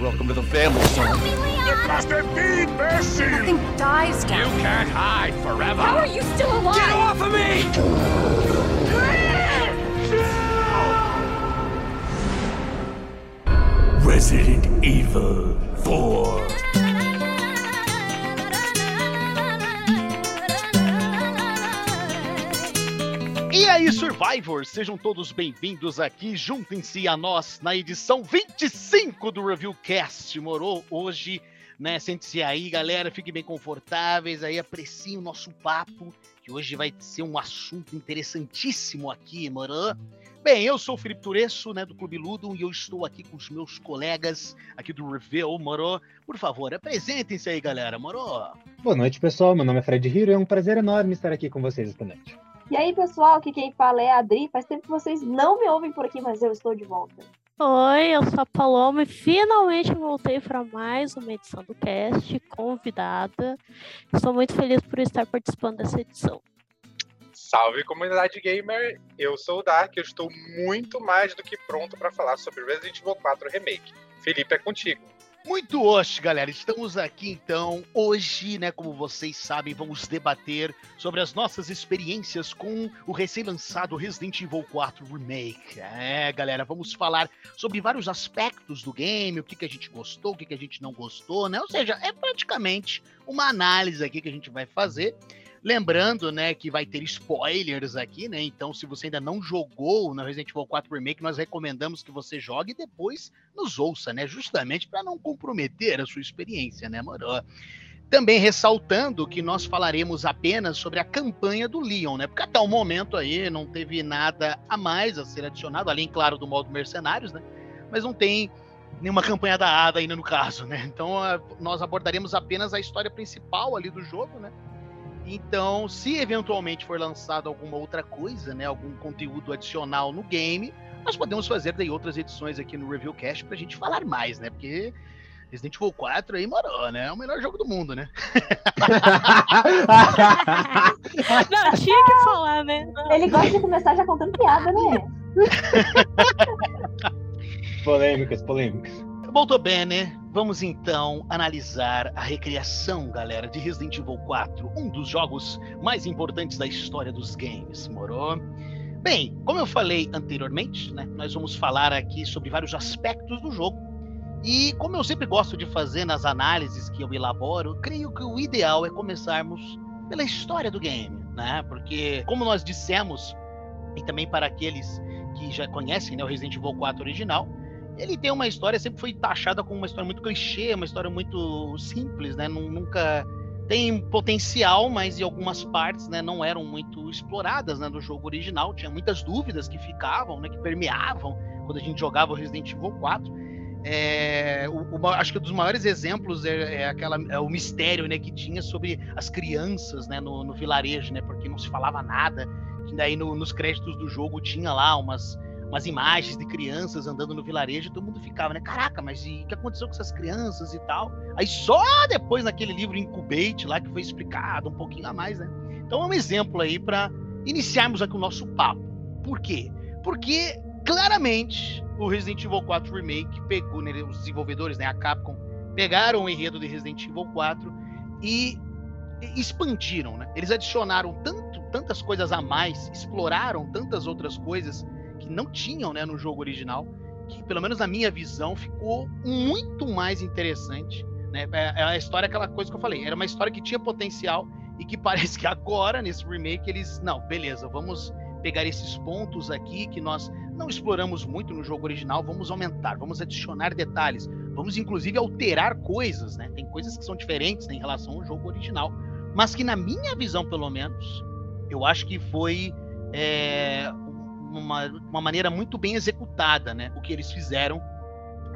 Welcome to the family, son. The bastard feed mercy! Nothing dies down. You can't hide forever! How are you still alive? Get off of me! Resident Evil 4. Aí, Survivors, sejam todos bem-vindos aqui, juntem-se a nós na edição 25 do Reviewcast, morou? Hoje, né, sente-se aí, galera, fiquem bem confortáveis aí, apreciem o nosso papo, que hoje vai ser um assunto interessantíssimo aqui, morou? Bem, eu sou o Felipe Turesso, né, do Clube Ludum, e eu estou aqui com os meus colegas aqui do Review, morou? Por favor, apresentem-se aí, galera, morou? Boa noite, pessoal. Meu nome é Fred Hiro e é um prazer enorme estar aqui com vocês esta noite. E aí, pessoal, aqui quem fala é a Adri. Faz tempo que vocês não me ouvem por aqui, mas eu estou de volta. Oi, eu sou a Paloma e finalmente voltei para mais uma edição do cast, convidada. Estou muito feliz por estar participando dessa edição. Salve comunidade gamer, eu sou o Dark, eu estou muito mais do que pronto para falar sobre Resident Evil 4 Remake. Felipe, é contigo. Muito hoje, galera. Estamos aqui então. Hoje, né, como vocês sabem, vamos debater sobre as nossas experiências com o recém-lançado Resident Evil 4 Remake. É, galera, vamos falar sobre vários aspectos do game, o que, que a gente gostou, o que, que a gente não gostou, né? Ou seja, é praticamente uma análise aqui que a gente vai fazer. Lembrando, né, que vai ter spoilers aqui, né? Então, se você ainda não jogou no Resident Evil 4 Remake, nós recomendamos que você jogue e depois nos ouça, né? Justamente para não comprometer a sua experiência, né, moro? Também ressaltando que nós falaremos apenas sobre a campanha do Leon, né? Porque até o momento aí não teve nada a mais a ser adicionado, além, claro, do modo mercenários, né? Mas não tem nenhuma campanha da ADA ainda no caso, né? Então nós abordaremos apenas a história principal ali do jogo, né? Então, se eventualmente for lançado alguma outra coisa, né, algum conteúdo adicional no game, nós podemos fazer daí outras edições aqui no Reviewcast pra gente falar mais, né? Porque Resident Evil 4 aí morou, né? É o melhor jogo do mundo, né? Não, tinha que falar, né? Ele gosta de começar já contando piada, né? polêmicas, polêmicas. Molto bene, vamos então analisar a recriação, galera, de Resident Evil 4, um dos jogos mais importantes da história dos games, morou? Bem, como eu falei anteriormente, né, nós vamos falar aqui sobre vários aspectos do jogo. E como eu sempre gosto de fazer nas análises que eu elaboro, creio que o ideal é começarmos pela história do game, né? Porque, como nós dissemos, e também para aqueles que já conhecem né, o Resident Evil 4 original, ele tem uma história, sempre foi taxada como uma história muito clichê, uma história muito simples, né? Nunca tem potencial, mas em algumas partes, né, não eram muito exploradas, né, do jogo original. Tinha muitas dúvidas que ficavam, né, que permeavam quando a gente jogava o Resident Evil 4. É, o, o, acho que um dos maiores exemplos é, é, aquela, é o mistério né, que tinha sobre as crianças né, no, no vilarejo, né, porque não se falava nada. E daí no, nos créditos do jogo tinha lá umas, umas imagens de crianças andando no vilarejo todo mundo ficava, né? Caraca, mas o que aconteceu com essas crianças e tal? Aí só depois naquele livro Incubate lá que foi explicado um pouquinho a mais, né? Então é um exemplo aí para iniciarmos aqui o nosso papo. Por quê? Porque claramente o Resident Evil 4 Remake pegou, né, os desenvolvedores, né, a Capcom, pegaram o enredo de Resident Evil 4 e expandiram, né? Eles adicionaram tanto, tantas coisas a mais, exploraram tantas outras coisas não tinham né, no jogo original, que pelo menos na minha visão ficou muito mais interessante. Né? É, é a história, aquela coisa que eu falei, era uma história que tinha potencial e que parece que agora, nesse remake, eles. Não, beleza, vamos pegar esses pontos aqui que nós não exploramos muito no jogo original, vamos aumentar, vamos adicionar detalhes, vamos inclusive alterar coisas, né? Tem coisas que são diferentes né, em relação ao jogo original, mas que na minha visão, pelo menos, eu acho que foi é, uma, uma maneira muito bem executada, né? O que eles fizeram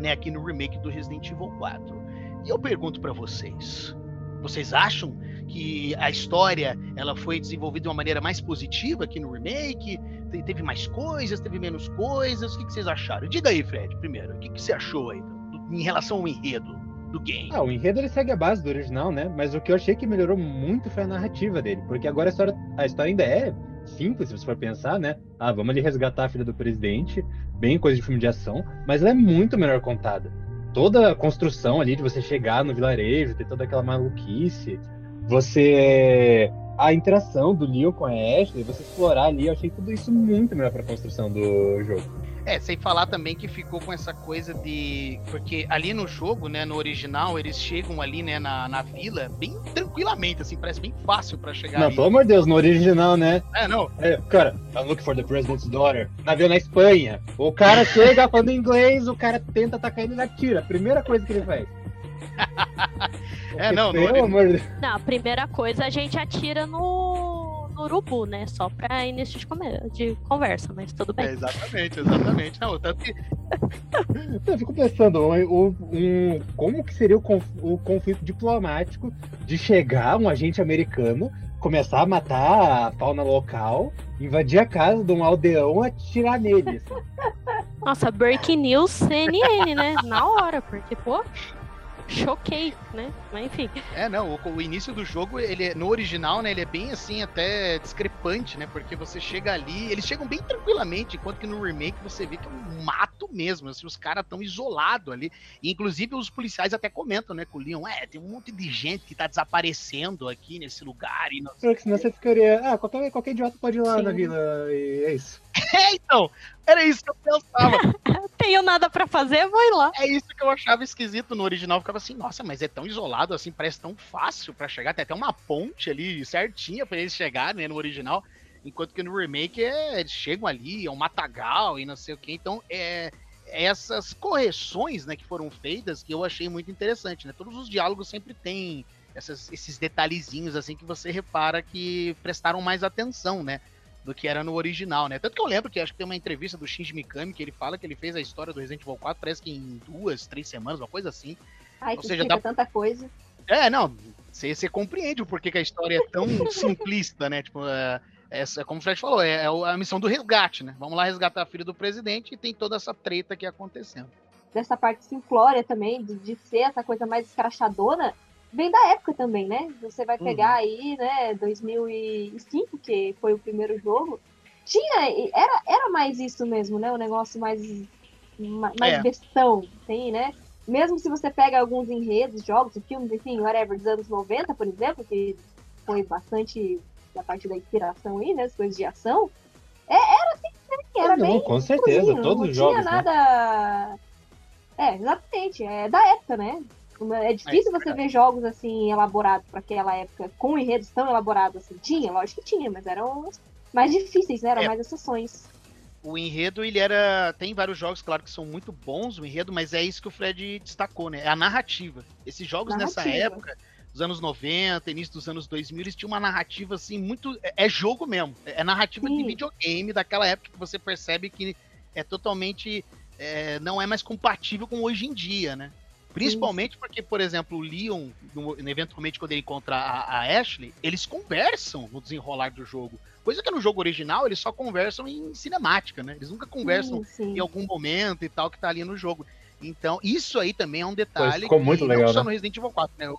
né, aqui no remake do Resident Evil 4. E eu pergunto para vocês, vocês acham que a história ela foi desenvolvida de uma maneira mais positiva aqui no remake? Teve mais coisas, teve menos coisas? O que, que vocês acharam? Diga aí, Fred, primeiro. O que, que você achou aí do, em relação ao enredo do game? Ah, o enredo ele segue a base do original, né? Mas o que eu achei que melhorou muito foi a narrativa dele, porque agora a história, a história ainda é simples, se você for pensar, né? Ah, vamos ali resgatar a filha do presidente, bem coisa de filme de ação, mas ela é muito melhor contada. toda a construção ali de você chegar no vilarejo, ter toda aquela maluquice, você a interação do Leon com a Ashley, você explorar ali, eu achei tudo isso muito melhor para a construção do jogo. É, sem falar também que ficou com essa coisa de. Porque ali no jogo, né, no original, eles chegam ali, né, na, na vila bem tranquilamente, assim, parece bem fácil para chegar Não, ali. pelo amor de Deus, no original, né? É, não. É, cara, I'm looking for the president's daughter. Navio na Espanha. O cara chega falando inglês, o cara tenta atacar ele e atira. Primeira coisa que ele faz. É, não, Pelo amor de Deus. Não, a primeira coisa a gente atira no, no urubu, né? Só pra início de, come- de conversa, mas tudo É, bem. exatamente, exatamente. Não, tanto que Eu fico pensando, o, o- um, como que seria o, conf- o conflito diplomático de chegar um agente americano, começar a matar a fauna local, invadir a casa de um aldeão e atirar nele. assim. Nossa, Breaking News CNN, né? Na hora, porque, pô, choquei, né? Mas enfim. É, não, o, o início do jogo, ele é- no original, né, ele é bem assim, até discrepante, né? Porque você chega ali, eles chegam bem tranquilamente, enquanto que no remake você vê que é um mato mesmo, assim, os caras tão isolados ali. E, inclusive os policiais até comentam, né, com o Leon, é, tem um monte de gente que tá desaparecendo aqui nesse lugar e não sei Porque senão você ficaria, ah, qualquer, qualquer idiota pode ir lá Sim. na vila e é isso. É, então, era isso que eu pensava. Tenho nada pra fazer, vou ir lá. É isso que eu achava esquisito no original. Eu ficava assim, nossa, mas é tão isolado assim, parece tão fácil pra chegar. Tem até uma ponte ali certinha pra eles chegarem, né, no original. Enquanto que no remake é, eles chegam ali, é um matagal e não sei o que. Então, é essas correções, né, que foram feitas que eu achei muito interessante, né? Todos os diálogos sempre têm essas- esses detalhezinhos assim que você repara que prestaram mais atenção, né? Do que era no original, né? Tanto que eu lembro que acho que tem uma entrevista do Shinji Mikami que ele fala que ele fez a história do Resident Evil 4, parece que em duas, três semanas, uma coisa assim. Ai, Ou que seja, dá- tanta coisa. É, não, você, você compreende o porquê que a história é tão simplista, né? Tipo, é, essa, como o Fred falou, é, é a missão do resgate, né? Vamos lá resgatar a filha do presidente e tem toda essa treta aqui acontecendo. Dessa parte simplória também, de, de ser essa coisa mais escrachadona, vem da época também, né? Você vai Uhum. pegar aí, né, 2005, que foi o primeiro jogo. Tinha, era, era mais isso mesmo, né? O negócio mais, ma- mais É. bestão, tem, né? Mesmo se você pega alguns enredos, jogos, filmes, enfim, whatever, dos anos 90, por exemplo, que foi bastante da parte da inspiração aí, né? As coisas de ação. É, era assim, né? Era Ah, não, bem com certeza, todos não os jogos, tinha né? nada. É, exatamente. É da época, né? É difícil É, você ver jogos assim elaborados para aquela época, com enredos tão elaborados assim. Tinha, lógico que tinha, mas eram mais difíceis, né? Eram É. mais exceções. O enredo, ele era. Tem vários jogos, claro, que são muito bons, o enredo, mas é isso que o Fred destacou, né? É a narrativa. Esses jogos nessa Narrativa. época, dos anos 90, início dos anos 2000, eles tinham uma narrativa, assim, muito. É, é jogo mesmo. É narrativa de Sim. videogame daquela época que você percebe que é totalmente. é, não é mais compatível com hoje em dia, né? Principalmente porque, por exemplo, o Leon, no- eventualmente, quando ele encontra a, a Ashley, eles conversam no desenrolar do jogo. Coisa que no jogo original eles só conversam em cinemática, né? Eles nunca conversam Sim, sim. em algum momento e tal que tá ali no jogo. Então, isso aí também é um detalhe ficou que muito não legal, só né? no Resident Evil 4, né?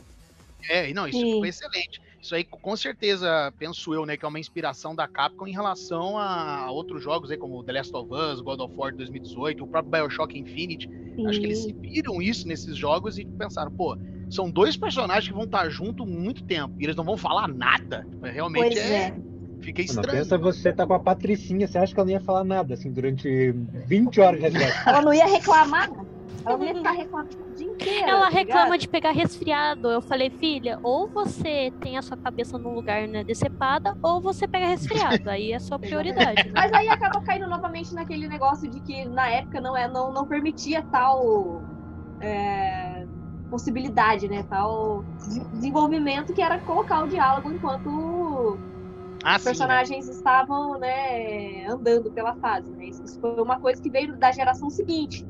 É, e não, isso Sim. ficou excelente. Isso aí, com certeza, penso eu, né, que é uma inspiração da Capcom em relação a outros jogos aí, como The Last of Us, God of War 2018, o próprio BioShock Infinite. Acho que eles Sim. viram isso nesses jogos e pensaram, pô, são dois personagens que vão estar juntos muito tempo e eles não vão falar nada. Realmente Pois é, é. fica Não, estranho. pensa você tá com a Patricinha, você acha que ela não ia falar nada, assim, durante 20 horas de. Ela não ia reclamar. Ela reclamando o dia inteiro. Ela tá reclama de pegar resfriado. Eu falei, filha, ou você tem a sua cabeça num lugar né, decepada, ou você pega resfriado. Aí é sua prioridade. Né? Mas aí acaba caindo novamente naquele negócio de que na época não, é, não, não permitia tal é, possibilidade, né? Tal de- desenvolvimento que era colocar o diálogo enquanto Ah, os sim, né? personagens estavam né, andando pela fase. Né? Isso foi uma coisa que veio da geração seguinte.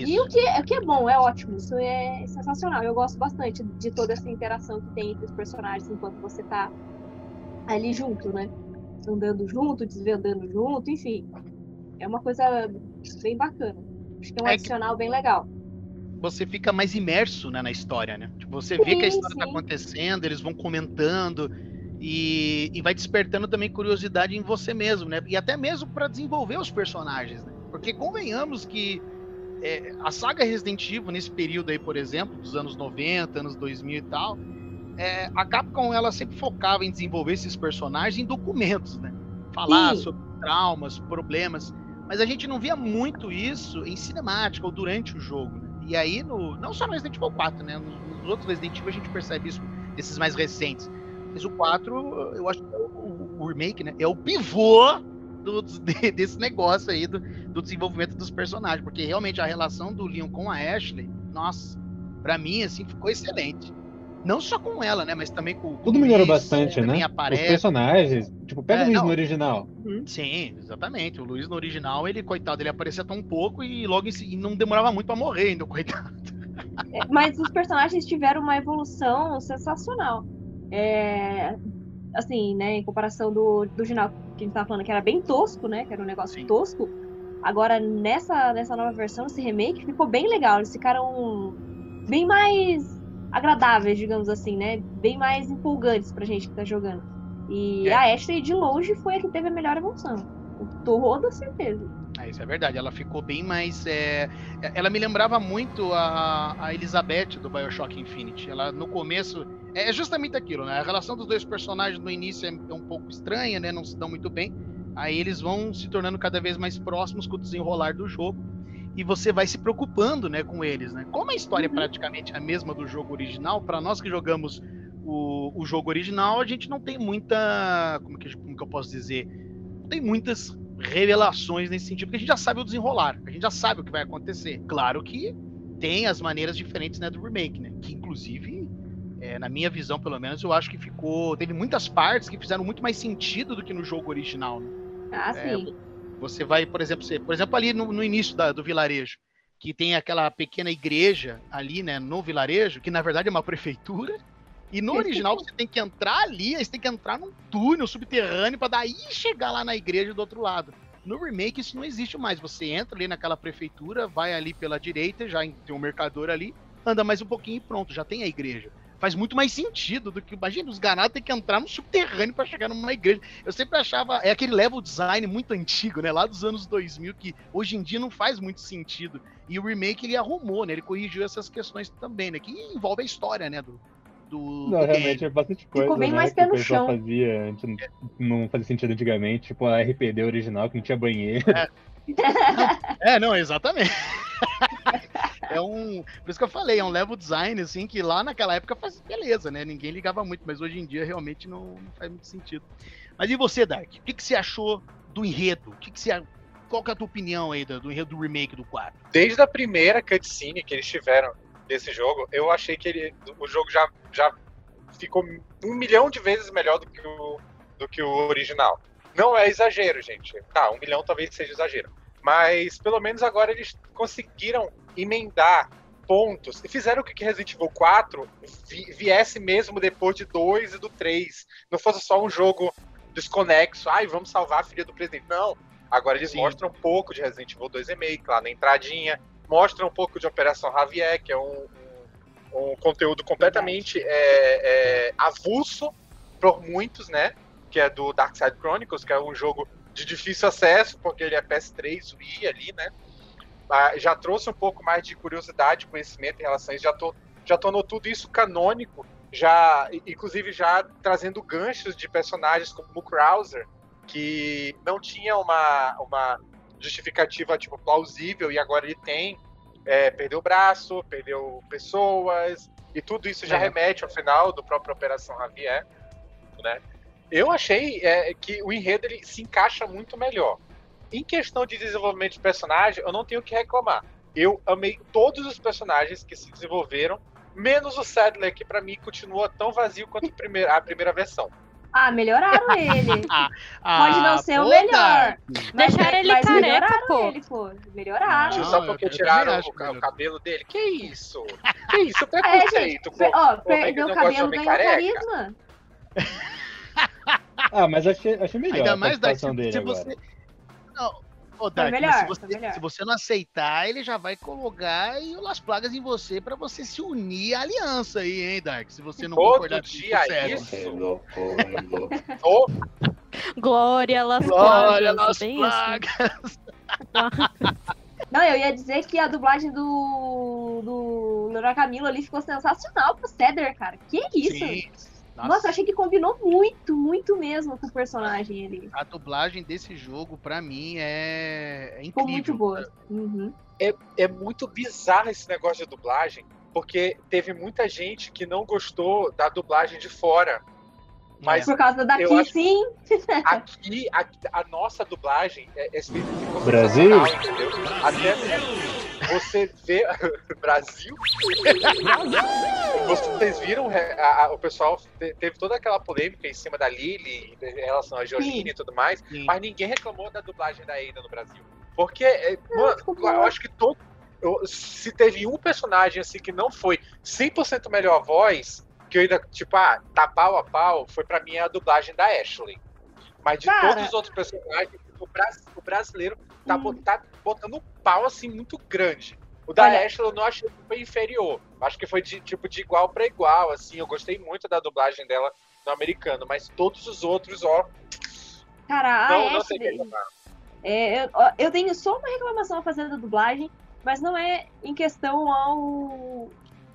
E Isso. o que, é- o que é bom, é ótimo, isso é sensacional. Eu gosto bastante de toda essa interação que tem entre os personagens enquanto você tá ali junto, né? Andando junto, desvendando junto, enfim. É uma coisa bem bacana. Acho que é um É que- adicional bem legal. você fica mais imerso né, na história, né? Tipo, você vê que a Sim, história tá sim. acontecendo, eles vão comentando e, e vai despertando também curiosidade em você mesmo, né? E até mesmo para desenvolver os personagens, né? Porque convenhamos que é, a saga Resident Evil, nesse período aí, por exemplo, dos anos 90, anos 2000 e tal, é, a Capcom ela sempre focava em desenvolver esses personagens em documentos, né? Falar Sim. sobre traumas, problemas. Mas a gente não via muito isso em cinemática ou durante o jogo. Né? E aí, no, não só no Resident Evil 4, né? Nos, nos outros Resident Evil a gente percebe isso, esses mais recentes. Mas o 4, eu acho que é o, o remake, né? É o pivô do- de- desse negócio aí do, do desenvolvimento dos personagens. Porque realmente a relação do Leon com a Ashley, nossa, pra mim, assim, ficou excelente. Não só com ela, né? Mas também com, Tudo o melhorou Luiz, bastante, né? Os aparece. personagens. Tipo, pega É, o Luiz não. no original. Sim, exatamente. O Luiz no original, ele, coitado, ele aparecia tão pouco e logo em seguida não demorava muito pra morrer ainda, coitado. É, Mas os personagens tiveram uma evolução sensacional. É, assim, né, em comparação do, do original que a gente tava falando, que era bem tosco, né? Que era um negócio Sim. tosco. Agora, nessa, nessa nova versão, esse remake, ficou bem legal. Eles ficaram bem mais agradáveis, digamos assim, né? Bem mais empolgantes pra gente que tá jogando. E É. a Ashley, de longe, foi a que teve a melhor evolução. Com toda certeza. É, isso é verdade. Ela ficou bem mais. é, Ela me lembrava muito a, a Elizabeth do Bioshock Infinite. Ela no começo. É justamente aquilo, né? A relação dos dois personagens no início é é um pouco estranha, né? Não se dão muito bem. Aí eles vão se tornando cada vez mais próximos com o desenrolar do jogo. E você vai se preocupando, né, com eles, né? Como a história é Uhum. praticamente a mesma do jogo original, para nós que jogamos o, o jogo original, a gente não tem muita. Como que, como que eu posso dizer? Não tem muitas revelações nesse sentido, porque a gente já sabe o desenrolar, a gente já sabe o que vai acontecer. Claro que tem as maneiras diferentes né, do remake, né? Que inclusive, é, na minha visão, pelo menos, eu acho que ficou. Teve muitas partes que fizeram muito mais sentido do que no jogo original. Né? Ah, É, sim. Você vai, por exemplo, você, por exemplo, ali no, no início da- do vilarejo, que tem aquela pequena igreja ali, né, no vilarejo, que na verdade é uma prefeitura. E no original você tem que entrar ali, aí você tem que entrar num túnel subterrâneo para daí chegar lá na igreja do outro lado. No remake isso não existe mais. Você entra ali naquela prefeitura, vai ali pela direita, já tem um mercador ali, anda mais um pouquinho e pronto, já tem a igreja. Faz muito mais sentido do que. Imagina, os ganados têm que entrar no subterrâneo para chegar numa igreja. Eu sempre achava. É aquele level design muito antigo, né? Lá dos anos 2000, que hoje em dia não faz muito sentido. E o remake ele arrumou, né? Ele corrigiu essas questões também, né? Que envolve a história, né? Do. Do, Não, do game. realmente é bastante coisa. bem né, mais pé no pessoal chão. fazia antes, não- não fazia sentido antigamente. Tipo a RPD original, que não tinha banheiro. É, não, exatamente. é um. Por isso que eu falei, é um level design, assim, que lá naquela época faz beleza, né? Ninguém ligava muito, mas hoje em dia realmente não, não faz muito sentido. Mas e você, Dark? O que, que você achou do enredo? O que, que você. Qual que é a tua opinião aí do, do enredo do remake do 4? Desde a primeira cutscene que eles tiveram desse jogo, eu achei que ele, o jogo já, já ficou um milhão de vezes melhor do que, o, do que o original. Não é exagero, gente. Tá, um milhão talvez seja exagero. Mas pelo menos agora eles conseguiram emendar pontos e fizeram com que Resident Evil 4 vi- viesse mesmo depois de 2 e do 3. Não fosse só um jogo desconexo. Ai, vamos salvar a filha do presidente. Não. Agora eles Sim. mostram um pouco de Resident Evil 2 Remake lá na entradinha. Mostram um pouco de Operação Javier, que é um, um, conteúdo completamente é, é, avulso por muitos, né? Que é do Dark Side Chronicles, que é um jogo de difícil acesso, porque ele é PS3, Wii ali, né? Ah, Já trouxe um pouco mais de curiosidade, conhecimento em relação a isso. Já, já tornou tudo isso canônico, já, inclusive já trazendo ganchos de personagens como o Krauser, que não tinha uma, uma justificativa tipo, plausível e agora ele tem. É, perdeu o braço, perdeu pessoas, e tudo isso já É. remete ao final do próprio Operação Javier. Né? Eu achei é, que o enredo ele se encaixa muito melhor. Em questão de desenvolvimento de personagem, eu não tenho o que reclamar. Eu amei todos os personagens que se desenvolveram, menos o Sadler, que pra mim continua tão vazio quanto o primeiro- a primeira versão. Ah, melhoraram ele. Ah, Pode não ser o melhor. Mas, Deixaram ele mas careca, melhoraram pô. ele, pô. Melhoraram. Não, Só porque eu tiraram o, o cabelo dele? Que isso? Que isso? É, Preconceito, gente, pô. ó, Pô, perdeu o cabelo, ganhou careca? carisma. Ah, mas achei, achei melhor Ainda a mais, se, participação dele se você. Não, ô, Dark, mas melhor, se, você, se você não aceitar, ele já vai colocar aí as plagas em você pra você se unir à aliança aí, hein, Dark? Se você não Todo concordar com dia sério. isso. Glória, las Glória plagas, nas bem plagas. isso. Não, eu ia dizer que a dublagem do, do Leroy Camilo ali ficou sensacional pro Cedar, cara. Que isso? Sim. Nossa, eu achei que combinou muito, muito mesmo com o personagem ali. A dublagem desse jogo, pra mim, é, é Ficou incrível. muito boa. Uhum. é muito bizarro esse negócio de dublagem, porque teve muita gente que não gostou da dublagem de fora. Mas Por causa daqui, sim. aqui, aqui, a nossa dublagem é, é Brasil? entendeu? Até você vê Brasil. Vocês viram é, a- a- o pessoal te- teve toda aquela polêmica em cima da Lily em relação a Georgina e tudo mais, Sim. mas ninguém reclamou da dublagem da Ada no Brasil. Porque, é, mano, eu acho que todo. eu- se teve um personagem assim que não foi 100% melhor voz, que eu ainda, tipo, ah, tá pau a pau, foi pra mim a dublagem da Ashley. Mas de Cara. todos os outros personagens, o, bras- o brasileiro tá, Hum. tá botando um pau assim muito grande. O da Olha- Ashley eu não achei que foi inferior. Acho que foi de tipo de igual pra igual, assim. Eu gostei muito da dublagem dela no americano, mas todos os outros, ó, Cara, a não, não tem que Ashley. É, eu, eu tenho só uma reclamação a fazer da dublagem, mas não é em questão ao.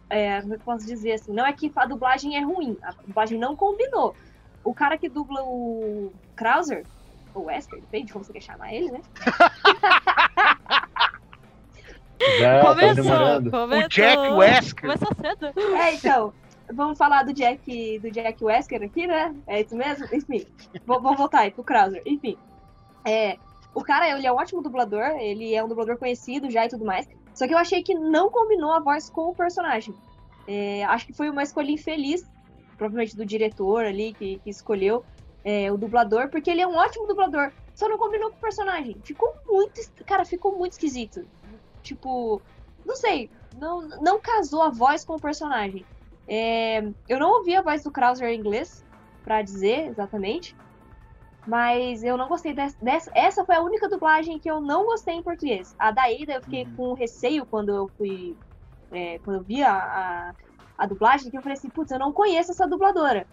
É, como eu posso dizer assim? Não é que a dublagem é ruim, a dublagem não combinou. O cara que dubla o Krauser, ou Wesker, depende de como você quer chamar ele, né? Já tá começou, começou. O Jack Wesker. Começou cedo. É, então, vamos falar do Jack, do Jack Wesker aqui, né? É isso mesmo? Enfim, vou- vamos voltar aí pro Krauser. Enfim, é, o cara, ele é um ótimo dublador, ele é um dublador conhecido já e tudo mais, só que eu achei que não combinou a voz com o personagem. É, acho que foi uma escolha infeliz, provavelmente do diretor ali, que, que escolheu é, o dublador, porque ele é um ótimo dublador, só não combinou com o personagem. Ficou muito, cara, ficou muito esquisito. Tipo, não sei, não, não casou a voz com o personagem. É, eu não ouvi a voz do Krauser em inglês, pra dizer exatamente. Mas eu não gostei dessa, dessa. Essa foi a única dublagem que eu não gostei em português. A da Ada eu fiquei Uhum. com receio quando eu fui. é, quando eu vi a, a, a dublagem, que eu falei assim, putz, eu não conheço essa dubladora.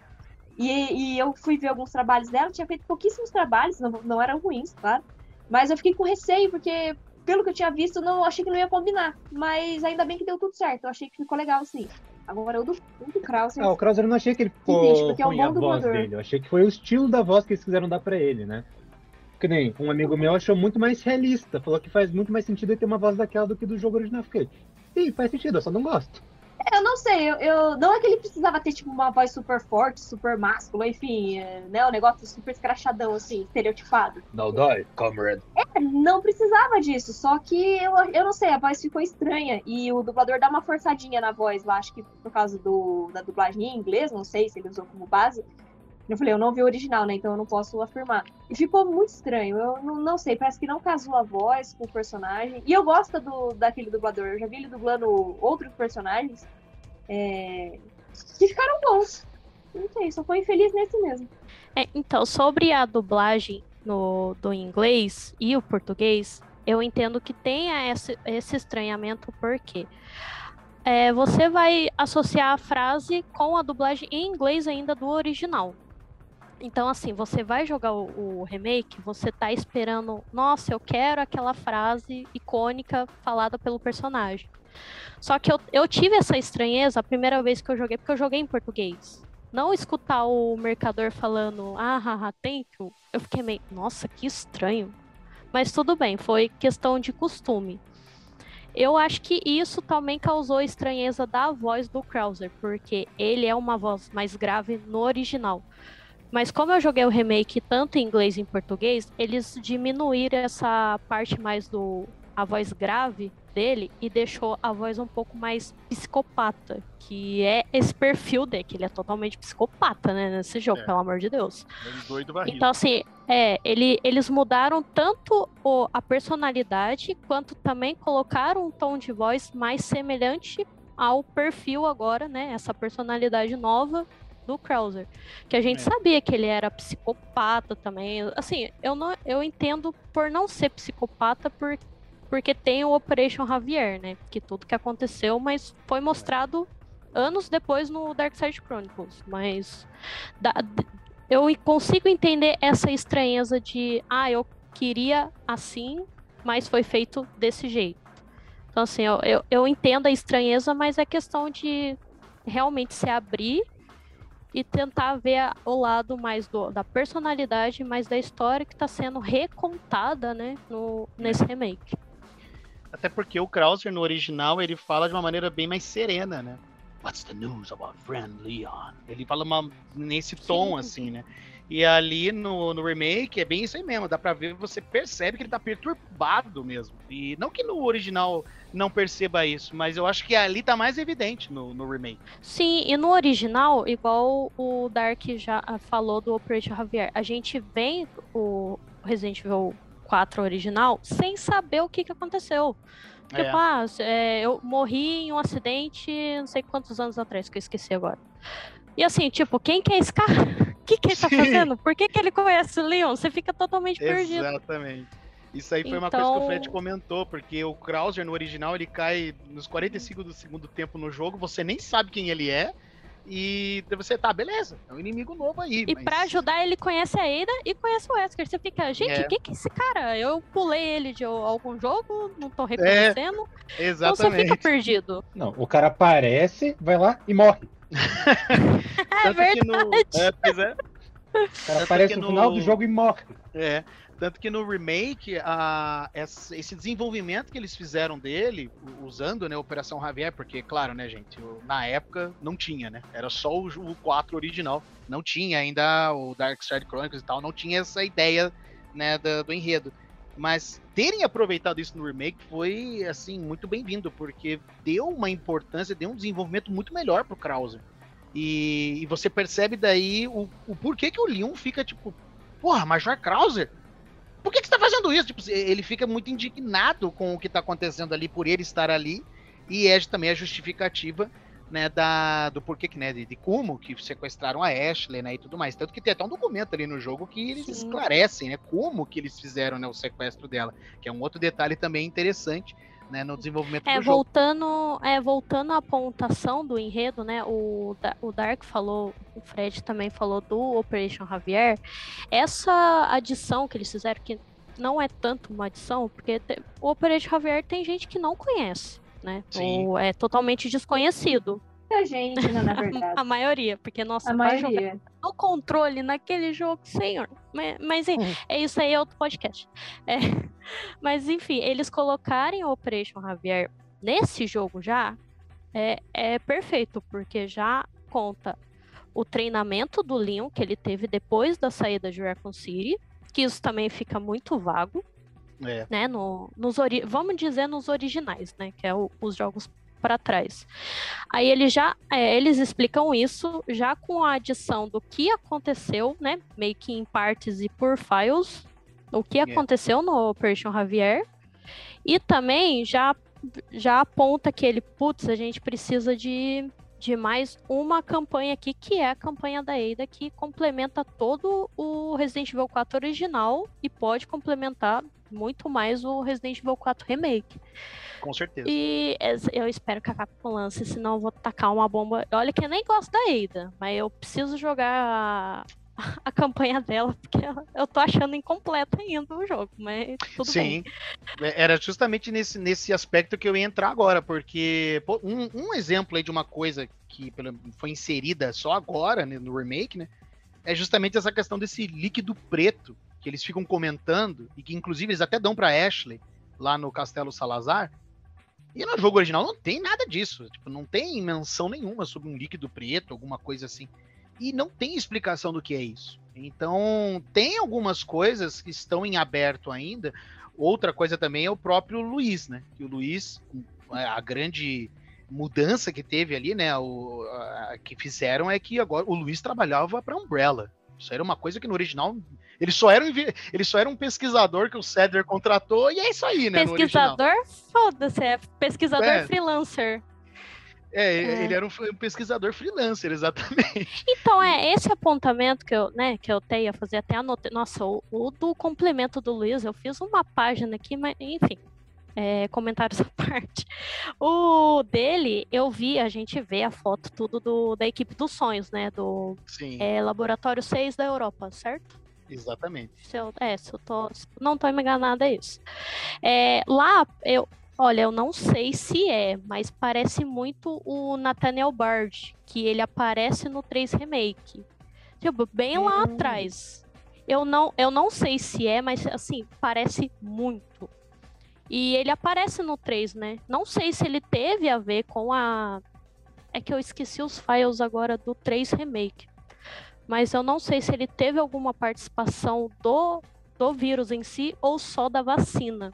E, e eu fui ver alguns trabalhos dela, tinha feito pouquíssimos trabalhos, não, não eram ruins, claro. Mas eu fiquei com receio, porque pelo que eu tinha visto, não achei que não ia combinar. Mas ainda bem que deu tudo certo. Eu achei que ficou legal, sim. Agora o do, o do Krauser. Ah, o Krauser eu não achei que ele ficou porque é um bom a voz dublador. dele. Eu achei que foi o estilo da voz que eles quiseram dar pra ele, né? Que nem um amigo meu achou muito mais realista. Falou que faz muito mais sentido ele ter uma voz daquela do que do jogo original. Fiquei, sim, faz sentido, eu só não gosto. Eu não sei, eu, eu- não é que ele precisava ter tipo uma voz super forte, super máscula, enfim, é, né, um negócio super escrachadão assim, estereotipado. Não dói, comrade. É, não precisava disso, só que eu, eu não sei, a voz ficou estranha e o dublador dá uma forçadinha na voz lá, acho que por causa do, da dublagem em inglês, não sei se ele usou como base. Eu falei, eu não vi o original, né? Então eu não posso afirmar. E ficou muito estranho. Eu não, não sei, parece que não casou a voz com o personagem. E eu gosto do, daquele dublador. Eu já vi ele dublando outros personagens. É... Que ficaram bons. Não sei, só foi infeliz nesse mesmo. É, então, sobre a dublagem no, do inglês e o português, eu entendo que tenha esse, esse estranhamento, porque é, você vai associar a frase com a dublagem em inglês ainda do original. Então, assim, você vai jogar o, o remake, você tá esperando, nossa, eu quero aquela frase icônica falada pelo personagem. Só que eu, eu tive essa estranheza a primeira vez que eu joguei, porque eu joguei em português não escutar o mercador falando, ah, haha, thank you, eu fiquei meio, nossa, que estranho. Mas tudo bem, foi questão de costume. Eu acho que isso também causou estranheza da voz do Krauser, porque ele é uma voz mais grave no original. Mas como eu joguei o remake tanto em inglês e em português, eles diminuíram essa parte mais do a voz grave dele e deixou a voz um pouco mais psicopata, que é esse perfil dele, que ele é totalmente psicopata, né, nesse jogo, É. pelo amor de Deus. Então, assim, é, ele, eles mudaram tanto o- a personalidade, quanto também colocaram um tom de voz mais semelhante ao perfil agora, né? Essa personalidade nova do Krauser. Que a gente É. sabia que ele era psicopata também. Assim, eu, não, eu entendo por não ser psicopata, por, porque tem o Operation Javier, né? Que tudo que aconteceu, mas foi mostrado anos depois no Dark Side Chronicles. Mas da- eu consigo entender essa estranheza de, ah, eu queria assim, mas foi feito desse jeito. Então, assim, eu, eu, eu entendo a estranheza, mas é questão de realmente se abrir e tentar ver o lado mais do, da personalidade, mais da história que está sendo recontada, né, no, nesse remake. Até porque o Krauser no original ele fala de uma maneira bem mais serena, né? What's the news about friend Leon? Ele fala uma- nesse tom, Sim. assim, né? E ali no, no remake é bem isso aí mesmo, dá pra ver, você percebe que ele tá perturbado mesmo. E não que no original não perceba isso, mas eu acho que ali tá mais evidente no, no remake. Sim, e no original, igual o Dark já ah, falou do Operation Javier, a gente vem o Resident Evil 4 original sem saber o que, que aconteceu. Tipo, É. ah, eu morri em um acidente não sei quantos anos atrás, que eu esqueci agora. E assim, tipo, quem que é esse cara? O que, que ele tá fazendo? Por que, que ele conhece o Leon? Você fica totalmente perdido. Exatamente. Isso aí foi uma coisa que o Então- Fred comentou, porque o Krauser no original ele cai nos 45 do segundo tempo no jogo, você nem sabe quem ele é, e você tá, beleza, é um inimigo novo aí. E mas- pra ajudar, ele conhece a Ada e conhece o Wesker. Você fica, gente, É. o que que é esse cara? Eu pulei ele de algum jogo, não tô reconhecendo. Então você Exatamente. fica perdido. Não, o cara aparece, vai lá e morre. É verdade. no, é, pois é, O cara Tanto aparece no no- final do jogo e morre. é. Tanto que no remake, a, esse desenvolvimento que eles fizeram dele, usando né, Operação Javier, porque, claro, né, gente, na época não tinha, né? Era só o, o 4 original. Não tinha ainda o Dark Side Chronicles e tal, não tinha essa ideia né, da- do enredo. Mas terem aproveitado isso no remake foi, assim, muito bem-vindo, porque deu uma importância, deu um desenvolvimento muito melhor pro Krauser. E, e você percebe daí o, o porquê que o Leon fica, tipo, porra, Major Krauser? Por que, que você tá fazendo isso? Tipo, ele fica muito indignado com o que tá acontecendo ali, por ele estar ali, e é também a justificativa né, da, do porquê que, né, de, de como que sequestraram a Ashley, né, e tudo mais. Tanto que tem até um documento ali no jogo que eles Sim. esclarecem, né, como que eles fizeram, né, o sequestro dela, que é um outro detalhe também interessante, né, no desenvolvimento É, do jogo. voltando, é, voltando à pontuação do enredo, né? O, o Dark falou, o Fred também falou do Operation Javier. Essa adição que eles fizeram, que não é tanto uma adição, porque o Operation Javier tem gente que não conhece, né? Sim. Ou é totalmente desconhecido. Muita gente, né, na verdade. A maioria, porque nossa, A maioria. no controle naquele jogo, senhor. Mas, mas é, é isso aí, é outro podcast. É, mas enfim, eles colocarem o Operation Javier nesse jogo já é, é perfeito, porque já conta o treinamento do Leon que ele teve depois da saída de Raccoon City, que isso também fica muito vago, É. né? No, nos ori- vamos dizer nos originais, né? Que é o- os jogos para trás. Aí eles já é, eles explicam isso já com a adição do que aconteceu, né? Meio que em partes e por files, o que aconteceu no Operation Javier. E também já já aponta que ele, putz, a gente precisa de, de mais uma campanha aqui, que é a campanha da Ada, que complementa todo o Resident Evil 4 original e pode complementar muito mais o Resident Evil 4 Remake. Com certeza. E eu espero que a Capcom lance, senão eu vou tacar uma bomba. Olha que eu nem gosto da Ada, mas eu preciso jogar a, a campanha dela, porque eu- eu tô achando incompleta ainda o jogo, mas tudo Sim, bem. É- era justamente nesse, nesse aspecto que eu ia entrar agora, porque pô, um, um exemplo aí de uma coisa que foi inserida só agora né, no remake, né? É justamente essa questão desse líquido preto que eles ficam comentando e que inclusive eles até dão pra Ashley lá no Castelo Salazar. E no jogo original não tem nada disso, tipo, não tem menção nenhuma sobre um líquido preto, alguma coisa assim. E não tem explicação do que é isso. Então, tem algumas coisas que estão em aberto ainda, Outra coisa também é o próprio Luiz, né? Que o Luiz, a grande mudança que teve ali, né? O, a- que fizeram é que agora o Luiz trabalhava para Umbrella. Isso era uma coisa que no original ele só era um, ele só era um pesquisador que o Cedler contratou e é isso aí, né? Pesquisador, foda-se, é pesquisador É. freelancer. É, É. ele era um, um pesquisador freelancer, exatamente. Então, é esse apontamento que eu, né, que eu tenho a fazer, até anotei. Nossa, o, o do complemento do Luiz, eu fiz uma página aqui, mas enfim. É, comentários à parte. O dele, eu vi, a gente vê a foto, tudo do, da equipe dos sonhos, né? Do Sim. é, Laboratório 6 da Europa, certo? Exatamente. Se eu, é, se eu tô, se eu não tô enganada, é isso. É, lá, eu, olha, eu não sei se é, mas parece muito o Nathaniel Bard, que ele aparece no 3 Remake. Tipo, bem lá Hum. atrás. Eu não, eu não sei se é, mas assim, parece muito. E ele aparece no 3, né? Não sei se ele teve a ver com a. É que eu esqueci os files agora do 3 Remake. Mas eu não sei se ele teve alguma participação do, do vírus em si ou só da vacina.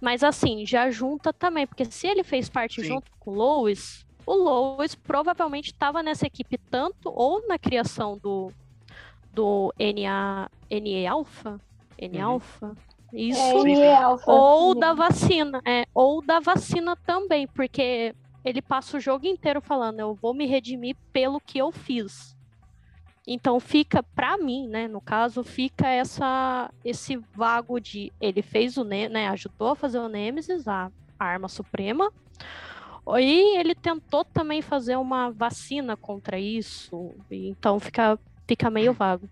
Mas assim, já junta também, porque se ele fez parte Sim. junto com o Lois, o Lois provavelmente estava nessa equipe tanto ou na criação do, do NA, NE Alpha? NE Uhum. Alpha? Isso. É. Ou da vacina, é, ou da vacina também, porque ele passa o jogo inteiro falando, eu vou me redimir pelo que eu fiz. Então fica, pra mim, né, no caso, fica essa esse vago de ele fez o né, ajudou a fazer o Nemesis, a arma suprema. E ele tentou também fazer uma vacina contra isso, então fica fica meio vago.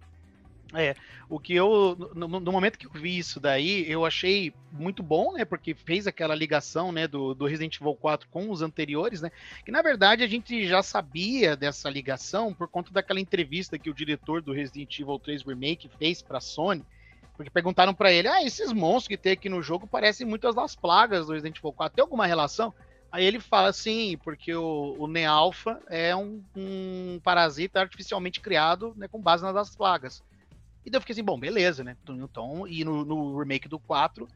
O que eu, no, no momento que eu vi isso daí, eu achei muito bom, né? Porque fez aquela ligação, né, do, do Resident Evil 4 com os anteriores, né? Que na verdade a gente já sabia dessa ligação por conta daquela entrevista que o diretor do Resident Evil 3 Remake fez pra Sony. Porque perguntaram pra ele: ah, esses monstros que tem aqui no jogo parecem muitas das plagas do Resident Evil 4. Tem alguma relação? Aí ele fala assim, porque o, o Nealpha é um, um parasita artificialmente criado né, com base nas das plagas. E daí eu fiquei assim, bom, beleza, né? Então, e no, no remake do 4,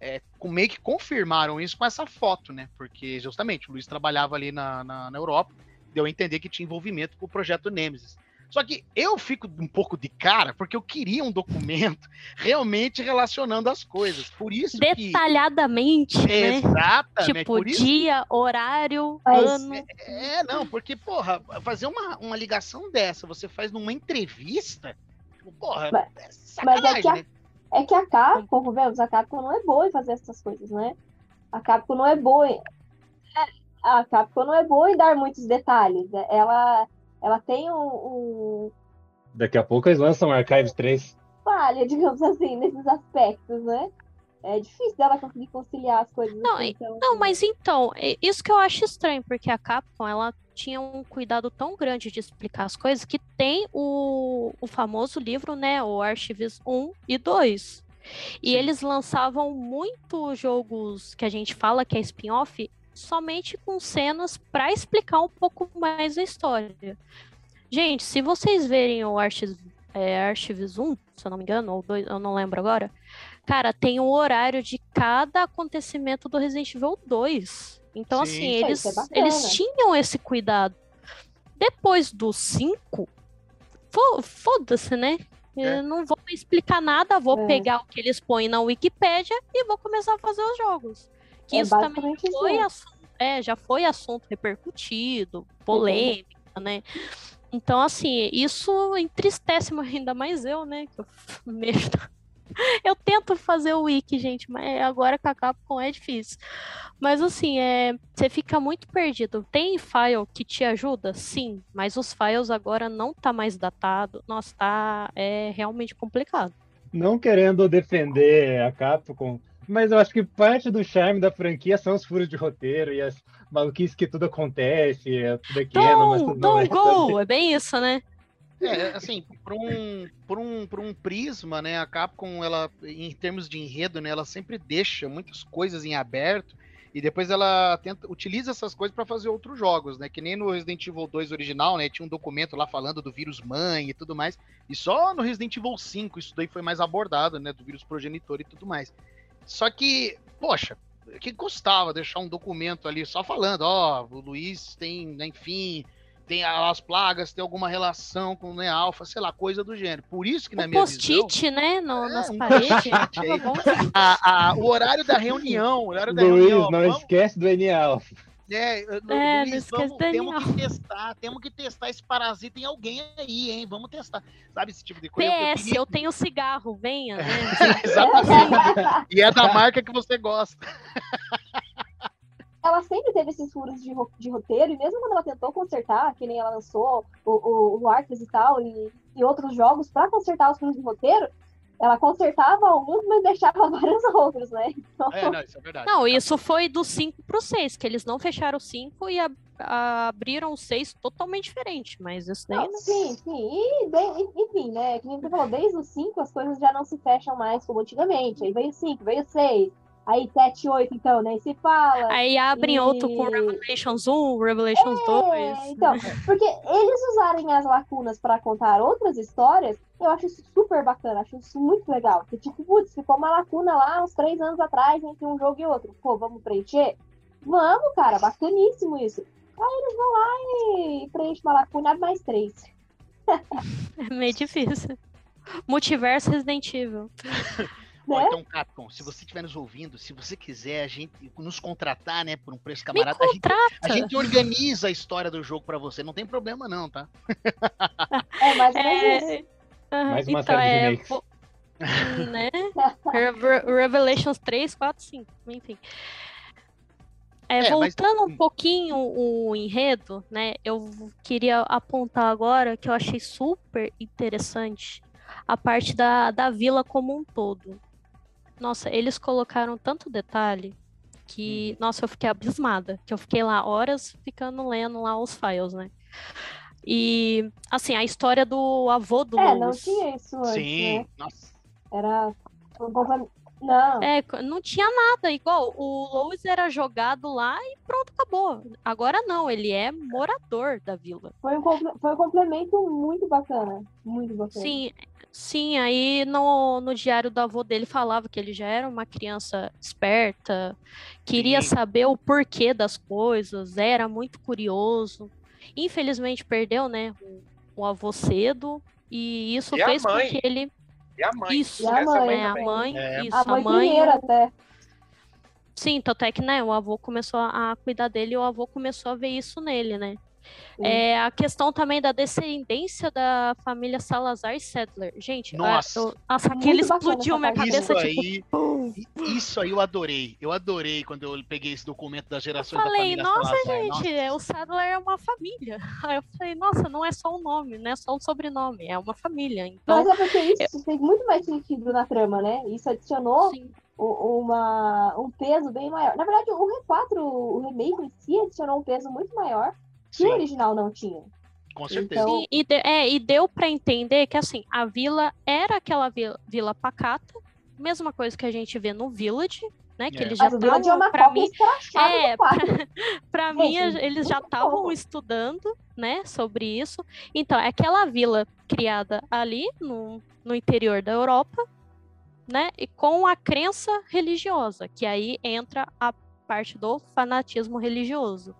é, com- meio que confirmaram isso com essa foto, né? Porque justamente o Luiz trabalhava ali na, na, na Europa, deu a entender que tinha envolvimento com o projeto Nemesis. Só que eu fico um pouco de cara, porque eu queria um documento realmente relacionando as coisas. Por isso que. Detalhadamente, né? Exatamente. Tipo, por isso dia, horário, Mas- ano. É, não, porque, porra, fazer uma, uma ligação dessa, você faz numa entrevista, porra, Mas- é mas é que a- né? É que a Capcom, convenhamos, a Capcom não é boa em fazer essas coisas, né? A Capcom não é boa em... é, A Capcom não é boa em dar muitos detalhes. É, Ela, ela tem um, um Daqui a pouco eles lançam Archives 3. falha, digamos assim, nesses aspectos, né? É difícil dela conseguir conciliar as coisas. Não, assim, então, Não, mas então, é isso que eu acho estranho, porque a Capcom, ela tinha um cuidado tão grande de explicar as coisas que tem o, o famoso livro, né, o Archives 1 e 2. E Sim. eles lançavam muitos jogos que a gente fala que é spin-off somente com cenas para explicar um pouco mais a história. Gente, se vocês verem o Archives, é, Archives 1, se eu não me engano, ou 2, eu não lembro agora, cara, tem o horário de cada acontecimento do Resident Evil 2. Então, Sim. assim, Isso eles, é eles tinham esse cuidado. Depois do 5, fo- foda-se, né? É. Eu não vou explicar nada, vou É. pegar o que eles põem na Wikipédia e vou começar a fazer os jogos. Que É isso também isso foi assunto, é, já foi assunto repercutido, polêmica, né? Então, assim, isso entristece ainda mais eu, né? Que eu mexo. Eu tento fazer o wiki, gente, mas agora com a Capcom é difícil. Mas assim, é, você fica muito perdido. Tem file que te ajuda? Sim, mas os files agora não tá mais datado. Nossa, tá é realmente complicado. Não querendo defender a Capcom, mas eu acho que parte do charme da franquia são os furos de roteiro e as maluquices que tudo acontece, é pequeno, mas Don't, tudo não é. don't go! É bem isso, né? É, assim, por um, por um, por um prisma, né, a Capcom, ela, em termos de enredo, né, ela sempre deixa muitas coisas em aberto e depois ela tenta, utiliza essas coisas para fazer outros jogos, né, que nem no Resident Evil 2 original, né, tinha um documento lá falando do vírus mãe e tudo mais, e só no Resident Evil 5 isso daí foi mais abordado, né, do vírus progenitor e tudo mais. Só que, poxa, que custava deixar um documento ali só falando, ó, o Luiz tem, né, enfim, tem as plagas, tem alguma relação com o né, alfa, sei lá, coisa do gênero. Por isso que na Um minha visão, post-it, né? no- É, nas um paredes. a- a- o horário da reunião, o horário da Luiz, reunião, não vamos, esquece do NA. é, É, Luiz, esquece vamos, do temos Daniel. que testar, temos que testar esse parasita em alguém aí, hein? Vamos testar. Sabe esse tipo de coisa? Eu- eu PS, queria- eu tenho cigarro, venha, né? Exatamente. E é da marca que você gosta. ela sempre teve esses furos de, de roteiro, e mesmo quando ela tentou consertar, que nem ela lançou o, o, o Arcus e tal, e e outros jogos para consertar os furos de roteiro, ela consertava alguns, mas deixava vários outros, né? Então, É, não, isso é verdade. Não, isso foi do 5 pro 6, que eles não fecharam o 5 e ab- abriram o 6 totalmente diferente, mas isso daí não, não. sim, sim. E, de- enfim, né? Que nem você falou, desde o 5 as coisas já não se fecham mais como antigamente. Aí veio o 5, veio o 6, aí 7, 8, então, nem se fala. Aí abrem outro com E- Revelations 1, Revelations É, 2. então, porque eles usarem as lacunas para contar outras histórias, eu acho isso super bacana, acho isso muito legal. Porque, tipo, putz, ficou uma lacuna lá uns três anos atrás entre um jogo e outro. Pô, vamos preencher? Vamos, cara, bacaníssimo isso. Aí eles vão lá e preenchem uma lacuna, abre mais três. É meio difícil. Multiverso Resident Evil. Né? então, Capcom, se você estiver nos ouvindo, se você quiser a gente nos contratar, né, por um preço Me camarada, a gente, a gente organiza a história do jogo pra você, não tem problema não, tá? É isso. É... aham, Mais uma então, série de é, remakes. né? Re- Revelations 3, 4, 5, enfim. É, É, mas- voltando um pouquinho o enredo, né? Eu queria apontar agora que eu achei super interessante a parte da, da vila como um todo. Nossa, eles colocaram tanto detalhe que, nossa, eu fiquei abismada. Que eu fiquei lá horas ficando lendo lá os files, né? E, assim, a história do avô do É, não Louis. tinha isso antes, Sim, né? nossa. Era um complemento. Não, É, não tinha nada. Igual, o Lois era jogado lá e pronto, acabou. Agora não, ele é morador da vila. foi um, foi um complemento muito bacana. Muito bacana. Sim, sim, aí no, no diário do avô dele falava que ele já era uma criança esperta, queria Sim. saber o porquê das coisas, era muito curioso. Infelizmente perdeu, né, o, o avô cedo, e isso E a fez com mãe? que ele. E a mãe. Isso, E a mãe é, a mãe, É. isso, A mãe, primeiro até. Sim, tanto é que, né, o avô começou a cuidar dele e o avô começou a ver isso nele, né? É, a questão também da descendência da família Salazar e Settler. Gente, Nossa. a- eu- nossa, aquilo explodiu minha cabeça, Isso tipo, aí, isso aí eu adorei. Eu adorei quando eu peguei esse documento das gerações Falei, da família nossa, Salazar. gente, o Sattler é uma família. Aí eu falei, nossa, não é só um nome, não é só um sobrenome, é uma família. Então, Mas é porque isso fez muito mais sentido na trama, né? Isso adicionou sim, uma, um peso bem maior. Na verdade, o R4, o remake em si, adicionou um peso muito maior que o original não tinha. com certeza. Então- Sim, e, de- é, e deu pra entender que assim, a vila era aquela vila, vila pacata, mesma coisa que a gente vê no Village, né? Que É. eles já Mas o Village é estavam, uma pra cópia mim, é, do 4. Pra mim, eles já estavam estudando, né, sobre isso. Então, é aquela vila criada ali no, no interior da Europa, né, e com a crença religiosa, que aí entra a parte do fanatismo religioso,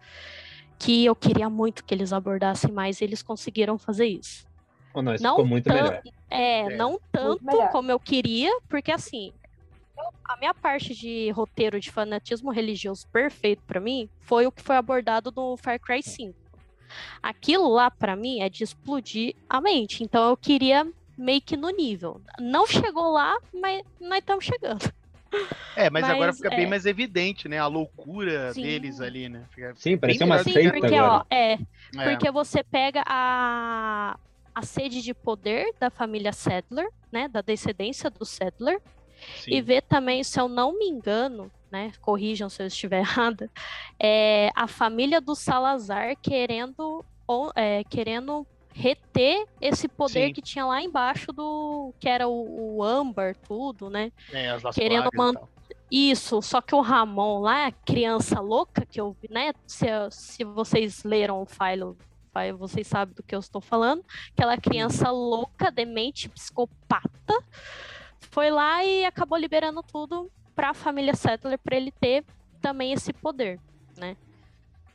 que eu queria muito que eles abordassem mais, e eles conseguiram fazer isso. Ou não, isso Não ficou muito tan- melhor. É, É. não tanto melhor. como eu queria, porque assim, a minha parte de roteiro de fanatismo religioso perfeito pra mim foi o que foi abordado no Far Cry 5. Aquilo lá pra mim é de explodir a mente, então eu queria meio que no nível. Não chegou lá, mas nós estamos chegando. É, mas, agora Mas, fica é. bem mais evidente, né? A loucura Sim. deles ali, né? Fica Sim, parecia bem uma Sim, que- seita porque agora. ó, é, É. Porque você pega a, a sede de poder da família Sadler, né? Da descendência do Sadler. Sim. E vê também, se eu não me engano, né? Corrijam se eu estiver errada, é a família do Salazar querendo, ou, é, querendo reter esse poder Sim. que tinha lá embaixo do. que era o, o âmbar, tudo, né? É, querendo Plagas man- tal. Isso, só que o Ramon lá, a criança louca que eu vi, né? Se, se vocês leram o file, file, vocês sabem do que eu estou falando. Aquela criança louca, demente, psicopata, foi lá e acabou liberando tudo para a família Settler para ele ter também esse poder, né?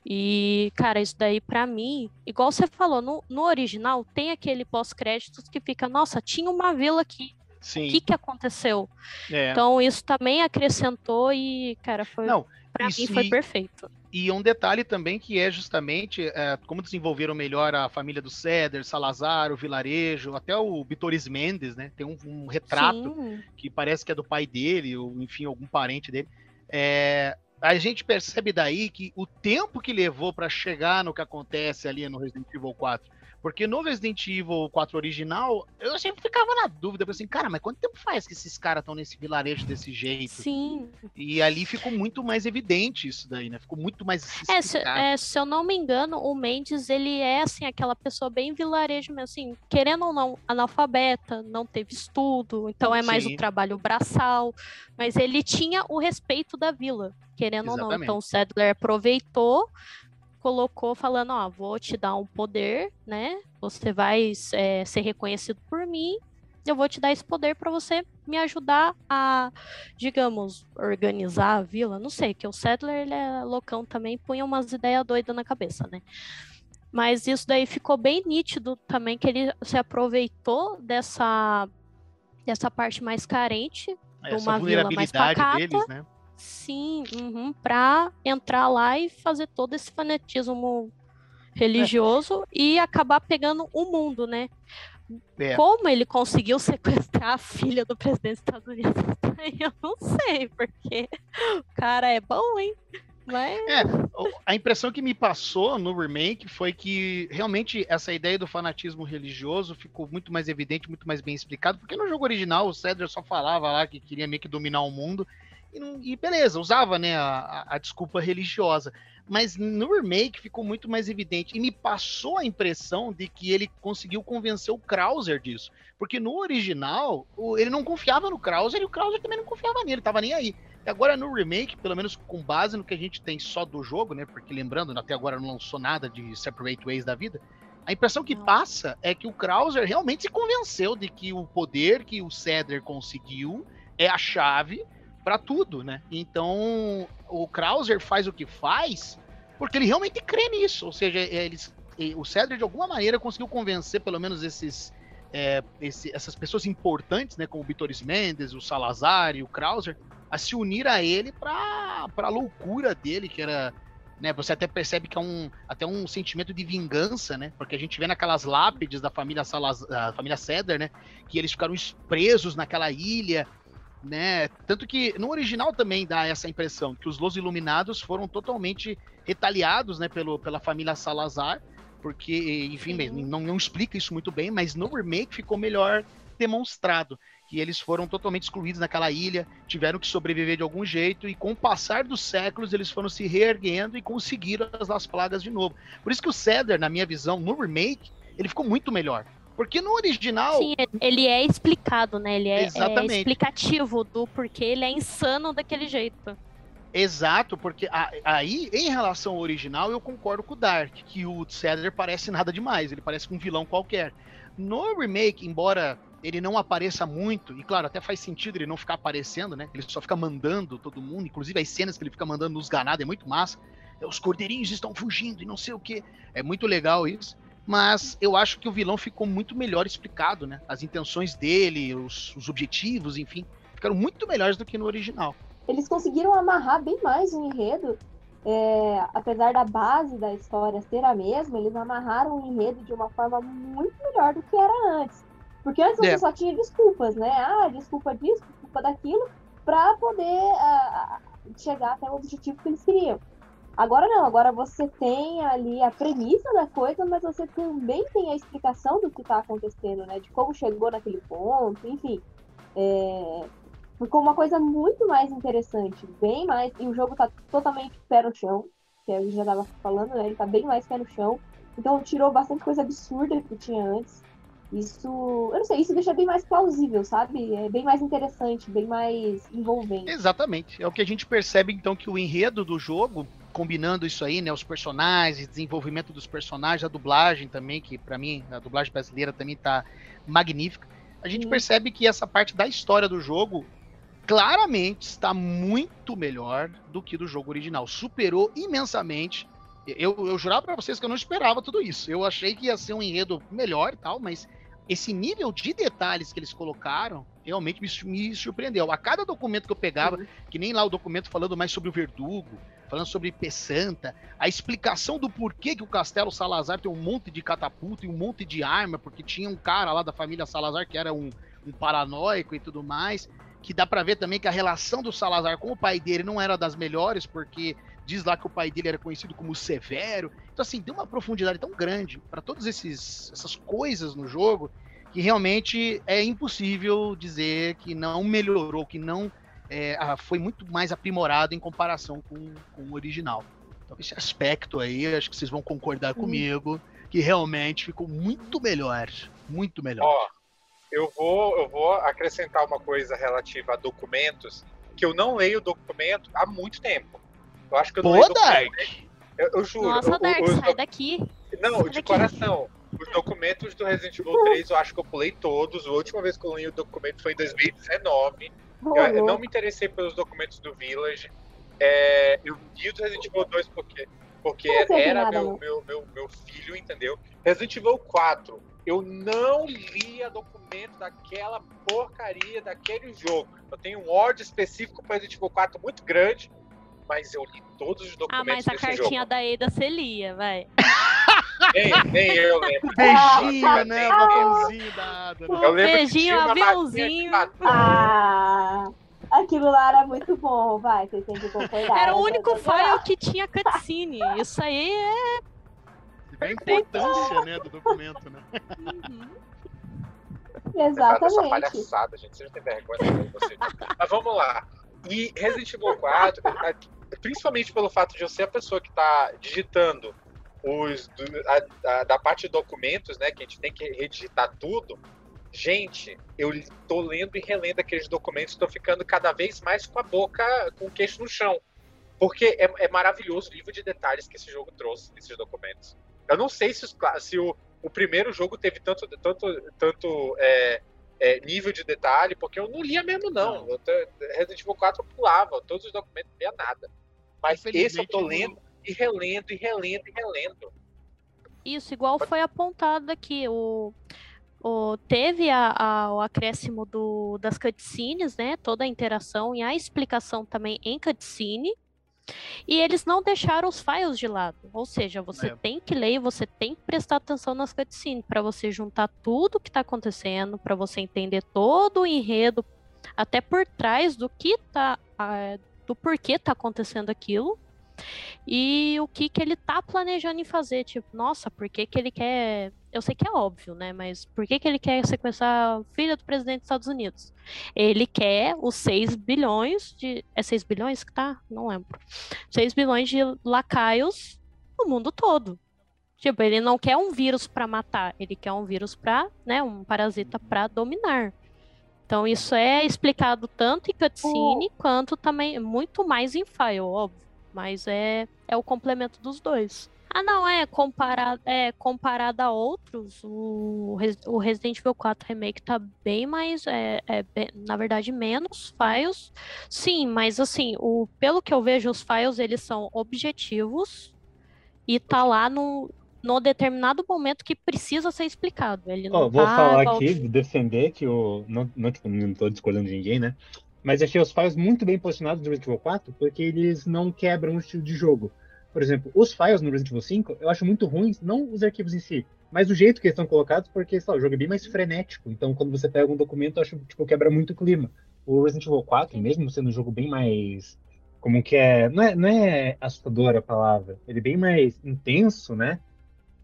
E, cara, isso daí pra mim, igual você falou, no, no original tem aquele pós-créditos que fica, nossa, tinha uma vila aqui, o Sim. que que aconteceu? é. Então isso também acrescentou e, cara, foi Não, para isso mim foi e- perfeito. E um detalhe também que é justamente é, como desenvolveram melhor a família do Ceder, Salazar, o vilarejo, até o Bitoris Mendes, né? Tem um, um retrato Sim, que parece que é do pai dele, ou enfim, algum parente dele. É, a gente percebe daí que o tempo que levou para chegar no que acontece ali no Resident Evil 4 porque no Resident Evil 4 original, eu sempre ficava na dúvida, assim, cara, mas quanto tempo faz que esses caras estão nesse vilarejo desse jeito? Sim. E ali ficou muito mais evidente isso daí, né? Ficou muito mais. É se, é, se, eu não me engano, o Mendes, ele é, assim, aquela pessoa bem vilarejo mesmo, assim, querendo ou não, analfabeta, não teve estudo, então é mais Sim. o trabalho braçal, mas ele tinha o respeito da vila, querendo Exatamente. ou não. Então o Sadler aproveitou colocou falando, ó, vou te dar um poder, né? Você vai é, ser reconhecido por mim. Eu vou te dar esse poder para você me ajudar a, digamos, organizar a vila. Não sei, que o Settler ele é loucão também, punha umas ideias doidas na cabeça, né? Mas isso daí ficou bem nítido também que ele se aproveitou dessa dessa parte mais carente, Essa uma vila mais pacata. Deles, né? Sim, uhum, para entrar lá e fazer todo esse fanatismo religioso é. e acabar pegando o mundo, né? É. Como ele conseguiu sequestrar a filha do presidente dos Estados Unidos? Eu não sei, porque o cara é bom, hein? Mas... É, a impressão que me passou no remake foi que realmente essa ideia do fanatismo religioso ficou muito mais evidente, muito mais bem explicado, porque no jogo original o Cedric só falava lá que queria meio que dominar o mundo e, e beleza, usava né, a, a, desculpa religiosa. Mas no remake ficou muito mais evidente. E me passou a impressão de que ele conseguiu convencer o Krauser disso. Porque no original, o, ele não confiava no Krauser e o Krauser também não confiava nele, tava nem aí. E agora no remake, pelo menos com base no que a gente tem só do jogo, né? Porque lembrando, até agora não lançou nada de Separate Ways da vida. A impressão que passa é que o Krauser realmente se convenceu de que o poder que o Cedar conseguiu é a chave para tudo, né? Então, o Krauser faz o que faz porque ele realmente crê nisso. Ou seja, eles, o Cedric, de alguma maneira, conseguiu convencer pelo menos esses, é, esse, essas pessoas importantes, né? Como o Vitoris Mendes, o Salazar e o Krauser, a se unir a ele para a loucura dele, que era. Né, você até percebe que é um, até um sentimento de vingança, né? Porque a gente vê naquelas lápides da família Salazar, da família Cedar, né? Que eles ficaram presos naquela ilha né? Tanto que no original também dá essa impressão que os Los Iluminados foram totalmente retaliados, né, pelo, pela família Salazar, porque, enfim, não, não explica isso muito bem, mas no remake ficou melhor demonstrado que eles foram totalmente excluídos naquela ilha, tiveram que sobreviver de algum jeito e com o passar dos séculos eles foram se reerguendo e conseguiram as, as plagas de novo. Por isso que o Cedar, na minha visão, no remake, ele ficou muito melhor. Porque no original. Sim, ele é explicado, né? Ele é, é explicativo do porquê ele é insano daquele jeito. Exato, porque aí, em relação ao original, eu concordo com o Dark, que o Cedar parece nada demais, ele parece um vilão qualquer. No remake, embora ele não apareça muito, e claro, até faz sentido ele não ficar aparecendo, né? Ele só fica mandando todo mundo, inclusive as cenas que ele fica mandando nos ganados é muito massa. Os cordeirinhos estão fugindo e não sei o que. É muito legal isso mas eu acho que o vilão ficou muito melhor explicado, né? As intenções dele, os, os, objetivos, enfim, ficaram muito melhores do que no original. Eles conseguiram amarrar bem mais o enredo, é, apesar da base da história ser a mesma, eles amarraram o enredo de uma forma muito melhor do que era antes. Porque antes você é. só tinha desculpas, né? Ah, desculpa disso, desculpa daquilo, para poder uh, chegar até o objetivo que eles queriam. Agora não, agora você tem ali a premissa da coisa, mas você também tem a explicação do que está acontecendo, né? De como chegou naquele ponto, enfim. É... Ficou uma coisa muito mais interessante, bem mais. E o jogo está totalmente pé no chão, que a gente já estava falando, né? Ele tá bem mais pé no chão. Então tirou bastante coisa absurda que tinha antes. Isso, eu não sei, isso deixa bem mais plausível, sabe? É bem mais interessante, bem mais envolvente. Exatamente. É o que a gente percebe então que o enredo do jogo combinando isso aí, né, os personagens, desenvolvimento dos personagens, a dublagem também, que para mim a dublagem brasileira também tá magnífica. A gente percebe que essa parte da história do jogo claramente está muito melhor do que do jogo original. Superou imensamente. Eu, eu jurava para vocês que eu não esperava tudo isso. Eu achei que ia ser um enredo melhor e tal, mas esse nível de detalhes que eles colocaram realmente me, me surpreendeu. A cada documento que eu pegava, uhum. que nem lá o documento falando mais sobre o Verdugo, falando sobre Peçanta, a explicação do porquê que o Castelo Salazar tem um monte de catapulta e um monte de arma, porque tinha um cara lá da família Salazar que era um, um paranoico e tudo mais, que dá pra ver também que a relação do Salazar com o pai dele não era das melhores, porque diz lá que o pai dele era conhecido como Severo. Então, assim, tem uma profundidade tão grande para todas essas coisas no jogo que realmente é impossível dizer que não melhorou, que não é, ah, foi muito mais aprimorado em comparação com, com o original. Então, esse aspecto aí, acho que vocês vão concordar comigo, que realmente ficou muito melhor. Muito melhor. Ó, eu vou, eu vou acrescentar uma coisa relativa a documentos, que eu não leio documento há muito tempo. Eu acho que eu não Pô, leio Dark! documento. Eu, eu juro. Nossa, eu- Dark, os sai doc- daqui. Não, sai de daqui. coração. Os documentos do Resident Evil 3, eu acho que eu pulei todos. A última vez que eu li o documento foi em 2019. Eu, eu não me interessei pelos documentos do Village. É, eu li o do Resident Evil 2 porque, porque era nada, meu, não. meu, meu, meu filho, entendeu? Resident Evil 4, eu não lia documento daquela porcaria daquele jogo. Eu tenho um ódio específico para Resident Evil 4 muito grande, mas eu li todos os Ah, documentos mas a desse cartinha jogo. da Ada você lia, vai. Nem, nem eu lembro. Beijinho, Ah, né? nem eu. Botãozinho da Ada. né? Eu lembro Beijinho, aviãozinho. Ah, aquilo lá era muito bom, vai, vocês têm que concordar. Era o único file que tinha cutscene. Isso aí é. Você vê a importância né, do documento, né? Uhum. Essa Exatamente. palhaçada, gente. Vocês não têm vergonha de você. Mas vamos lá. E Resident Evil 4, a- principalmente pelo fato de eu ser a pessoa que está digitando os do- a- a- da parte de documentos, né? Que a gente tem que redigitar tudo. Gente, eu tô lendo e relendo aqueles documentos, tô ficando cada vez mais com a boca, com o queixo no chão. Porque é, é maravilhoso o nível de detalhes que esse jogo trouxe nesses documentos. Eu não sei se, os se o, o primeiro jogo teve tanto, tanto, tanto é, é, nível de detalhe, porque eu não lia mesmo, não. Eu Resident Evil 4 eu pulava, todos os documentos não lia nada. Mas esse eu tô lendo e relendo e relendo e relendo. Isso, igual foi apontado aqui. O, o, teve a, a- o acréscimo do, das cutscenes, né? Toda a interação e a explicação também em cutscene. E eles não deixaram os files de lado. Ou seja, você É. tem que ler e você tem que prestar atenção nas cutscenes para você juntar tudo que está acontecendo, para você entender todo o enredo, até por trás do que tá. do porquê tá acontecendo aquilo e o que que ele tá planejando em fazer, tipo, nossa, por que que ele quer, eu sei que é óbvio, né, mas por que que ele quer sequestrar a filha do presidente dos Estados Unidos? Ele quer os 6 bilhões de, é 6 bilhões que tá? Não lembro. 6 bilhões de lacaios no mundo todo. Tipo, ele não quer um vírus para matar, ele quer um vírus para, né, um parasita para dominar. Então isso é explicado tanto em cutscene quanto também muito mais em file, óbvio. Mas é, é o complemento dos dois. Ah, não, é comparado, é comparado a outros, o, o Resident Evil 4 Remake tá bem mais, é, é bem- na verdade, menos files. Sim, mas assim, o, pelo que eu vejo, os files eles são objetivos e tá lá no, no determinado momento que precisa ser explicado. Ele não Ó, vou tá falar igual- aqui, defender que o. Não, não, não tô discordando de ninguém, né? Mas achei os files muito bem posicionados no Resident Evil 4, porque eles não quebram o estilo de jogo. Por exemplo, os files no Resident Evil 5, eu acho muito ruins, não os arquivos em si, mas o jeito que eles estão colocados, porque, lá, o jogo é bem mais frenético. Então, quando você pega um documento, eu acho que tipo, quebra muito o clima. O Resident Evil 4, mesmo sendo um jogo bem mais. Como que é. Não é, não é assustadora a palavra. Ele é bem mais intenso, né?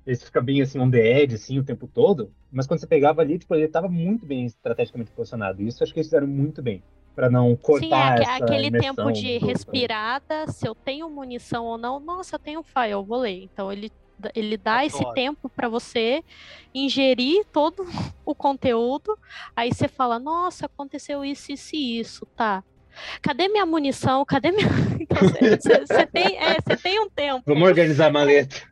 Ele fica bem assim, on the edge, assim, o tempo todo. Mas quando você pegava ali, tipo, ele estava muito bem estrategicamente posicionado. Isso acho que eles fizeram muito bem. Pra não Sim, cortar aque- essa aquele imersão tempo de respirada, se eu tenho munição ou não, nossa, eu tenho file, eu vou ler. Então ele, ele dá esse tempo para você ingerir todo o conteúdo, aí você fala, nossa, aconteceu isso, isso e isso, tá. Cadê minha munição? Cadê minha. Então, você- Você tem, é, você tem um tempo. Vamos organizar a maleta.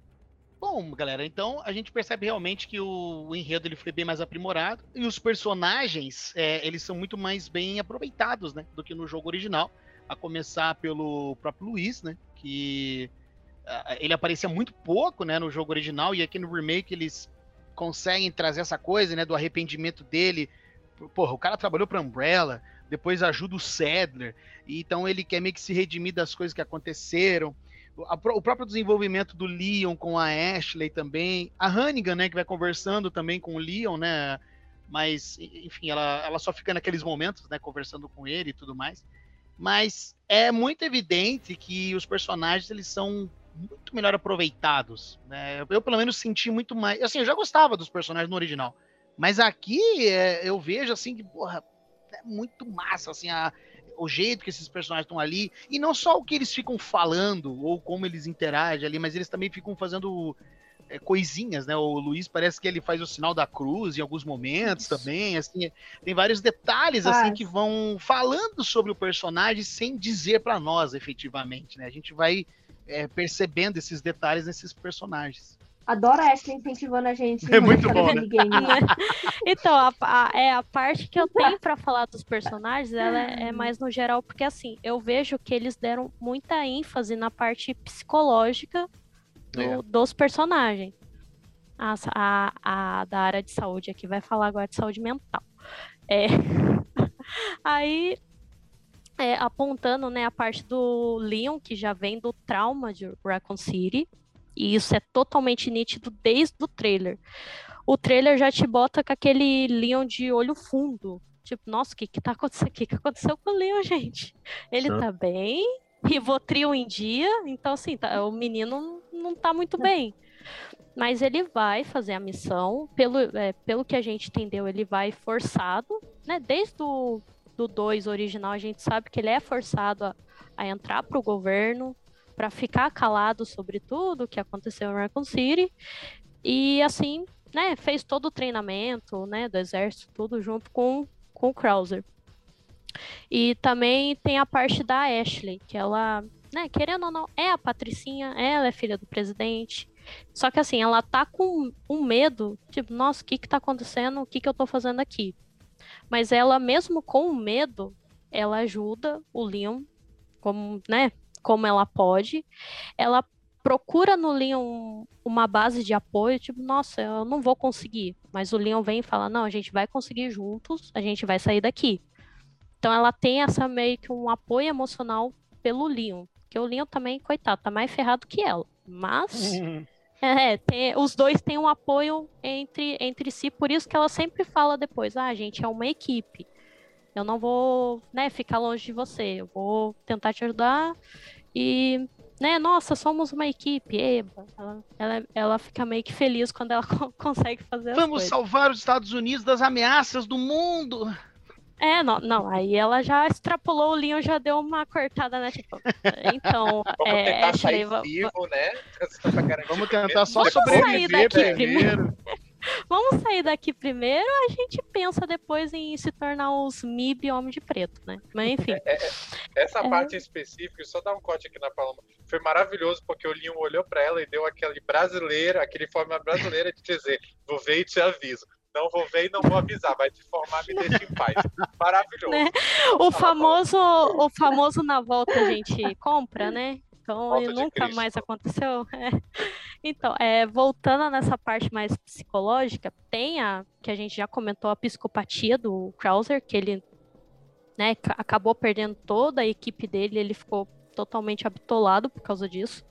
Bom, galera, então a gente percebe realmente que o, o enredo ele foi bem mais aprimorado e os personagens é, eles são muito mais bem aproveitados, né, do que no jogo original. A começar pelo próprio Luiz, né, que ah, ele aparecia muito pouco, né, no jogo original e aqui no remake eles conseguem trazer essa coisa, né, do arrependimento dele. Porra, o cara trabalhou para Umbrella, depois ajuda o Sadler, então ele quer meio que se redimir das coisas que aconteceram o próprio desenvolvimento do Leon com a Ashley também, a Hannigan, né, que vai conversando também com o Leon, né, mas enfim, ela, ela só fica naqueles momentos, né, conversando com ele e tudo mais. Mas é muito evidente que os personagens eles são muito melhor aproveitados, né? Eu pelo menos senti muito mais, assim, eu já gostava dos personagens no original, mas aqui é, eu vejo assim que, porra, é muito massa assim a, o jeito que esses personagens estão ali e não só o que eles ficam falando ou como eles interagem ali, mas eles também ficam fazendo é, coisinhas, né? O Luiz parece que ele faz o sinal da cruz em alguns momentos Isso. também, assim, tem vários detalhes assim que vão falando sobre o personagem sem dizer para nós efetivamente, né? A gente vai é, percebendo esses detalhes nesses personagens. Adoro a Ashley incentivando a gente. É muito bom, né? então, a, a, é, a parte que eu tenho para falar dos personagens, ela é, é, mais no geral, porque assim, eu vejo que eles deram muita ênfase na parte psicológica do, é. dos personagens. A, a, a, da área de saúde aqui vai falar agora de saúde mental. É, aí, é, apontando né, a parte do Leon, que já vem do trauma de Raccoon City, e isso é totalmente nítido desde o trailer. O trailer já te bota com aquele Leon de olho fundo. Tipo, nossa, o que que tá acontecendo? O que que aconteceu com o Leon, gente? Ele tá bem? Rivotril em dia? Então, assim, tá, o menino não tá muito bem. Mas ele vai fazer a missão, pelo, é, pelo que a gente entendeu, ele vai forçado, né? Desde o do 2 original, a gente sabe que ele é forçado a, a entrar para o governo, para ficar calado sobre tudo o que aconteceu em Raccoon City. E assim, né, fez todo o treinamento, né, do exército, tudo junto com, com o Krauser. E também tem a parte da Ashley, que ela, né, querendo ou não, é a Patricinha, ela é filha do presidente. Só que assim, ela tá com um medo, tipo, nossa, o que que tá acontecendo? O que que eu tô fazendo aqui? Mas ela, mesmo com o medo, ela ajuda o Leon, como, né, como ela pode. Ela procura no Leon uma base de apoio, tipo, nossa, eu não vou conseguir. Mas o Leon vem e fala, não, a gente vai conseguir juntos, a gente vai sair daqui. Então ela tem essa meio que um apoio emocional pelo Leon. Que o Leon também, coitado, tá mais ferrado que ela. Mas. É, tem, os dois têm um apoio entre, entre si, por isso que ela sempre fala depois, ah, a gente é uma equipe. Eu não vou, né, ficar longe de você. Eu vou tentar te ajudar e, né, nossa, somos uma equipe. Eba. Ela, ela, ela fica meio que feliz quando ela consegue fazer Vamos salvar os Estados Unidos das ameaças do mundo. É, não, não, aí ela já extrapolou o Leon, já deu uma cortada, né? Tipo, então, Vamos é, tentar Ashley, sair vivo, né? Vamos tentar só Vamos sobreviver sair daqui primeiro. Vamos sair daqui primeiro, a gente pensa depois em se tornar os MIB Homem de Preto, né? Mas enfim. É, é, essa É. parte em específico, só dar um corte aqui na Paloma, foi maravilhoso, porque o Leon olhou pra ela e deu aquele brasileiro, aquele forma brasileira de dizer, vou ver e te aviso. Não vou ver e não vou avisar, vai te informar, me deixa em paz. Maravilhoso. Né? O famoso, o famoso na volta a gente compra, né? Então Volta de nunca Cristo. mais aconteceu. É. Então, é, voltando nessa parte mais psicológica, tem a que a gente já comentou a psicopatia do Krauser, que ele né, ca- acabou perdendo toda a equipe dele, ele ficou totalmente habitolado por causa disso.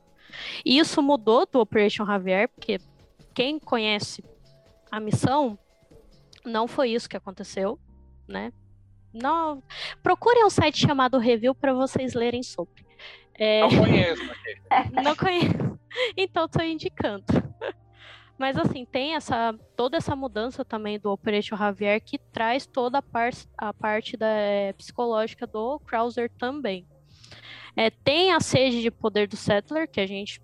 E isso mudou do Operation Javier, porque quem conhece a missão, não foi isso que aconteceu, né? Não, procurem um site chamado Review para vocês lerem sobre. É, Não conheço aquele. não conheço. Então estou indicando. Mas assim, tem essa toda essa mudança também do Operation Javier que traz toda a, par a parte da, eh, psicológica do Krauser também. É, tem a sede de poder do Settler, que a gente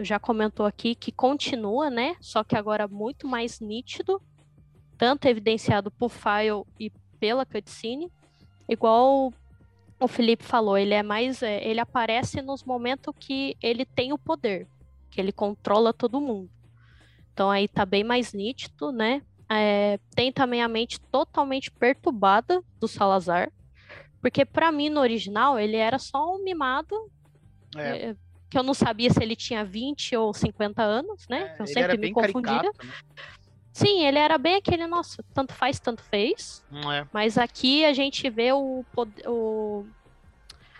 já comentou aqui, que continua, né? Só que agora muito mais nítido, tanto evidenciado por file e pela cutscene, igual o Felipe falou, ele é mais, é, ele aparece nos momentos que ele tem o poder, que ele controla todo mundo. Então aí tá bem mais nítido, né? É, tem também a mente totalmente perturbada do Salazar, porque pra mim no original ele era só um mimado, É. é, que eu não sabia se ele tinha 20 ou 50 anos, né? que eu sempre me confundia. caricato, né? Sim, ele era bem aquele, nossa, tanto faz, tanto fez. Não é? Mas aqui a gente vê o, o-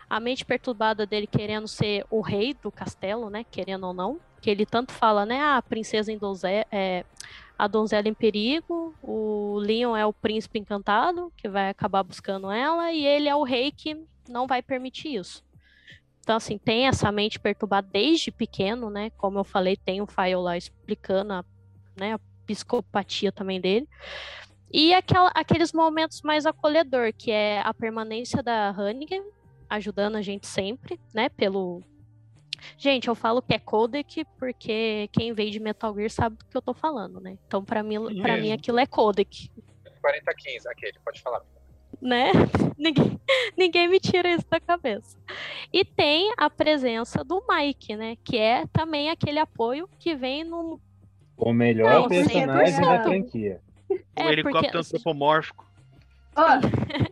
a mente perturbada dele querendo ser o rei do castelo, né? Querendo ou não. Que ele tanto fala, né? Ah, a princesa Indose é, a donzela em perigo, o Leon é o príncipe encantado, que vai acabar buscando ela, e ele é o rei que não vai permitir isso. Então, assim, tem essa mente perturbada desde pequeno, né? Como eu falei, tem um file lá explicando a, né, a psicopatia também dele. E aquela, aqueles momentos mais acolhedor, que é a permanência da Hannigan, ajudando a gente sempre, né? Pelo. Gente, eu falo que é codec porque quem veio de Metal Gear sabe do que eu tô falando, né? Então, para mim, para mim aquilo é codec. 4015, aquele, pode falar. Né? ninguém, ninguém me tira isso da cabeça. E tem a presença do Mike, né? Que é também aquele apoio que vem no. O melhor Não, personagem da 100%. franquia. É, o helicóptero porque- antropomórfico. Ó,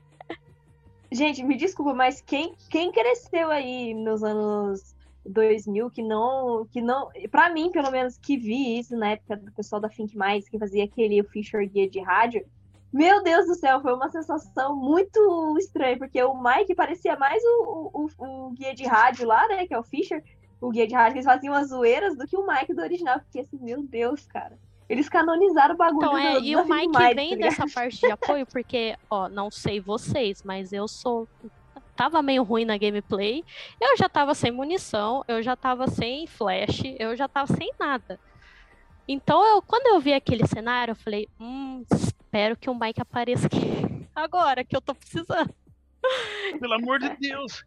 gente, me desculpa, mas quem, quem cresceu aí nos anos 2000 que não, que não, para mim, pelo menos, que vi isso na época do pessoal da Think Mais, que fazia aquele o Fisher Guia de rádio, meu Deus do céu, foi uma sensação muito estranha, porque o Mike parecia mais o, o, o- o guia de rádio lá, né, que é o Fisher, o guia de rádio, eles faziam as zoeiras do que o Mike do original, porque assim, meu Deus, cara. Eles canonizaram o bagulho Então, é, do, e o Mike Mais, vem tá dessa parte de apoio, porque, ó, não sei vocês, mas eu sou. Tava meio ruim na gameplay, eu já tava sem munição, eu já tava sem flash, eu já tava sem nada. Então, eu, quando eu vi aquele cenário, eu falei, hum, espero que o Mike apareça aqui agora, que eu tô precisando. Pelo amor de Deus.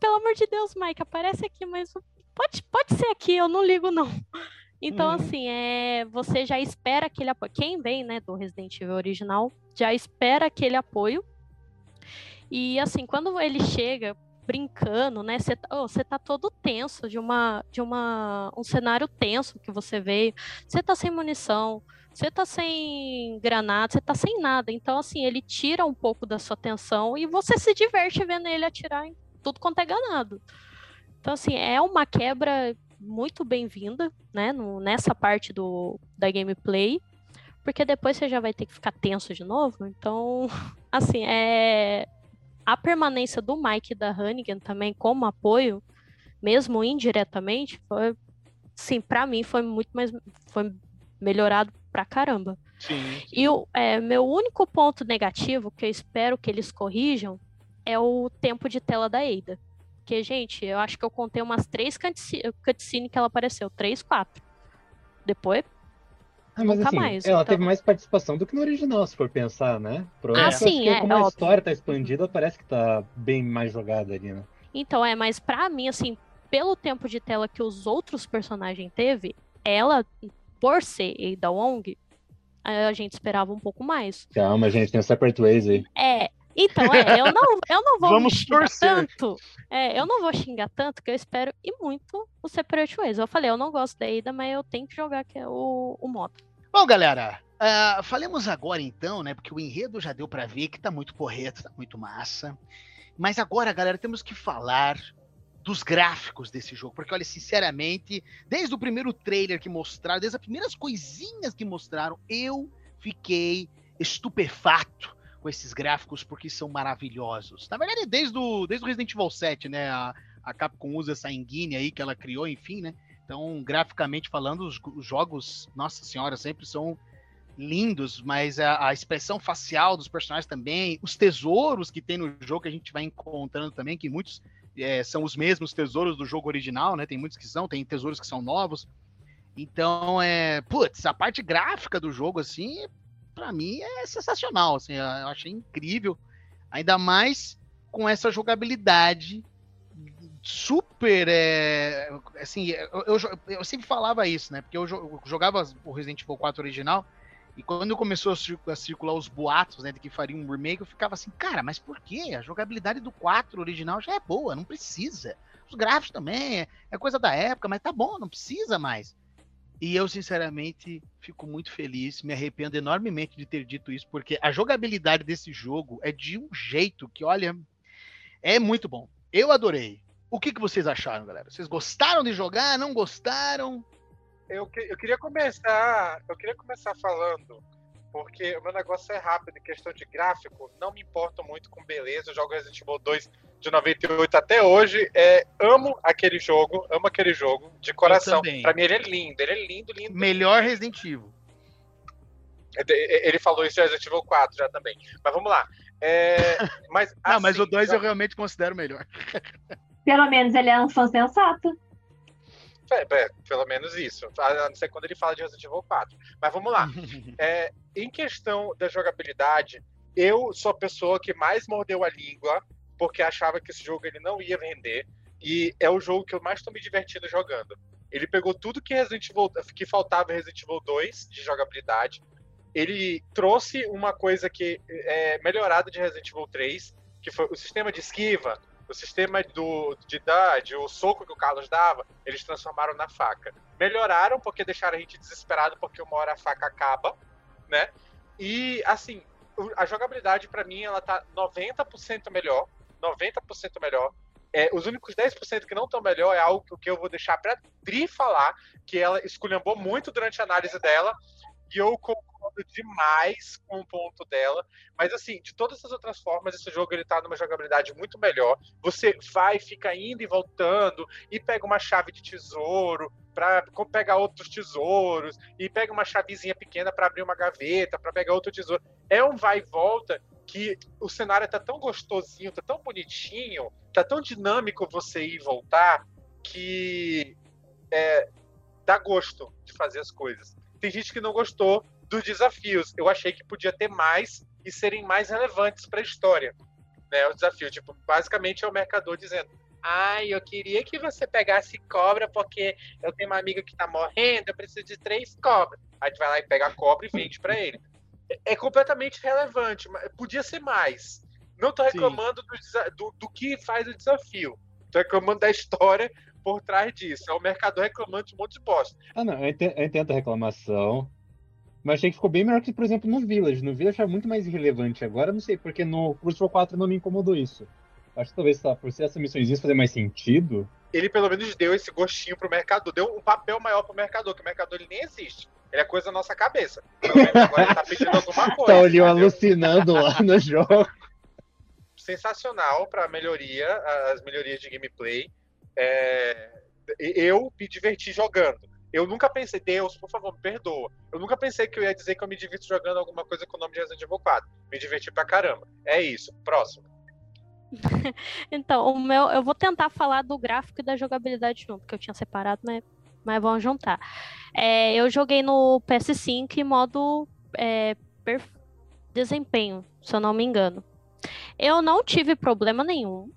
Pelo amor de Deus, Mike, aparece aqui, mas pode, pode ser aqui, eu não ligo, não. Então, Uhum. assim, é, você já espera aquele apoio. Quem vem, né, do Resident Evil original, já espera aquele apoio. E, assim, quando ele chega brincando, né, você tá, ô, você tá todo tenso de uma, de uma, um cenário tenso que você veio. Você tá sem munição, você tá sem granada, você tá sem nada. Então, assim, ele tira um pouco da sua atenção e você se diverte vendo ele atirar em tudo quanto é ganado. Então, assim, é uma quebra muito bem-vinda, né, no- nessa parte do, da gameplay, porque depois você já vai ter que ficar tenso de novo. Então, assim, é a permanência do Mike e da Hannigan também como apoio, mesmo indiretamente, foi, sim, para mim foi muito mais, foi melhorado pra caramba. Sim. E o é, meu único ponto negativo, que eu espero que eles corrijam, é o tempo de tela da Ada. Porque, gente, eu acho que eu contei umas três cutsce- cutscenes que ela apareceu. Três, quatro. Depois, Ah, mas Nunca assim, mais, ela então. teve mais participação do que no original, se for pensar, né? Ah, sim, porque é, como é a óbvio. história tá expandida, parece que tá bem mais jogada ali, né? Então, é, mas pra mim, assim, pelo tempo de tela que os outros personagens teve, ela, por ser Ada Wong, a gente esperava um pouco mais. Calma, gente, tem o Separate Ways aí. É, então, é, eu não, eu não vou Vamos xingar torcer. tanto. É, eu não vou xingar tanto que eu espero e muito o Separate Ways. Eu falei, eu não gosto da Ada, mas eu tenho que jogar que é o, o modo. Bom, galera, ah, falemos agora então, né? Porque o enredo já deu pra ver que tá muito porreto, tá muito massa. Mas agora, galera, temos que falar dos gráficos desse jogo. Porque, olha, sinceramente, desde o primeiro trailer que mostraram, desde as primeiras coisinhas que mostraram, eu fiquei estupefato com esses gráficos porque são maravilhosos. Na verdade, desde o, desde o Resident Evil 7, né? A, a Capcom usa essa engine aí que ela criou, enfim, né? Então, graficamente falando, os, os jogos, nossa senhora, sempre são lindos, mas a, a expressão facial dos personagens também, os tesouros que tem no jogo que a gente vai encontrando também, que muitos é, são os mesmos tesouros do jogo original, né? Tem muitos que são, tem tesouros que são novos. Então, é, putz, a parte gráfica do jogo, assim, pra mim é sensacional, assim, eu achei incrível, ainda mais com essa jogabilidade super, é, assim, eu, eu, eu sempre falava isso, né, porque eu, jo- eu jogava o Resident Evil 4 original, e quando começou a cir- a circular os boatos, né, de que faria um remake, eu ficava assim, cara, mas por quê? A jogabilidade do 4 original já é boa, não precisa. Os gráficos também, é, é coisa da época, mas tá bom, não precisa mais. E eu, sinceramente, fico muito feliz, me arrependo enormemente de ter dito isso, porque a jogabilidade desse jogo é de um jeito que, olha, é muito bom. Eu adorei. O que, que vocês acharam, galera? Vocês gostaram de jogar? Não gostaram? Eu, que- eu queria começar. Eu queria começar falando, porque o meu negócio é rápido, questão de gráfico, não me importo muito com beleza. Eu jogo Resident Evil 2 de 98 até hoje. É, amo aquele jogo, amo aquele jogo de coração. Pra mim ele é lindo, ele é lindo, lindo. Melhor Resident Evil. Ele falou isso em Resident Evil 4 já também. Mas vamos lá. É, mas, Não, mas assim, o 2 já- eu realmente considero melhor. Pelo menos ele é um fã sensato. É, é, pelo menos isso. A não ser quando ele fala de Resident Evil 4. Mas vamos lá. É, em questão da jogabilidade, eu sou a pessoa que mais mordeu a língua porque achava que esse jogo ele não ia vender. E é o jogo que eu mais estou me divertindo jogando. Ele pegou tudo que Resident Evil, que faltava Resident Evil 2 de jogabilidade. Ele trouxe uma coisa que é melhorada de Resident Evil 3, que foi o sistema de esquiva, o sistema do, de dodge, o soco que o Carlos dava, eles transformaram na faca. Melhoraram porque deixaram a gente desesperado porque uma hora a faca acaba, né? E assim, a jogabilidade pra mim ela tá 90% melhor, 90% melhor. É, os únicos 10% que não estão melhor é algo que eu vou deixar pra Dri falar, que ela esculhambou muito durante a análise dela, e eu concordo demais com o ponto dela. Mas assim, de todas as outras formas, esse jogo ele tá numa jogabilidade muito melhor. Você vai, fica indo e voltando, e pega uma chave de tesouro para pegar outros tesouros, e pega uma chavezinha pequena para abrir uma gaveta, para pegar outro tesouro. É um vai e volta que o cenário tá tão gostosinho, tá tão bonitinho, tá tão dinâmico você ir e voltar, que é, dá gosto de fazer as coisas. Tem gente que não gostou dos desafios. Eu achei que podia ter mais e serem mais relevantes para a história. Né, o desafio, tipo, basicamente é o mercador dizendo: Ai, eu queria que você pegasse cobra, porque eu tenho uma amiga que tá morrendo, eu preciso de três cobras. Aí tu vai lá e pega a cobra e vende para ele. É- completamente relevante, mas podia ser mais. Não tô Sim. reclamando do, do, do que faz o desafio. Tô reclamando da história por trás disso. É o mercador reclamando de um monte de bosta. Ah, não, eu entendo, a reclamação. Mas achei que ficou bem melhor que, por exemplo, no Village. No Village é muito mais irrelevante agora, não sei, porque no Crucible 4 não me incomodou isso. Acho que talvez só por ser essas missões fazer mais sentido. Ele pelo menos deu esse gostinho pro mercador, deu um papel maior pro mercador, que o mercador ele nem existe. Ele é coisa da nossa cabeça. Pelo menos agora ele tá pedindo alguma coisa. Tá o Leon entendeu? alucinando lá no jogo. sensacional para melhoria, as melhorias de gameplay. É, eu me diverti jogando. Eu nunca pensei, Deus, por favor, me perdoa. Eu nunca pensei que eu ia dizer que eu me divirto jogando alguma coisa com o nome de Resident Evil 4. Me diverti pra caramba. É isso. Próximo. Então, o meu, eu vou tentar falar do gráfico e da jogabilidade junto, que eu tinha separado, mas, mas vamos juntar. É, eu joguei no PS5 em modo é, desempenho, se eu não me engano. Eu não tive problema nenhum,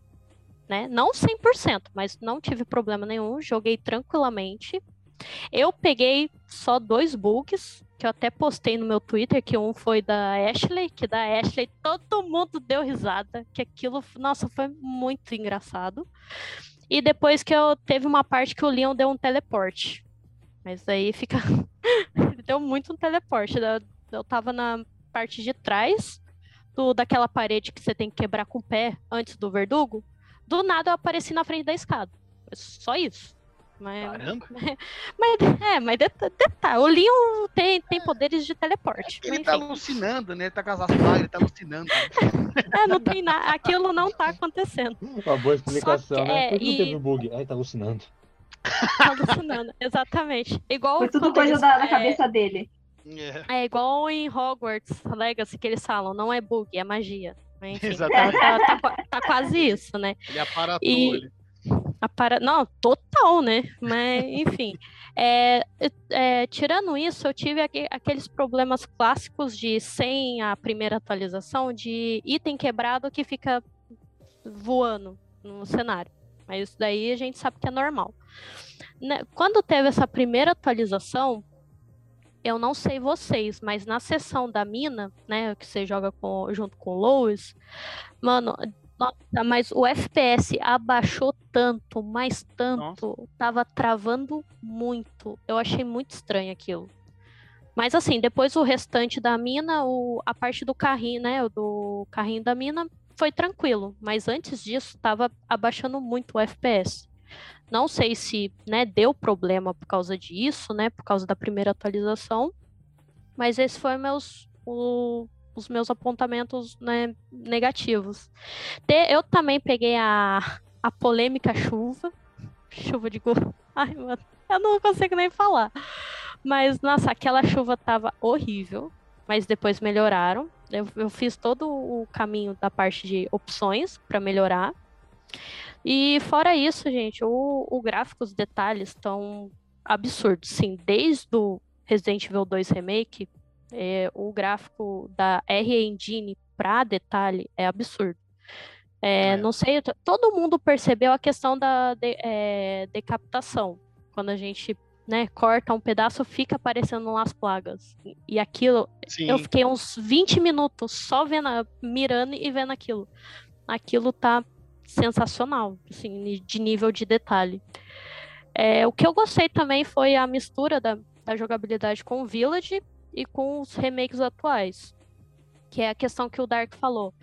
né? Não 100%, mas não tive problema nenhum. Joguei tranquilamente. Eu peguei só dois bugs, que eu até postei no meu Twitter, que um foi da Ashley, que da Ashley todo mundo deu risada, que aquilo, nossa, foi muito engraçado. E depois que eu teve uma parte que o Leon deu um teleporte. Mas aí fica. Ele deu muito um teleporte. Eu, eu tava na parte de trás do, daquela parede que você tem que quebrar com o pé antes do verdugo. Do nada eu apareci na frente da escada. Só isso. Mas, Caramba. mas é, mas deta- detalhe, o Leon tem, tem poderes de teleporte. Ele mas tá enfim. alucinando, né? Ele tá com as aspas, ele tá alucinando. É, não tem nada, aquilo não tá acontecendo. Uma boa explicação, que, né? é, Por que não e- teve o bug? Ai, tá alucinando. Tá alucinando, exatamente. Igual Foi tudo coisa eles- da, da é, cabeça dele. É. É igual em Hogwarts Legacy que eles falam, não é bug, é magia. Mas, Enfim, Exatamente. tá, tá qua- tá quase isso, né? Ele aparatou E- ele. A para... Não, total, né? Mas, enfim. É, é, tirando isso, eu tive aque- aqueles problemas clássicos de sem a primeira atualização, de item quebrado que fica voando no cenário. Mas isso daí a gente sabe que é normal. Né, Quando teve essa primeira atualização, eu não sei vocês, mas na seção da mina, né, que você joga com- junto com o Lois, mano, nossa, mas o FPS abaixou tanto, mas tanto, tava travando muito. Eu achei muito estranho aquilo. Mas assim, depois o restante da mina, o, a parte do carrinho, né, do carrinho da mina, foi tranquilo. Mas antes disso, tava abaixando muito o FPS. Não sei se, né, deu problema por causa disso, né, por causa da primeira atualização. Mas esses foram meus, o- os meus apontamentos, né, negativos. Eu também peguei a, a polêmica chuva. Chuva de gol. Ai, mano, eu não consigo nem falar. Mas, nossa, aquela chuva tava horrível. mas depois melhoraram. Eu, eu fiz todo o caminho da parte de opções para melhorar. E fora isso, gente, o, o gráfico, os detalhes estão absurdos. Sim, desde o Resident Evil 2 Remake, é, o gráfico da R Engine para detalhe é absurdo. É, É. Não sei, todo mundo percebeu a questão da de- é, decapitação. Quando a gente né, corta um pedaço, fica aparecendo lá as plagas. E- aquilo, Sim. eu fiquei uns 20 minutos só vendo, mirando e vendo aquilo. Aquilo tá sensacional, assim, de nível de detalhe. É, o que eu gostei também foi a mistura da, da jogabilidade com o Village e com os remakes atuais. Que é a questão que o Dark falou.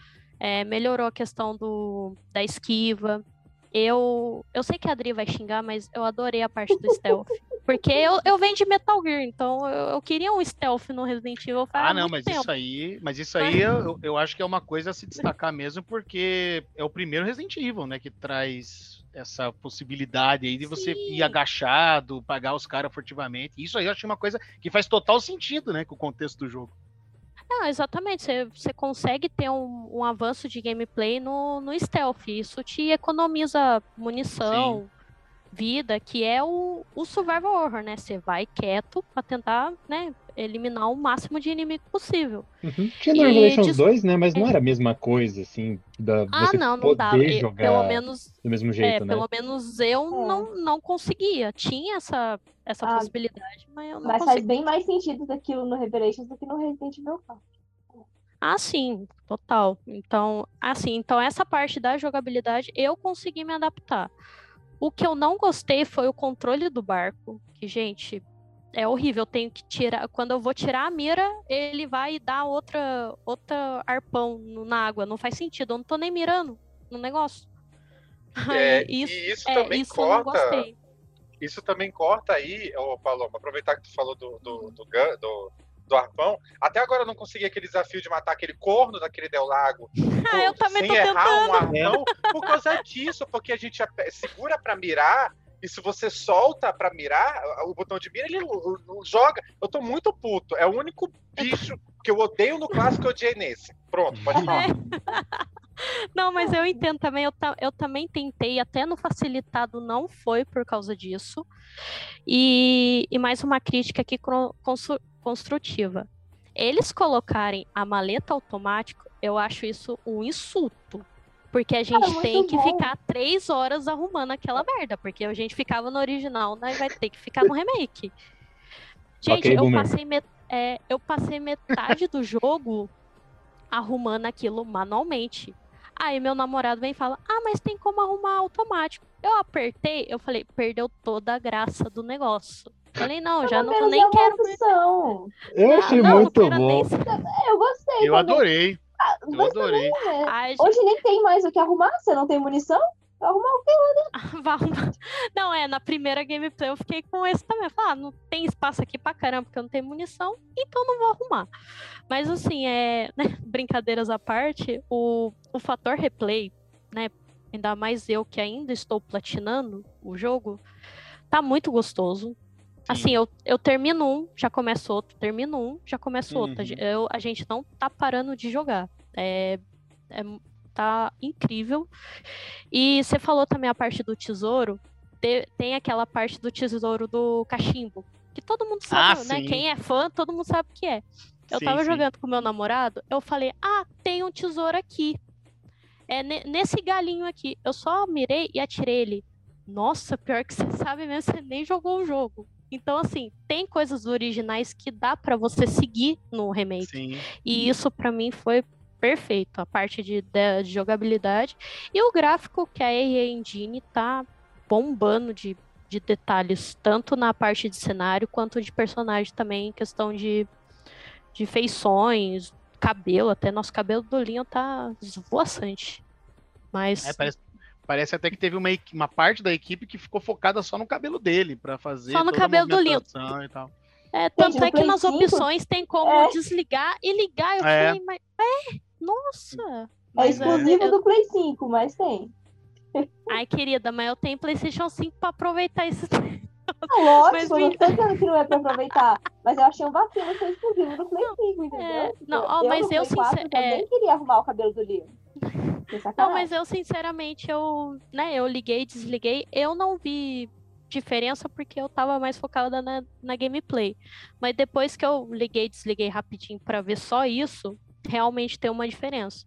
É, melhorou a questão do, da esquiva. Eu, eu sei que a Adri vai xingar, mas eu adorei a parte do stealth. Porque eu, eu venho de Metal Gear, então eu, eu queria um stealth no Resident Evil faz Ah, não, mas tempo. isso aí, mas isso aí eu, eu acho que é uma coisa a se destacar mesmo, porque é o primeiro Resident Evil, né, que traz essa possibilidade aí de você ir Sim. agachado, pagar os caras furtivamente. Isso aí eu acho uma coisa que faz total sentido, né, com o contexto do jogo. Não, exatamente. Você, você consegue ter um, um avanço de gameplay no, no stealth. Isso te economiza munição, vida, que é o, o survival horror, né? Você vai quieto pra tentar, né, eliminar o máximo de inimigo possível. Uhum. Tinha no E Revelations diz- 2, né? Mas não é. era a mesma coisa, assim, da Ah, você não, não poder dava. Jogar Pelo menos, do mesmo é, jeito, né? pelo menos eu É. não, não conseguia. Tinha essa, essa Ah, possibilidade, mas eu não Mas faz bem mais sentido daquilo no Revelations do que no Resident Evil 4. Ah, sim, total. Então, assim, então essa parte da jogabilidade eu consegui me adaptar. O que eu não gostei foi o controle do barco, que, gente, é horrível. Eu tenho que tirar. Quando eu vou tirar a mira, ele vai dar outra, outra arpão na água. Não faz sentido. Eu não tô nem mirando no negócio. É, isso, e isso é, também isso corta. Isso também corta aí, ô Paloma, aproveitar que tu falou do, do, do, do, do arpão. Até agora eu não consegui aquele desafio de matar aquele corno daquele Del Lago. Ah, eu também sem tô errar tentando. um arpão por causa disso, porque a gente segura pra mirar. E se você solta pra mirar, o botão de mira, ele joga. Eu tô muito puto. É o único bicho que eu odeio no clássico que eu odiei nesse. Pronto, pode falar. Não, mas eu entendo também. Eu, eu também tentei, até no facilitado não foi por causa disso. E, e mais uma crítica aqui construtiva. Eles colocarem a maleta automática, eu acho isso um insulto. Porque a gente muito tem que bom. ficar três horas arrumando aquela merda. Porque a gente ficava no original, nós vai ter que ficar no remake. Gente, Ok, eu, passei met- é, eu passei metade do jogo arrumando aquilo manualmente. Aí meu namorado vem e fala: Ah, mas tem como arrumar automático. Eu apertei, eu falei, perdeu toda a graça do negócio. Falei, não, já não nem é quero. opção. Eu Ah, achei não, muito não quero nem bom. É, Eu gostei Eu também. adorei, eu Mas adorei. também, né? Ai, Hoje nem tem mais o que arrumar. Você não tem munição? Vai arrumar o quê? Vai arrumar. Não, é, na primeira gameplay eu fiquei com esse também. Eu falei, ah, não tem espaço aqui pra caramba, porque eu não tenho munição, então não vou arrumar. Mas assim, é, né, brincadeiras à parte, o, o fator replay, né, ainda mais eu que ainda estou platinando o jogo, tá muito gostoso. Assim, eu, eu termino um, já começo outro, termino um, já começo outro. A Uhum. gen- Eu, a gente não tá parando de jogar. É, é, tá incrível. E você falou também a parte do tesouro. te- tem aquela parte do tesouro do cachimbo. Que todo mundo sabe, Ah, né? sim. Quem é fã, todo mundo sabe o que é. Eu Sim, tava sim. jogando com meu namorado, eu falei, ah, tem um tesouro aqui. É ne- nesse galinho aqui. Eu só mirei e atirei ele. Nossa, pior que você sabe mesmo, você nem jogou o jogo. Então, assim, tem coisas originais que dá pra você seguir no remake. Sim. E isso pra mim foi perfeito, a parte de, de- de jogabilidade. E o gráfico que a RE Engine tá bombando de, de detalhes, tanto na parte de cenário quanto de personagem também, em questão de, de feições, cabelo, até nosso cabelo do Leon tá esvoaçante. Mas É, parece, parece até que teve uma, uma parte da equipe que ficou focada só no cabelo dele, pra fazer Só no toda a cabelo do movimentação e tal. é, tanto é que nas 5, opções tem como é. desligar e ligar. Eu É. falei, mas é, nossa. É Mas exclusivo eu- do Play 5, mas tem. Ai, querida, mas eu tenho PlayStation 5 pra aproveitar esse. Não, lógico, Mas, eu não dizendo que não é pra aproveitar. Mas eu achei um vacilo ser exclusivo do Play 5, entendeu? É, não, ó, eu mas eu Play 4 sincer- também é. queria arrumar o cabelo do Leon. Não, mas eu sinceramente eu, né, eu liguei, desliguei, eu não vi diferença porque eu tava mais focada na, na gameplay. Mas depois que eu liguei, desliguei rapidinho pra ver só isso, realmente tem uma diferença.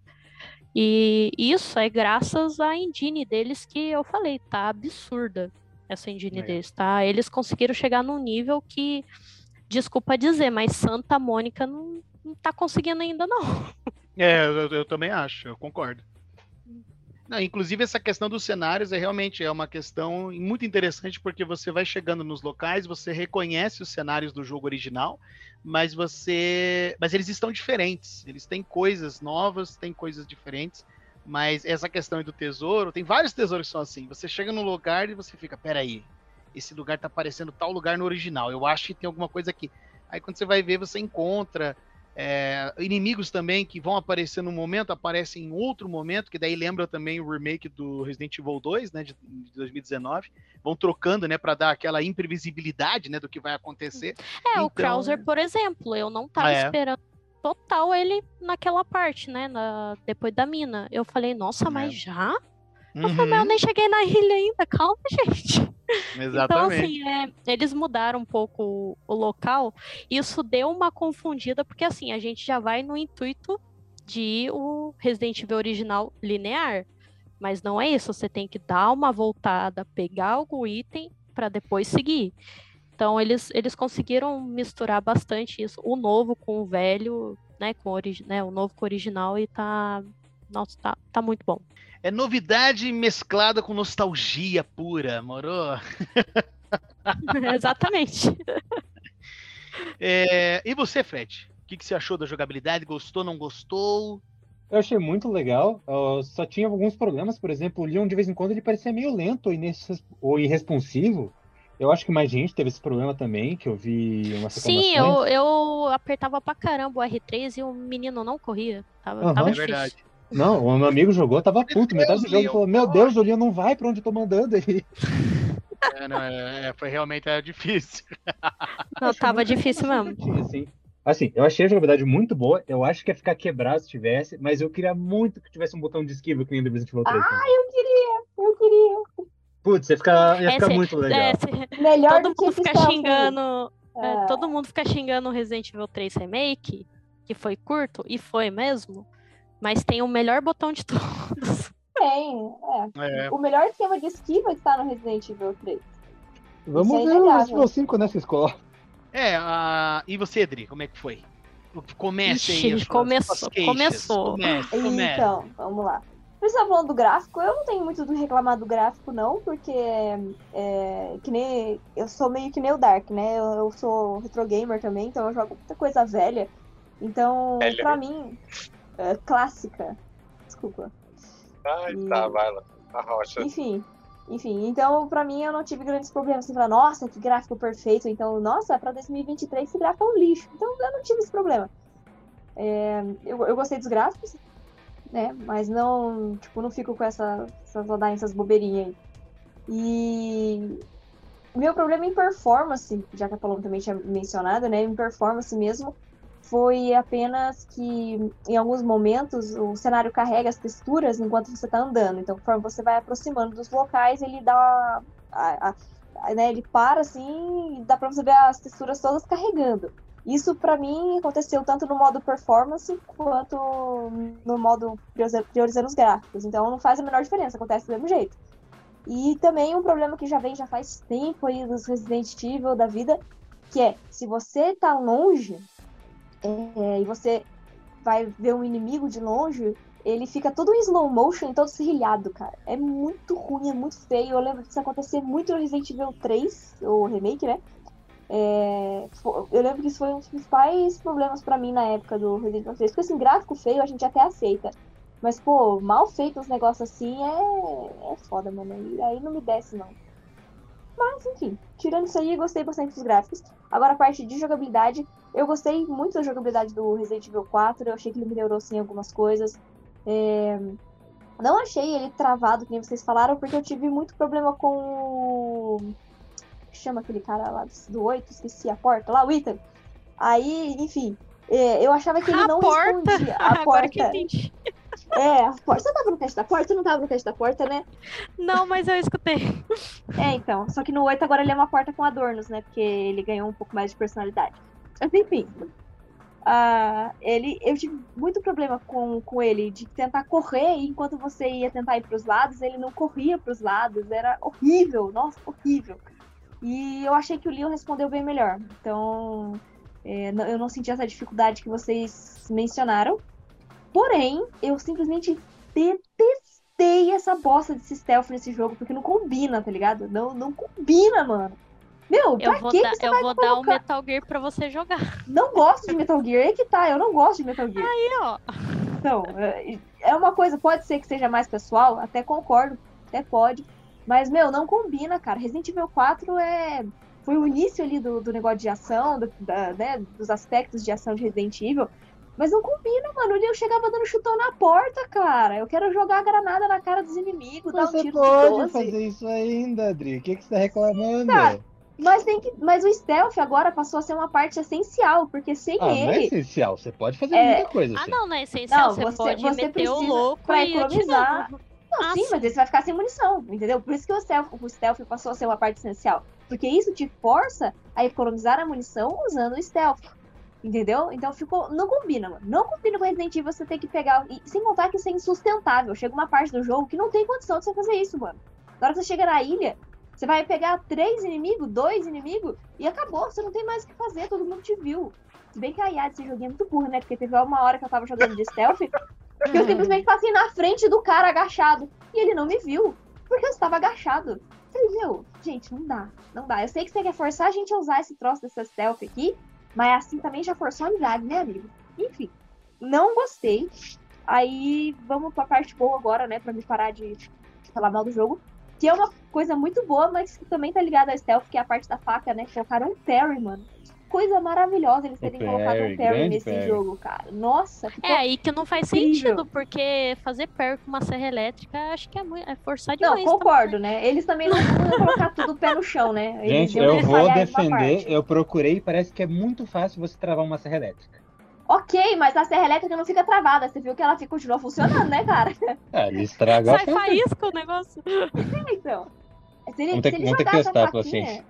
E isso é graças à engine deles que eu falei, tá absurda essa engine É. deles, tá? Eles conseguiram chegar num nível que, desculpa dizer, mas Santa Mônica não, não tá conseguindo ainda não. É, eu, eu também acho, eu concordo. Não, inclusive, essa questão dos cenários é realmente é uma questão muito interessante, porque você vai chegando nos locais, você reconhece os cenários do jogo original, mas você. Mas eles estão diferentes. Eles têm coisas novas, têm coisas diferentes. Mas essa questão do tesouro, tem vários tesouros que são assim. Você chega num lugar e você fica, peraí, esse lugar tá parecendo tal lugar no original. Eu acho que tem alguma coisa aqui. Aí quando você vai ver, você encontra. É, inimigos também que vão aparecer num momento, aparecem em outro momento, que daí lembra também o remake do Resident Evil 2, né, de, de 2019. Vão trocando, né, para dar aquela imprevisibilidade, né, do que vai acontecer. É, o Então- Krauser, por exemplo, eu não tava É. esperando total ele naquela parte, né? na- depois da mina. Eu falei, nossa, mas já? Eu falei, mas eu Uhum, nem cheguei na ilha ainda, calma, gente. Então, exatamente. assim, é, eles mudaram um pouco o, o local. Isso deu uma confundida, porque assim, a gente já vai no intuito de o Resident Evil original linear. Mas não é isso, você tem que dar uma voltada, pegar algum item para depois seguir. Então eles, eles conseguiram misturar bastante isso, o novo com o velho, né, com o, origi- né, o novo com o original e tá, nossa, tá, tá muito bom. É novidade mesclada com nostalgia pura, moro? Exatamente. É, e você, Fred? O que, que você achou da jogabilidade? Gostou, não gostou? Eu achei muito legal. eu só tinha alguns problemas, por exemplo, o Leon de vez em quando ele parecia meio lento ou, irres- ou irresponsivo. Eu acho que mais gente teve esse problema também, que eu vi umas Sim, eu, eu apertava pra caramba o R3 e o menino não corria. Tava, Aham. tava É difícil. verdade. Não, o meu amigo jogou, tava puto, metade do jogo, falou, meu. Deus, o Leon não vai pra onde eu tô mandando ele. É, não, é, é, foi realmente é, difícil. Não, tava difícil mesmo. Assim. assim, eu achei a jogabilidade muito boa, eu acho que ia ficar quebrado se tivesse, mas eu queria muito que tivesse um botão de esquiva que nem do Resident Evil 3. também. Eu queria, eu queria. Putz, ia ficar, ia ficar se- muito legal. é, se- Melhor todo do que mundo esse fica stealth. xingando. é, É. todo mundo fica xingando o Resident Evil 3 Remake, que foi curto, e foi mesmo. Mas tem o melhor botão de todos. Tem, é. É, O melhor esquema de esquiva está no Resident Evil 3. Vamos é ver o. Resident Evil 5 nessa escola. é a- e você, Edri, como é que foi? Comece aí. Ixi, as suas- começou, suas começou. Comece, comece. Então, vamos lá. Você está falando do gráfico, eu não tenho muito do reclamar do gráfico, não, porque é, que nem. Eu sou meio que nem o Dark, né? Eu, eu sou retro gamer também, então eu jogo muita coisa velha. Então, Velha. pra mim, é, clássica. Desculpa. Ai, E- tá, vai lá. A rocha. Enfim. Enfim, então pra mim eu não tive grandes problemas. Você fala, nossa, que gráfico perfeito. Então, nossa, pra 2023 esse gráfico é um lixo. Então eu não tive esse problema. É, eu, eu gostei dos gráficos, né? Mas não, tipo, não fico com essa, essas essas bobeirinhas aí. E o meu problema em performance, já que a Paloma também tinha mencionado, né? Em performance mesmo, foi apenas que em alguns momentos o cenário carrega as texturas enquanto você está andando. Então, conforme você vai aproximando dos locais, ele dá. A, a- a- né, ele para assim e dá pra você ver as texturas todas carregando. Isso pra mim aconteceu tanto no modo performance quanto no modo prioriza- priorizando os gráficos. Então não faz a menor diferença, acontece do mesmo jeito. E também um problema que já vem já faz tempo aí dos Resident Evil da vida, que é se você tá longe é, e você vai ver um inimigo de longe, ele fica todo em slow motion todo serrilhado, cara. É muito ruim, é muito feio. Eu lembro disso acontecer muito no Resident Evil 3, o remake, né? É, eu lembro que isso foi um dos principais problemas pra mim na época do Resident Evil 3. Porque assim, gráfico feio a gente até aceita. Mas, pô, mal feito uns negócios assim é, é foda, mano. E aí não me desce, não. Mas, enfim, tirando isso aí, gostei bastante dos gráficos. Agora, a parte de jogabilidade, eu gostei muito da jogabilidade do Resident Evil 4. Eu achei que ele melhorou, sim, algumas coisas. É, Não achei ele travado, que nem vocês falaram, porque eu tive muito problema com o que chama aquele cara lá do, do 8, esqueci a porta lá, o Ethan. Aí, enfim, é, eu achava que ele a não porta! respondia. A Agora que porta. entendi. É, a porta. Você tava no cast da porta? Você não tava no cast da porta, né? Não, mas eu escutei. É, então. Só que no 8 agora ele é uma porta com adornos, né? Porque ele ganhou um pouco mais de personalidade. Mas enfim. ah, ele, eu tive muito problema com, com ele de tentar correr e enquanto você ia tentar ir pros lados, ele não corria pros lados. Era horrível, nossa, horrível. E eu achei que o Leon respondeu bem melhor. Então, é, eu não senti essa dificuldade que vocês mencionaram. Porém, eu simplesmente detestei essa bosta desse stealth nesse jogo, porque não combina, tá ligado? Não, não combina, mano. Meu, pra Eu vou, que dar, que você eu vai vou dar o colocar? Metal Gear pra você jogar. Não gosto de Metal Gear, é que tá, eu não gosto de Metal Gear. Aí, ó. Então, é- é uma coisa, pode ser que seja mais pessoal, até concordo, até pode. Mas, meu, não combina, cara. Resident Evil 4 é. Foi o início ali do, do negócio de ação, do- da- né, dos aspectos de ação de Resident Evil. Mas não combina, mano. Eu chegava dando chutão na porta, cara. Eu quero jogar a granada na cara dos inimigos, dar um Você tiro pode de 12. fazer isso ainda, Adri. O que, que você tá reclamando? Cara, Mas, tem que, mas o stealth agora passou a ser uma parte essencial, porque sem ah, não é ele. essencial. Você pode fazer É. muita coisa. Ah, assim. não, não é essencial. Não, você, você- pode você meter o precisa louco pra e economizar. atirando. Não, Ah, sim, mas aí você vai ficar sem munição, entendeu? Por isso que o stealth, o stealth passou a ser uma parte essencial. Porque isso te força a economizar a munição usando o stealth. Entendeu? Então ficou. Não combina, mano. Não combina com Resident Evil você ter que pegar. E, sem contar que isso é insustentável. Chega uma parte do jogo que não tem condição de você fazer isso, mano. Na hora que você chega na ilha, você vai pegar três inimigos, dois inimigos, e acabou. Você não tem mais o que fazer, todo mundo te viu. Se bem que a IA desse joguinho é muito burra, né? Porque teve uma hora que eu tava jogando de stealth, que eu simplesmente passei na frente do cara agachado. E ele não me viu. Porque eu estava agachado. Falei, meu, gente, não dá. Não dá. Eu sei que você quer forçar a gente a usar esse troço dessa stealth aqui, mas assim também já forçou a amizade, né, amigo? Enfim, não gostei. Aí vamos pra parte boa agora, né? Pra me parar de falar mal do jogo. Que é uma coisa muito boa, mas que também tá ligada ao stealth, que é a parte da faca, né? Colocaram um parry, mano. Coisa maravilhosa eles terem colocado parry, um parry nesse parry. jogo, cara. Nossa, ficou É aí que não faz Incrível. sentido, porque fazer parry com uma serra elétrica acho que é, muito, é forçar Não, demais. concordo, né? Eles também não vão colocar tudo pé no chão, né? Eles Gente, eu vou defender. Eu procurei e parece que é muito fácil você travar uma serra elétrica. Ok, mas a serra elétrica não fica travada. Você viu que ela fica, continua funcionando, né, cara? Ah, ele estraga a Sai faísca o negócio. então. Se ele, Vamos ter se que- ele vamos ter que jogasse a testar, faquinha- paciência.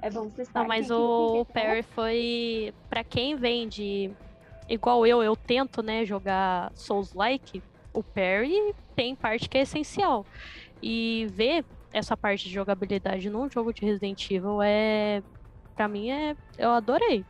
É, testar. Não, mas o parry foi pra quem vem de igual eu, eu tento, né, jogar Souls-like, o parry tem parte que é essencial. E ver essa parte de jogabilidade num jogo de Resident Evil é Pra mim é eu adorei.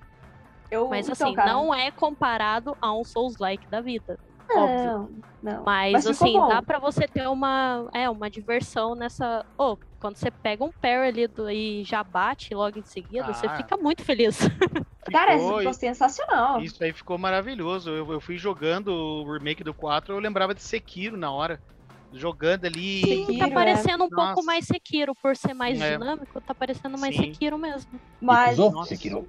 Eu, Mas então, assim, cara, não é comparado a um Souls-like da vida. óbvio. Não, não. Mas, Mas assim, bom. dá pra você ter uma, é, uma diversão nessa. Ô, quando você pega um parry ali do, e já bate logo em seguida, você Ah. fica muito feliz. Cara, Ficou- ficou sensacional. Isso aí ficou maravilhoso. Eu, eu fui jogando o remake do 4, eu lembrava de Sekiro na hora. Jogando ali. Sekiro, tá é. parecendo um pouco Nossa. mais Sekiro, por ser mais É. dinâmico, tá parecendo mais Sim. Sekiro mesmo. Mas? Nossa. Sekiro.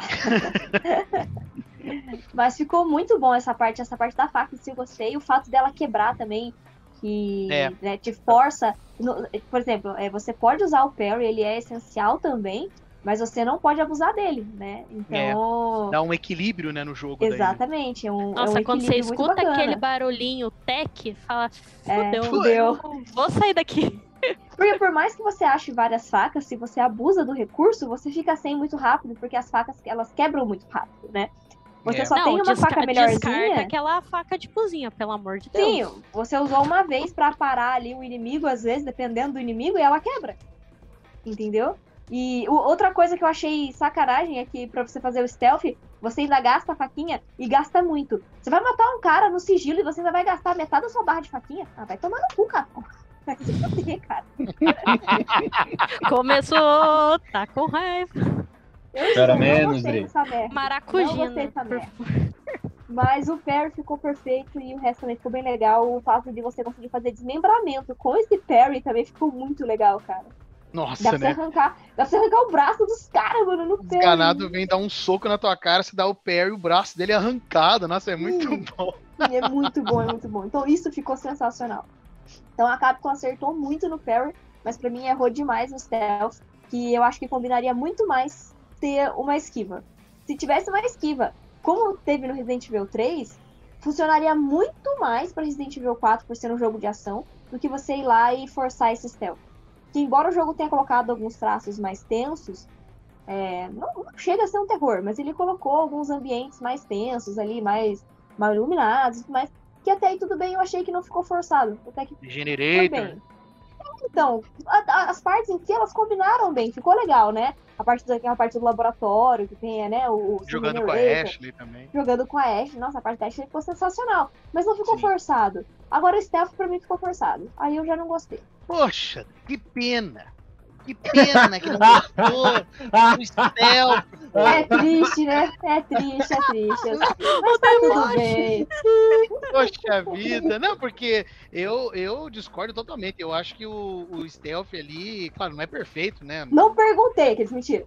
mas ficou muito bom essa parte, essa parte da faca, se eu gostei. O fato dela quebrar também, que É. né, te força. no- por exemplo, é, você pode usar o parry, ele é essencial também, mas você não pode abusar dele, né? Então. Dá um equilíbrio, né, no jogo. daí, né? Exatamente. É um, Nossa, é um quando você escuta aquele barulhinho tech, fala, É, fudeu, fudeu. vou sair daqui. Porque por mais que você ache várias facas, se você abusa do recurso, você fica sem muito rápido, porque as facas elas quebram muito rápido, né? Você É. só Não, tem uma faca Descarta melhorzinha. aquela faca de cozinha, pelo amor de Deus. Sim, você usou uma vez pra parar ali o inimigo, às vezes, dependendo do inimigo, e ela quebra. Entendeu? E outra coisa que eu achei sacanagem é que pra você fazer o stealth, você ainda gasta a faquinha e gasta muito. Você vai matar um cara no sigilo e você ainda vai gastar metade da sua barra de faquinha? Ah, vai tomar no cu, cara. Vai se fuder, cara. Começou, tá com raiva. Eu menos, gostei Dri. dessa merda. Não Maracujina. Mas o parry ficou perfeito e o resto também ficou bem legal. O fato de você conseguir fazer desmembramento com esse parry também ficou muito legal, cara. Dá Nossa, pra você né? arrancar, dá pra você arrancar o braço dos caras, mano, no O parry. desganado vem dar um soco na tua cara, você dá o e o braço dele é arrancado. Nossa, é muito Hum. bom. Sim, é muito bom, é muito bom. Então isso ficou sensacional. Então a Capcom acertou muito no parry, mas pra mim errou demais no stealth. que eu acho que combinaria muito mais ter uma esquiva. Se tivesse uma esquiva, como teve no Resident Evil 3, funcionaria muito mais para Resident Evil 4 por ser um jogo de ação do que você ir lá e forçar esse stealth. Que embora o jogo tenha colocado alguns traços mais tensos, é, não, não chega a ser um terror, mas ele colocou alguns ambientes mais tensos ali, mais mal iluminados, mas que até aí tudo bem, eu achei que não ficou forçado. Até que Generator. Então, a- as partes em que elas combinaram bem, ficou legal, né? A parte daquela parte do laboratório, que tem, né, o, o Jogando com a Ashley também. jogando com a Ashe. Nossa, a parte da Ashe ficou sensacional. Mas não ficou Sim. forçado. Agora o stealth pra mim ficou forçado. Aí eu já não gostei. Poxa, que pena. Que pena que não gostou do stealth. É triste, né? É triste, é triste. Mas tá tudo bem. Poxa vida. Não, porque eu, eu discordo totalmente. Eu acho que o, o stealth ali, claro, não é perfeito, né? Não perguntei, que eles mentiram.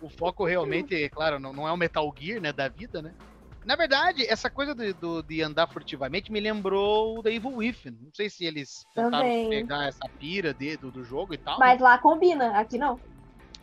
O foco realmente, claro, não, não é o Metal Gear, né, da vida, né? Na verdade, essa coisa de, do- de andar furtivamente me lembrou o da Evil Within. Não sei se eles tentaram Também. pegar essa pira de- do, do jogo e tal. Mas lá combina, aqui não.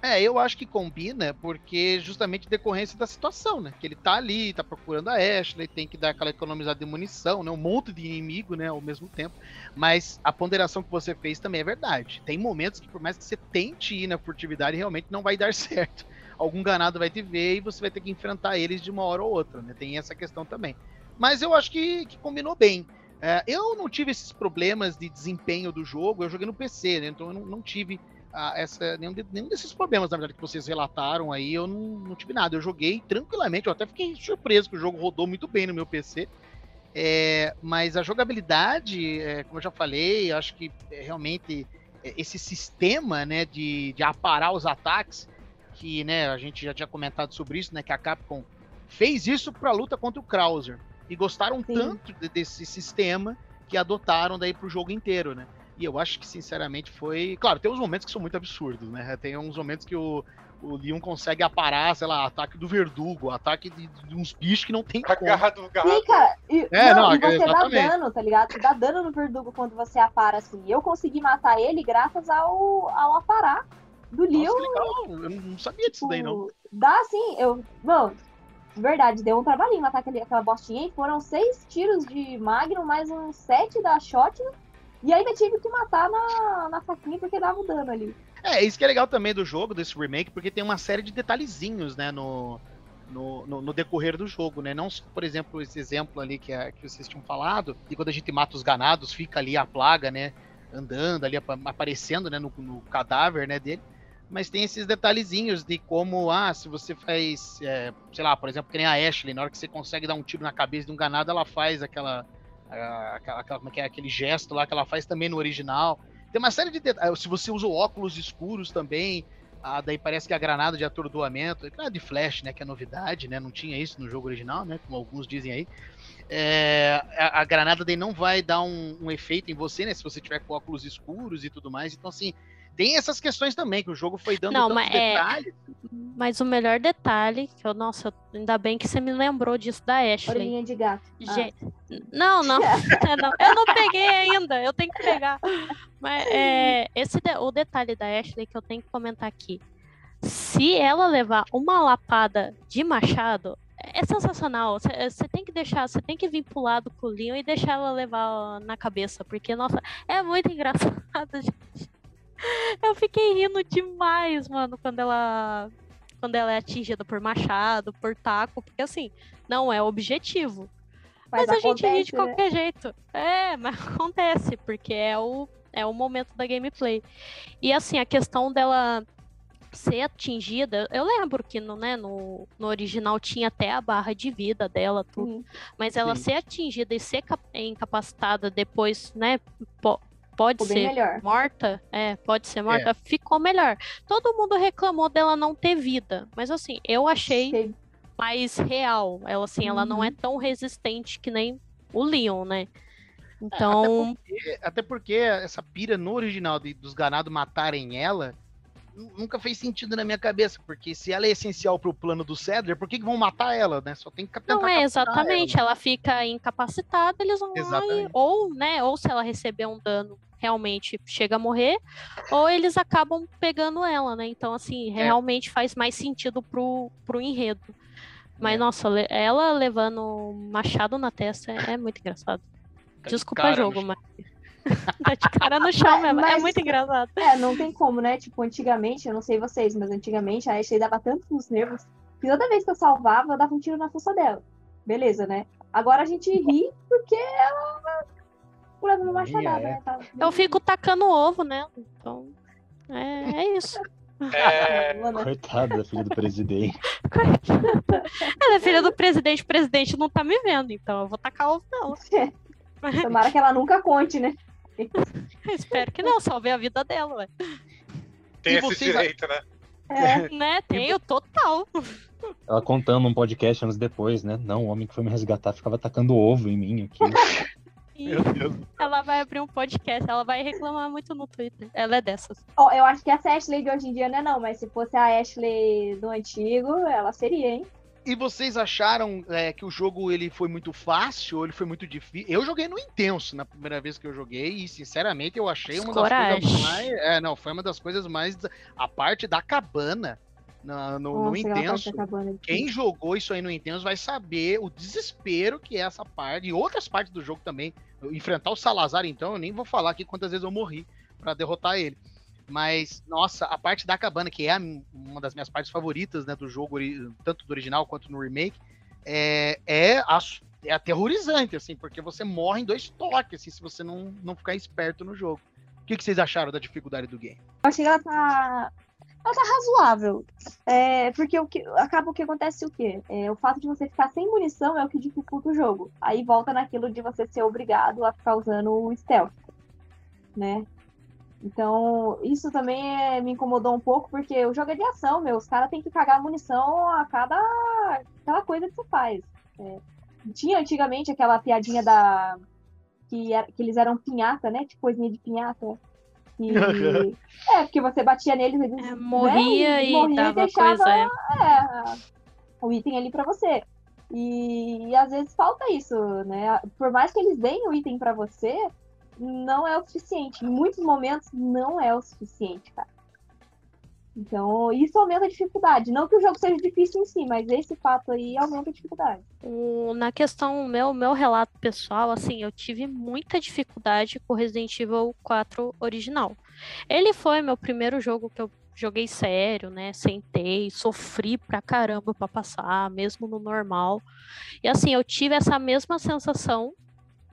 É, eu acho que combina porque justamente decorrência da situação, né? Que ele tá ali, tá procurando a Ashley, tem que dar aquela economizada de munição, né? Um monte de inimigo, né? Ao mesmo tempo. Mas a ponderação que você fez também é verdade. Tem momentos que por mais que você tente ir na furtividade, realmente não vai dar certo. Algum ganado vai te ver e você vai ter que enfrentar eles de uma hora ou outra, né? Tem essa questão também. Mas eu acho que, que combinou bem. É, eu não tive esses problemas de desempenho do jogo, eu joguei no PC, né? Então eu não, não tive ah, essa, nenhum, de- nenhum desses problemas, na verdade, que vocês relataram aí, eu não, não tive nada. Eu joguei tranquilamente, eu até fiquei surpreso que o jogo rodou muito bem no meu PC. É, mas a jogabilidade, é, como eu já falei, acho que é, realmente é, esse sistema né, de, de aparar os ataques, que né, a gente já tinha comentado sobre isso, né, que a Capcom fez isso para a luta contra o Krauser. E gostaram Sim. tanto de- desse sistema que adotaram daí pro jogo inteiro, né? E eu acho que, sinceramente, foi. Claro, tem uns momentos que são muito absurdos, né? Tem uns momentos que o, o Leon consegue aparar, sei lá, ataque do verdugo, ataque de, de uns bichos que não tem A como. garra do gato. Sim, cara. E, É, não, não, e você dá exatamente. dano, tá ligado? Você dá dano no verdugo quando você apara assim. Eu consegui matar ele graças ao, ao aparar do Leon. Eu não- sabia disso daí, não. Tipo, Dá assim, eu. Mano, de verdade, deu um trabalhinho matar aquele, aquela bostinha e foram seis tiros de Magnum, mais uns sete da Shotgun. E ainda tive que matar na, na faquinha porque dava o dano ali. É, isso que é legal também do jogo, desse remake, porque tem uma série de detalhezinhos, né, no, no, no- no decorrer do jogo, né? Não, só, por exemplo, esse exemplo ali que, a- que vocês tinham falado, e quando a gente mata os ganados, fica ali a plaga, né, andando ali, apa- aparecendo, né, no, no cadáver, né, dele. Mas tem esses detalhezinhos de como, ah, se você faz, é, sei lá, por exemplo, que nem a Ashley, na hora que você consegue dar um tiro na cabeça de um ganado, ela faz aquela, aquela, aquela- como é que é, aquele gesto lá que ela faz também no original. Tem uma série de detalhes. Se você usa óculos escuros também, ah, daí parece que a granada de atordoamento, de flash, né? Que é novidade, né? Não tinha isso no jogo original, né? Como alguns dizem aí. É, a, a granada daí não vai dar um, um efeito em você, né? Se você tiver com óculos escuros e tudo mais. Então, assim, tem essas questões também, que o jogo foi dando Não, tantos mas é- detalhes. Mas o melhor detalhe, que eu, nossa, ainda bem que você me lembrou disso da Ashley. Orelhinha de gato. Ah. Gen- Não, não, é, não, eu não peguei ainda, eu tenho que pegar. Mas é, esse de- o detalhe da Ashley que eu tenho que comentar aqui. Se ela levar uma lapada de machado, é sensacional. Você tem que deixar, você tem que vir pro lado com o Leon e deixar ela levar na cabeça, porque, nossa, é muito engraçado, gente. Eu fiquei rindo demais, mano, quando ela quando ela é atingida por machado, por taco, porque assim, não é objetivo. Mas, a gente ri de né? qualquer jeito. É, mas acontece, porque é o, é o momento da gameplay. E assim, a questão dela ser atingida, eu lembro que no, né, no, no original tinha até a barra de vida dela, tudo. Sim. Mas ela Sim. ser atingida e ser cap- incapacitada depois, né? Po- pode Ficou ser morta, é, pode ser morta, ficou melhor. Todo mundo reclamou dela não ter vida, mas assim, eu achei Teve- mais real. Ela assim, ela não é tão resistente que nem o Leon, né? Então, Até porque essa pira no original de, dos ganados matarem ela nu- nunca fez sentido na minha cabeça, porque se ela é essencial pro plano do Cedric, por que, que vão matar ela, né? Só tem que tentar Não é exatamente, ela. ela fica incapacitada, eles vão lá e, ou, né, ou se ela receber um dano realmente chega a morrer, ou eles acabam pegando ela, né? Então assim, É. realmente faz mais sentido pro, pro enredo. Mas É. nossa, ela levando machado na testa é, é muito engraçado. Tá de Desculpa cara jogo, no mas tá de cara no chão Mas- mesmo, é mas- muito engraçado. É, não tem como, né? Tipo, antigamente, eu não sei vocês, mas antigamente a Ashley dava tanto nos nervos que toda vez que eu salvava, eu dava um tiro na força dela. Beleza, né? Agora a gente ri porque ela é. né? Tá- Eu fico tacando ovo, né? Então, é, é isso. É? Coitada da filha do presidente. Ela é filha do presidente, o presidente não tá me vendo, então eu vou tacar ovo nela. Tomara que ela nunca conte, né? Espero que não, salve a vida dela, ué. tem E esse vocês- direito, né? É, Né? Tenho total. Ela contando num podcast anos depois, né? Não, o homem que foi me resgatar ficava atacando ovo em mim aqui. E Meu Deus. ela vai abrir um podcast, ela vai reclamar muito no Twitter. Ela é dessas. Ó, eu acho que essa Ashley de hoje em dia não é não, mas se fosse a Ashley do antigo, ela seria, hein? E vocês acharam é, que o jogo ele foi muito fácil ou ele foi muito difícil? Eu joguei no intenso na primeira vez que eu joguei e sinceramente eu achei uma das Coragem. coisas mais, é, não, foi uma das coisas mais a parte da cabana na- no, no Nossa, aquela parte intenso. Quem jogou isso aí no Intenso vai saber o desespero que é essa parte e outras partes do jogo também. Eu Enfrentar o Salazar, então, eu nem vou falar aqui quantas vezes eu morri pra derrotar ele. Mas, nossa, a parte da cabana, que é a- uma das minhas partes favoritas né, do jogo, tanto do original quanto no remake, é, é, é aterrorizante, assim, porque você morre em dois toques, assim, se você não, não ficar esperto no jogo. O que, que vocês acharam da dificuldade do game? Eu achei que ela tá. Ela tá razoável. É, porque o que, acaba o que acontece o quê? É, o fato de você ficar sem munição é o que dificulta o jogo. Aí volta naquilo de você ser obrigado a ficar usando o stealth. Né? Então, isso também é- me incomodou um pouco, porque o jogo é de ação, meu. Os caras têm que cagar munição a cada, cada coisa que você faz. É, tinha antigamente aquela piadinha da. Que, era- que eles eram pinhata, né? Tipo coisinha de pinhata. E, é, porque você batia neles, eles É, né, morria e morria dava deixava, coisa. É. é, o item ali pra você. E, e às vezes falta isso, né? Por mais que eles deem o item pra você, não é o suficiente. Em muitos momentos não é o suficiente, cara. Então, isso aumenta a dificuldade. Não que o jogo seja difícil em si, mas esse fato aí aumenta a dificuldade. Na questão, meu, meu relato pessoal, assim, eu tive muita dificuldade com Resident Evil 4 original. Ele foi meu primeiro jogo que eu joguei sério, né? Sentei, sofri pra caramba pra passar, mesmo no normal. E assim, eu tive essa mesma sensação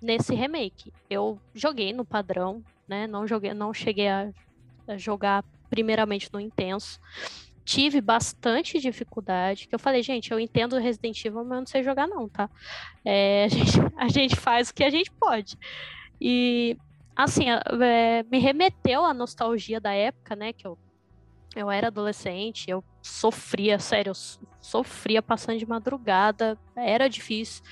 nesse remake. Eu joguei no padrão, né? Não joguei, não cheguei a jogar primeiramente no intenso. Tive bastante dificuldade, que eu falei, gente, eu entendo Resident Evil, mas eu não sei jogar não, tá? É, a, gente, a gente faz o que a gente pode. E, assim, é, me remeteu à nostalgia da época, né, que eu, eu era adolescente, eu sofria, sério, eu so- sofria passando de madrugada, era difícil.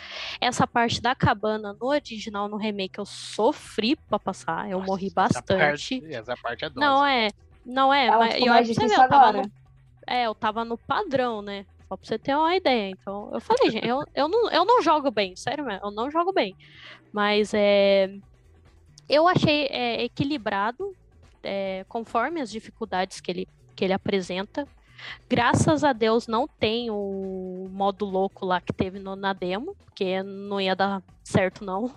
Essa parte da cabana no original, no remake, eu sofri pra passar, eu morri Essa bastante. parte, essa parte é dose. Não é, não é, Ela mas ficou e mais você ver, difícil eu tava agora. no, é, eu tava no padrão, né? Só pra você ter uma ideia. Então, eu falei, gente, eu, eu, não, eu não jogo bem, sério mesmo, eu não jogo bem. Mas é, eu achei é, equilibrado, é, conforme as dificuldades que ele, que ele apresenta. Graças a Deus não tem o modo louco lá que teve no, na demo, porque não ia dar certo, não.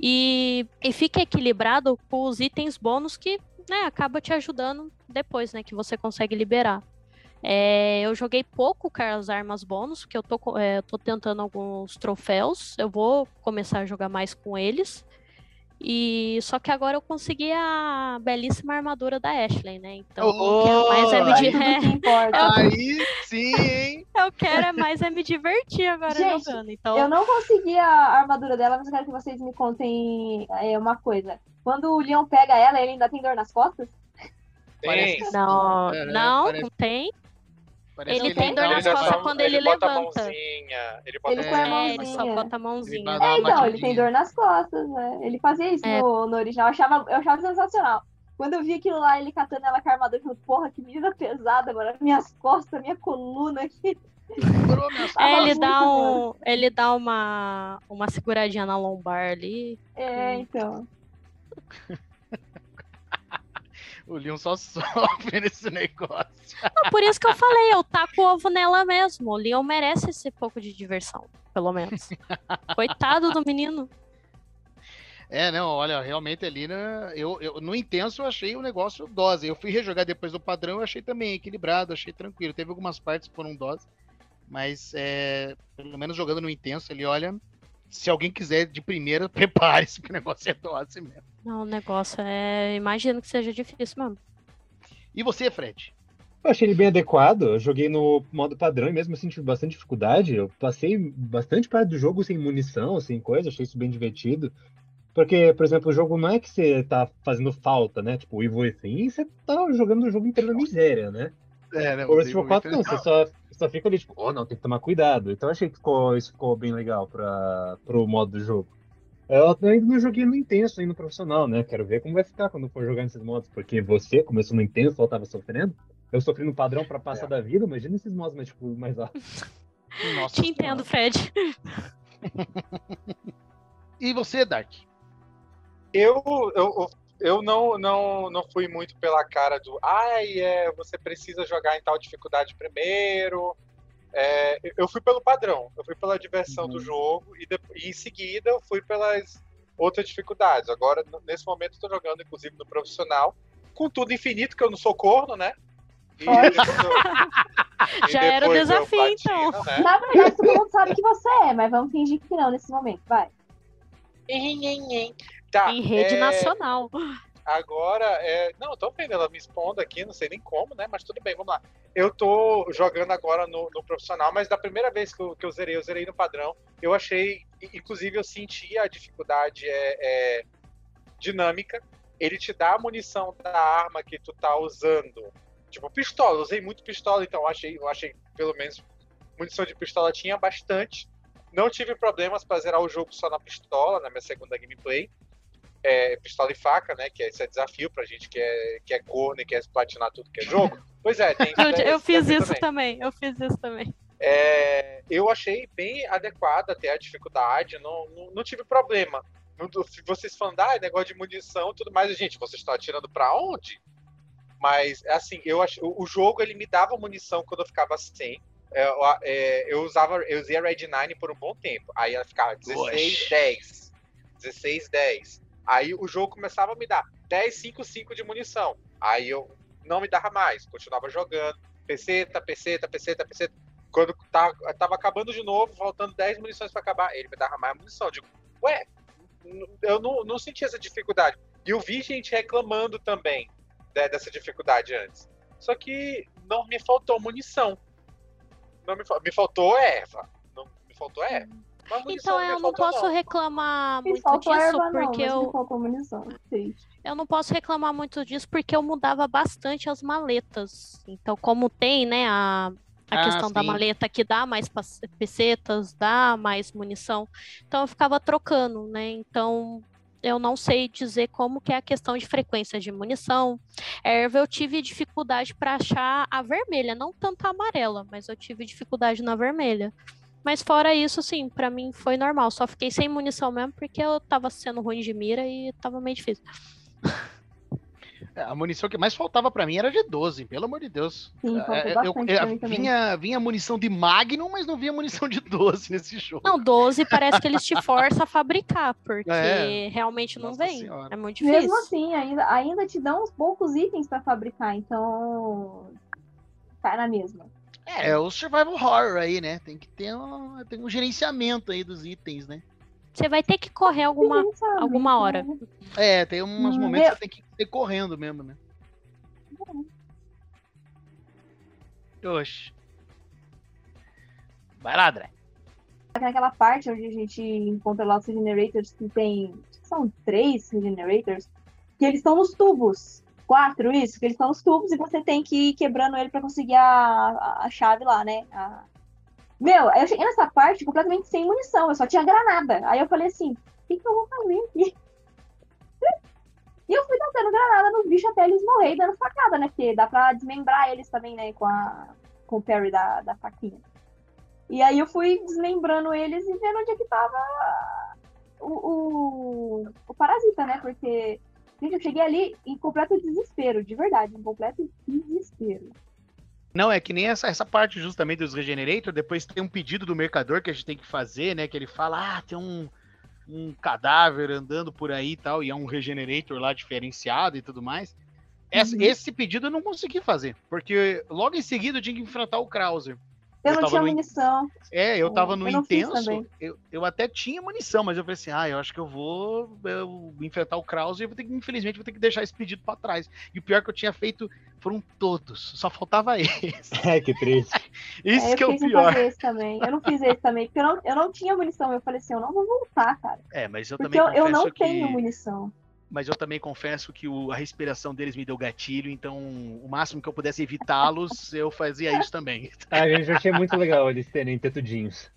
E, e fica equilibrado com os itens bônus que né, acaba te ajudando depois, né? Que você consegue liberar. É, eu joguei pouco com as armas bônus, porque eu tô, é, tô tentando alguns troféus. Eu vou começar a jogar mais com eles. E só que agora eu consegui a belíssima armadura da Ashley, né? Então eu quero mais é me, Oh, que é, importa. Aí sim, hein? eu quero é mais é me divertir agora Gente, jogando. Então Eu não consegui a armadura dela, mas eu quero que vocês me contem é, uma coisa. Quando o Leon pega ela, ele ainda tem dor nas costas? Tem. Parece- não, não, parece- não tem. Parece Ele que tem dor dá nas costas só- quando ele bota a levanta. mãozinha, ele bota Ele a põe a mãozinha. É, ele só mãozinha. bota a mãozinha. É, então, ele tem dor nas costas, né? Ele fazia isso É. no, no original. Eu achava, eu achava sensacional. Quando eu vi aquilo lá, ele catando ela com a armadura, eu falei, porra, que menina pesada, agora minhas costas, minha coluna aqui. É, ele dá um, ele dá uma uma seguradinha na lombar ali. É, então. O Leon só sofre nesse negócio. Não, por isso que eu falei, eu taco ovo nela mesmo. O Leon merece esse pouco de diversão, pelo menos. Coitado do menino. É, não, olha, realmente ali, né, eu, eu, no intenso eu achei o negócio dose. Eu fui rejogar depois do padrão, eu achei também equilibrado, achei tranquilo. Teve algumas partes que foram dose, mas é, pelo menos jogando no intenso, ele olha, se alguém quiser de primeira, prepare-se, que o negócio é dose mesmo. Não, o negócio é. Imagino que seja difícil mesmo. E você, Fred? Eu achei ele bem adequado. Eu joguei no modo padrão e mesmo assim tive bastante dificuldade. Eu passei bastante parte do jogo sem munição, sem coisa, achei isso bem divertido. Porque, por exemplo, o jogo não é que você tá fazendo falta, né? Tipo, o Evil Within, você tá jogando o jogo inteiro na miséria, né? É, né, O Resident Evil 4 não, você só, só fica ali, tipo, oh, não, tem que tomar cuidado. Então eu achei que ficou, isso ficou bem legal pra, pro modo do jogo. Eu ainda não joguei no intenso, ainda no profissional, né? Quero ver como vai ficar quando for jogar nesses modos. Porque você começou no intenso, só tava sofrendo. Eu sofri no padrão pra passar da vida, imagina esses modos mais, tipo, mais altos. Nossa Te entendo, Fred. E você, Dark? Eu, eu, eu não, não, não fui muito pela cara do ai, é, você precisa jogar em tal dificuldade primeiro. É, eu fui pelo padrão, eu fui pela diversão do jogo e, de- e em seguida eu fui pelas outras dificuldades. Agora, nesse momento, estou jogando, inclusive, no profissional, com tudo infinito, que eu não sou corno, né? E eu- Já era o depois eu desafio, então. platino, né? Na verdade, todo mundo sabe que você é, mas vamos fingir que não nesse momento, vai. Tá, em rede é, nacional. Agora, é... não, tô vendo ela me expondo aqui, não sei nem como, né? Mas tudo bem, vamos lá. Eu tô jogando agora no, no profissional, mas da primeira vez que eu, que eu zerei, eu zerei no padrão. Eu achei, inclusive, eu senti a dificuldade é, é, dinâmica. Ele te dá a munição da arma que tu tá usando. Tipo, pistola, eu usei muito pistola, então eu achei, eu achei pelo menos munição de pistola tinha bastante. Não tive problemas para zerar o jogo só na pistola, na minha segunda gameplay é, pistola e faca, né? Que esse é desafio pra gente que é, que é corno e quer platinar tudo que é jogo. Pois é, tem Eu, tem eu fiz isso também. Eu fiz isso também. É, eu achei bem adequado até a dificuldade, não, não, não tive problema. Vocês falam, ah, é negócio de munição e tudo mais, gente, vocês estão atirando pra onde? Mas, assim, eu ach, o, jogo ele me dava munição quando eu ficava sem. É, eu, é, eu usava, eu usei a Red 9 por um bom tempo. Aí ela ficava 16, Oxe. 10. 16, 10. Aí o jogo começava a me dar 10, 5, 5 de munição. Aí eu não me dava mais, continuava jogando. Peceta, peceta, peceta, peceta. Quando tava, tava acabando de novo, faltando 10 munições pra acabar, ele me dava mais munição. Eu digo, ué, eu não, não senti essa dificuldade. E eu vi gente reclamando também né, dessa dificuldade antes. Só que não me faltou munição. Não me, me faltou erva. Não me faltou erva. Então eu não posso reclamar muito disso, erva, não, porque mas eu, eu não posso reclamar muito disso porque eu mudava bastante as maletas. Então, como tem, né, a, a Ah, questão da sim. maleta que dá mais pesetas, dá mais munição. Então eu ficava trocando, né? Então eu não sei dizer como que é a questão de frequência de munição. Erva eu tive dificuldade para achar a vermelha, não tanto a amarela, mas eu tive dificuldade na vermelha. Mas fora isso, sim, pra mim foi normal. Só fiquei sem munição mesmo porque eu tava sendo ruim de mira e tava meio difícil. É, A munição que mais faltava pra mim era de 12, pelo amor de Deus. Sim, É, é, mim também. vinha, vinha munição de Magnum, mas não vinha munição de 12 nesse jogo. Não, 12 parece que eles te forçam a fabricar, porque É. realmente não Nossa vem. Senhora. É muito difícil. Mesmo assim, ainda, ainda te dão uns poucos itens pra fabricar, então. Cai na mesma. É, o survival horror aí, né? Tem que ter um, tem um gerenciamento aí dos itens, né? Você vai ter que correr alguma, alguma hora. então, É, tem uns Hum, momentos eu- que você tem que ir correndo mesmo, né? Oxe. Vai lá, André. Naquela parte onde a gente encontra lá os regenerators que tem. acho que São três regenerators. Que eles estão nos tubos. Quatro, isso, que eles estão nos tubos e você tem que ir quebrando ele pra conseguir a, a, a chave lá, né? A- Meu, eu cheguei nessa parte completamente sem munição, eu só tinha granada. Aí eu falei assim, o que, que eu vou fazer aqui? E eu fui dando granada nos bichos até eles morrerem dando facada, né? Porque dá pra desmembrar eles também, né? Com, a, com o parry da, da faquinha. E aí eu fui desmembrando eles e vendo onde é que tava o, o, o parasita, né? Porque, gente, eu cheguei ali em completo desespero, de verdade, em completo desespero. Não, é que nem essa, essa parte justamente dos Regenerator, depois tem um pedido do mercador que a gente tem que fazer, né? Que ele fala, ah, tem um, um cadáver andando por aí e tal, e é um Regenerator lá diferenciado e tudo mais. Esse, Uhum. esse pedido eu não consegui fazer, porque logo em seguida eu tinha que enfrentar o Krauser. Eu, Eu não tava tinha no munição. É, eu É, tava no eu intenso, eu, eu até tinha munição, mas eu falei assim, ah, eu acho que eu vou eu, enfrentar o Krauser e vou ter que, infelizmente, vou ter que deixar esse pedido pra trás. E o pior que eu tinha feito foram todos, só faltava esse. É, que triste. Isso É, eu que é o pior. esse também. Eu não fiz esse também, porque eu não, eu não tinha munição. Eu falei assim, eu não vou voltar, cara. É, mas eu Porque também eu, eu confesso não que... tenho munição. Mas eu também confesso que o- a respiração deles me deu gatilho, então o máximo que eu pudesse evitá-los, eu fazia isso também. Ah, gente, eu achei muito legal eles terem tetudinhos.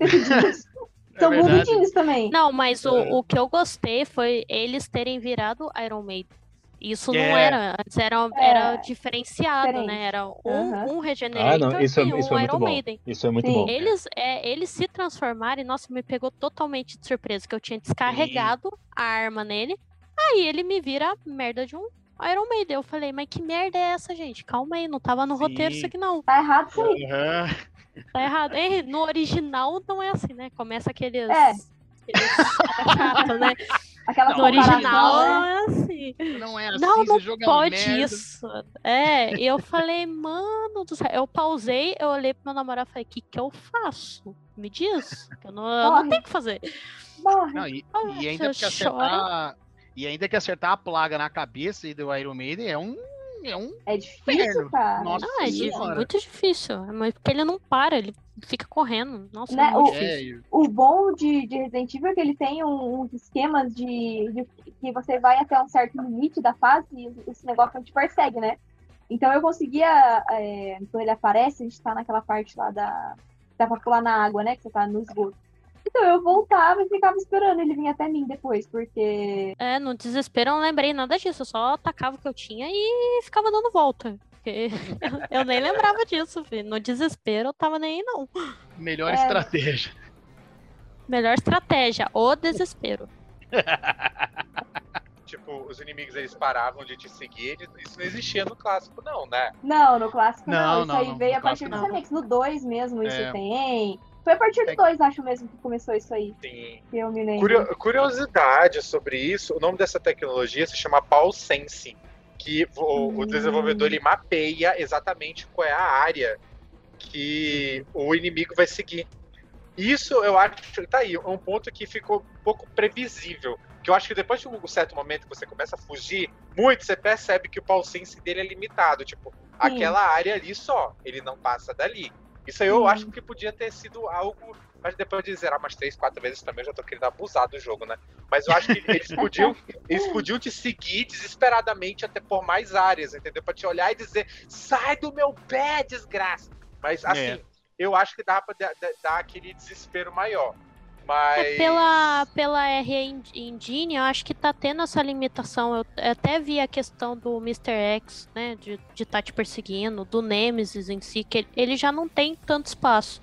Tetudinhos. São É bundudinhos também. Não, mas o, É. o que eu gostei foi eles terem virado Iron Maiden. Isso não É. era. Antes era, É, era diferenciado, diferente. né? Era um, Aham. um Regenerator Ah, não, isso, é- e um isso é Iron bom. Maiden. Isso é muito Sim. bom. Eles, é, eles se transformarem, nossa, me pegou totalmente de surpresa, que eu tinha descarregado a arma nele. Aí ele me vira a merda de um Iron Maiden. Eu falei, mas que merda é essa, gente? Calma aí, não tava no roteiro isso Sim. aqui não. Tá errado isso aí. Aham. Tá errado. É, no original não é assim, né? Começa aqueles. É. aqueles chato, né? Aquela Não, original né? não é assim. Não é assim, Não, você não uma pode merda. isso. É, e eu falei, mano do céu. Eu pausei, eu olhei pro meu namorado e falei, o que que eu faço? Me diz. Eu não, eu não tenho o que fazer. Não, e, e ainda você que acertar. E ainda que acertar a plaga na cabeça do Iron Maiden é um. É um. É difícil, Inferno. cara. Nossa Ah, é senhora. muito difícil. Mas porque ele não para, ele fica correndo. Nossa, Né, é muito o- difícil. É, O bom de, de Resident Evil é que ele tem um- uns esquemas de, de que você vai até um certo limite da fase e esse negócio não te persegue, né? Então eu conseguia, é, quando ele aparece, a gente tá naquela parte lá da. Dá pra pular na água, né? Que você tá no esgoto. Então eu voltava e ficava esperando ele vir até mim depois, porque. É, no desespero eu não lembrei nada disso. Eu só atacava o que eu tinha e ficava dando volta. Porque eu nem lembrava disso, filho. No desespero eu tava nem aí, não. melhor É. estratégia. Melhor estratégia, o desespero. Tipo, os inimigos eles paravam de te seguir, isso não existia no clássico, não, né? Não, no clássico não. Não, Isso não, aí não. veio No a partir do Remix. No 2 mesmo, isso É. tem. Foi a partir do É. 2, acho mesmo, que começou isso aí, que eu me lembro. Curio- curiosidade sobre isso, o nome dessa tecnologia se chama Pulse Sensing, que o, o Hum. desenvolvedor ele mapeia exatamente qual é a área que o inimigo vai seguir. Isso eu acho, tá aí, um ponto que ficou um pouco previsível. Que eu acho que depois de um certo momento que você começa a fugir muito, você percebe que o pulse sense dele é limitado. Tipo, aquela área ali só, ele não passa dali. Isso aí eu acho que podia ter sido algo. Mas depois de zerar umas três, quatro vezes também, eu já tô querendo abusar do jogo, né? Mas eu acho que eles podiam, eles podiam te seguir desesperadamente até por mais áreas, entendeu? Pra te olhar e dizer, sai do meu pé, desgraça. Mas assim, É. eu acho que dá pra dar aquele desespero maior. Mas. É pela, pela R Engine, eu acho que tá tendo essa limitação. Eu até vi a questão do Mr. X, né? De estar de tá te perseguindo, do Nemesis em si, que ele- ele já não tem tanto espaço.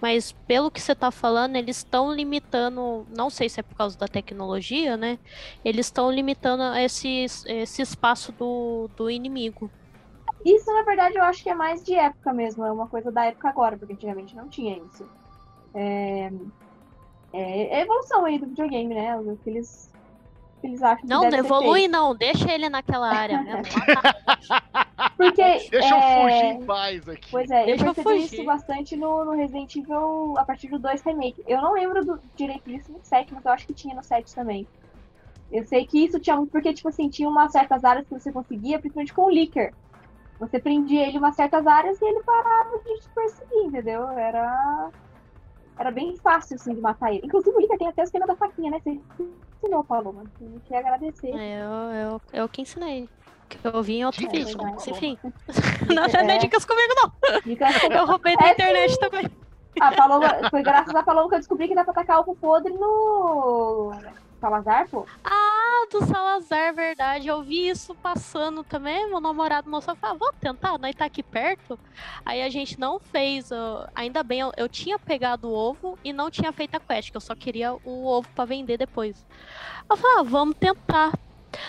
Mas pelo que você tá falando, eles estão limitando, não sei se é por causa da tecnologia, né? Eles estão limitando esse, esse espaço do, do inimigo. Isso, na verdade, eu acho que é mais de época mesmo, é uma coisa da época agora, porque antigamente não tinha isso. É, é a evolução aí do videogame, né? O que eles, o que eles acham que Não, deve não ser evolui feito. não, deixa ele naquela área mesmo. Porque, Deixa eu é, fugir em paz aqui. Pois é, Deixa eu eu percebi fugir. isso bastante no, no Resident Evil a partir do 2 Remake. Eu não lembro do, direito disso no 7, mas eu acho que tinha no 7 também. Eu sei que isso tinha muito, porque, tipo assim, tinha umas certas áreas que você conseguia, principalmente com o Licker. Você prendia ele em umas certas áreas e ele parava de te perseguir, entendeu? Era. Era bem fácil, assim, de matar ele. Inclusive, o Licker tem até o esquema da faquinha, né? Você ensinou, Paulo, mano. Eu queria agradecer. É, eu, eu, eu que ensinei. Que eu vi em outro Dicas vídeo. Mas, Paloma. enfim. não, não é É. dicas comigo, não. Dicas Eu roubei da É, internet também. A Paloma, foi graças a Paloma que eu descobri que dá pra tacar alvo podre no. Salazar, pô. Ah, do Salazar, verdade. Eu vi isso passando também. Meu namorado mostrou e falou: vamos tentar, nós tá aqui perto. Aí a gente não fez. ó, ainda bem, eu, eu tinha pegado o ovo e não tinha feito a quest, que eu só queria o ovo pra vender depois. Eu falei: ah, vamos tentar.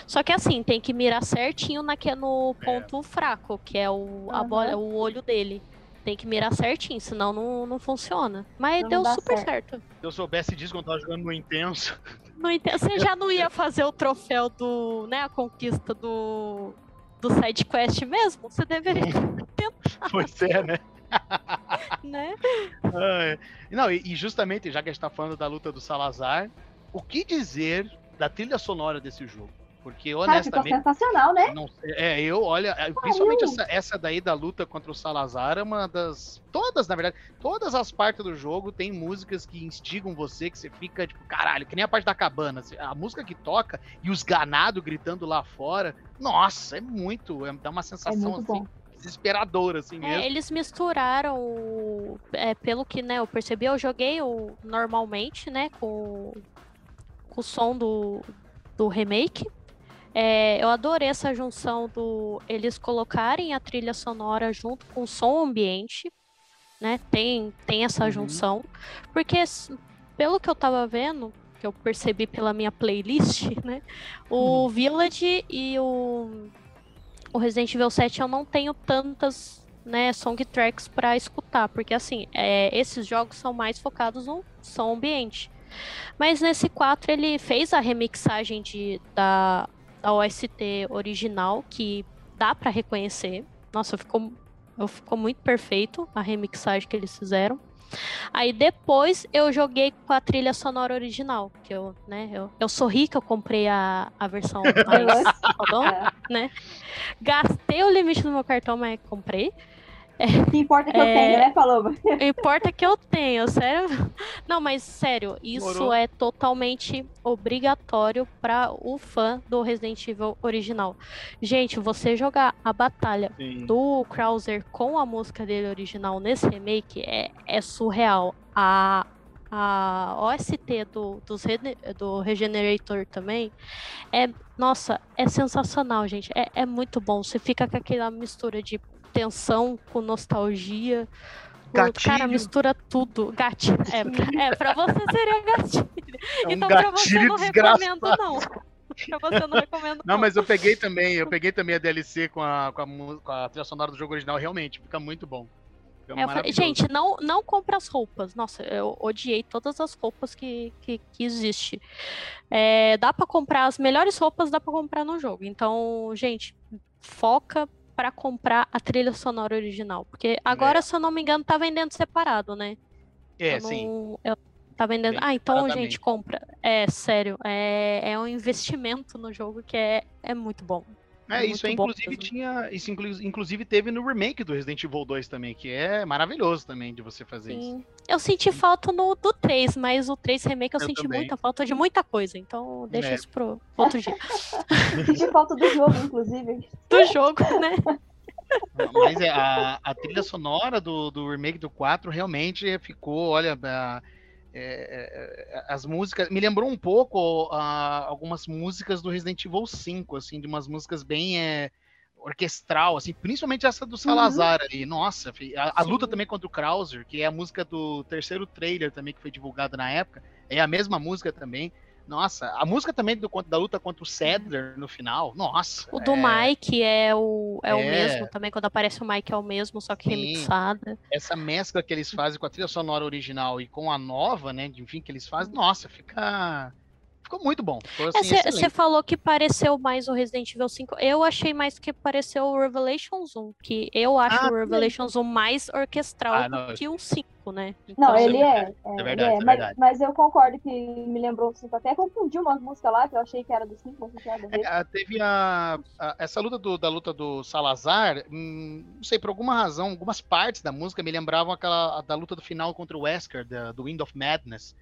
Só que assim, tem que mirar certinho naque, no ponto fraco, que é o, a Aham. bola, o olho dele. Tem que mirar certinho, senão não, não funciona. Mas Não deu super certo. certo. Se eu soubesse disso quando eu tava jogando no Intenso. Não entendo. Você já não ia fazer o troféu do. né? A conquista do. Do side quest mesmo? Você deveria, Pois é, né? né? Não, e, e justamente, já que a gente tá falando da luta do Salazar, o que dizer da trilha sonora desse jogo? Porque, Cara, ficou honestamente. sensacional, né? Não sei, é, eu, olha, é, principalmente essa, essa daí da luta contra o Salazar é uma das. Todas, na verdade, todas as partes do jogo tem músicas que instigam você, que você fica, tipo, caralho, que nem a parte da cabana. assim, A música que toca e os ganados gritando lá fora. Nossa, é muito. É, dá uma É sensação muito assim, bom. desesperadora, assim É, mesmo. eles misturaram, o- é, pelo que né, eu percebi, eu joguei o, normalmente, né, com, com o som do, do remake. É, eu adorei essa junção do eles colocarem a trilha sonora junto com o som ambiente, né? Tem, tem essa Uhum. junção, porque pelo que eu tava vendo, que eu percebi pela minha playlist, né? O Village e o o Resident Evil 7 eu não tenho tantas né, song tracks para escutar, porque assim, é, esses jogos são mais focados no som ambiente. Mas nesse 4 ele fez a remixagem de, da, da OST original, que dá para reconhecer. Nossa, ficou, ficou muito perfeito a remixagem que eles fizeram. Aí depois eu joguei com a trilha sonora original, que eu, né, eu, eu sou rica, eu comprei a, a versão mais fodão, É. né? Gastei o limite do meu cartão, mas comprei. O que importa é que eu É. tenho, né, Paloma? O importa é que eu tenho, sério. Não, mas sério, isso Demorou. é totalmente obrigatório para o fã do Resident Evil original. Gente, você jogar a batalha Sim. do Krauser com a música dele original nesse remake é, é surreal. A, a OST do, dos do Regenerator também é, nossa, é sensacional, gente. É, é muito bom. Você fica com aquela mistura de tensão com nostalgia. O Cara, Gatilho. mistura tudo. Gatilho. É, pra- é, pra você seria gatilho. É um então pra você gatilho não desgraçado. recomendo, não. Pra você não recomendo, Não, mas eu peguei também, eu peguei também a DLC com a, com a, com a trilha sonora do jogo original, realmente, fica muito bom. É, falei, gente, não, não compra as roupas. Nossa, eu odiei todas as roupas que, que, que existe. É, dá pra comprar as melhores roupas, dá pra comprar no jogo. Então, gente, foca pra comprar a trilha sonora original, porque agora, se eu não me engano, tá vendendo separado, né? é, Eu sim. não- eu- tá vendendo. Bem Ah, então, gente, compra. É sério, é, é um investimento no jogo que é, é muito bom. É, isso aí, muito bom inclusive, mesmo. tinha. Isso inclu- inclusive teve no remake do Resident Evil 2 também, que é maravilhoso também de você fazer isso. Sim. Eu senti falta no do 3, mas o 3 remake eu, Eu senti também. muita falta de muita coisa. Então deixa É. isso pro outro dia. Senti falta do jogo, inclusive. Do jogo, né? Mas é, a, a trilha sonora do, do remake do 4 realmente ficou, olha, a- é, é, as músicas. Me lembrou um pouco ah, algumas músicas do Resident Evil 5, assim, de umas músicas bem é, orquestral, assim, principalmente essa do Salazar ali. Nossa, a, a luta também contra o Krauser, que é a música do terceiro trailer também que foi divulgado na época, é a mesma música também. Nossa, a música também do, da luta contra o Cedler no final, nossa. O do é- Mike é o, é, o É. mesmo também. Quando aparece o Mike é o mesmo, só que Sim. remixada. essa mescla que eles fazem com a trilha sonora original e com a nova, né? de- Enfim, que eles fazem, nossa, fica. Ficou muito bom. Ficou assim, Você excelente. falou que pareceu mais o Resident Evil 5. Eu achei mais que pareceu o Revelations 1. Que eu acho Ah, o Revelations 1 mais orquestral Ah, não, do que o 5, né? Não, Então, ele é. verdade, é, é ele verdade, é mas, verdade. mas eu concordo que me lembrou o 5. Até confundi umas músicas lá que eu achei que era do 5, mas não tinha nada a ver. É, a- teve a, a- essa luta do- da luta do Salazar, hum, não sei, por alguma razão, algumas partes da música me lembravam aquela a da luta do final contra o Wesker, da- do Wind of Madness.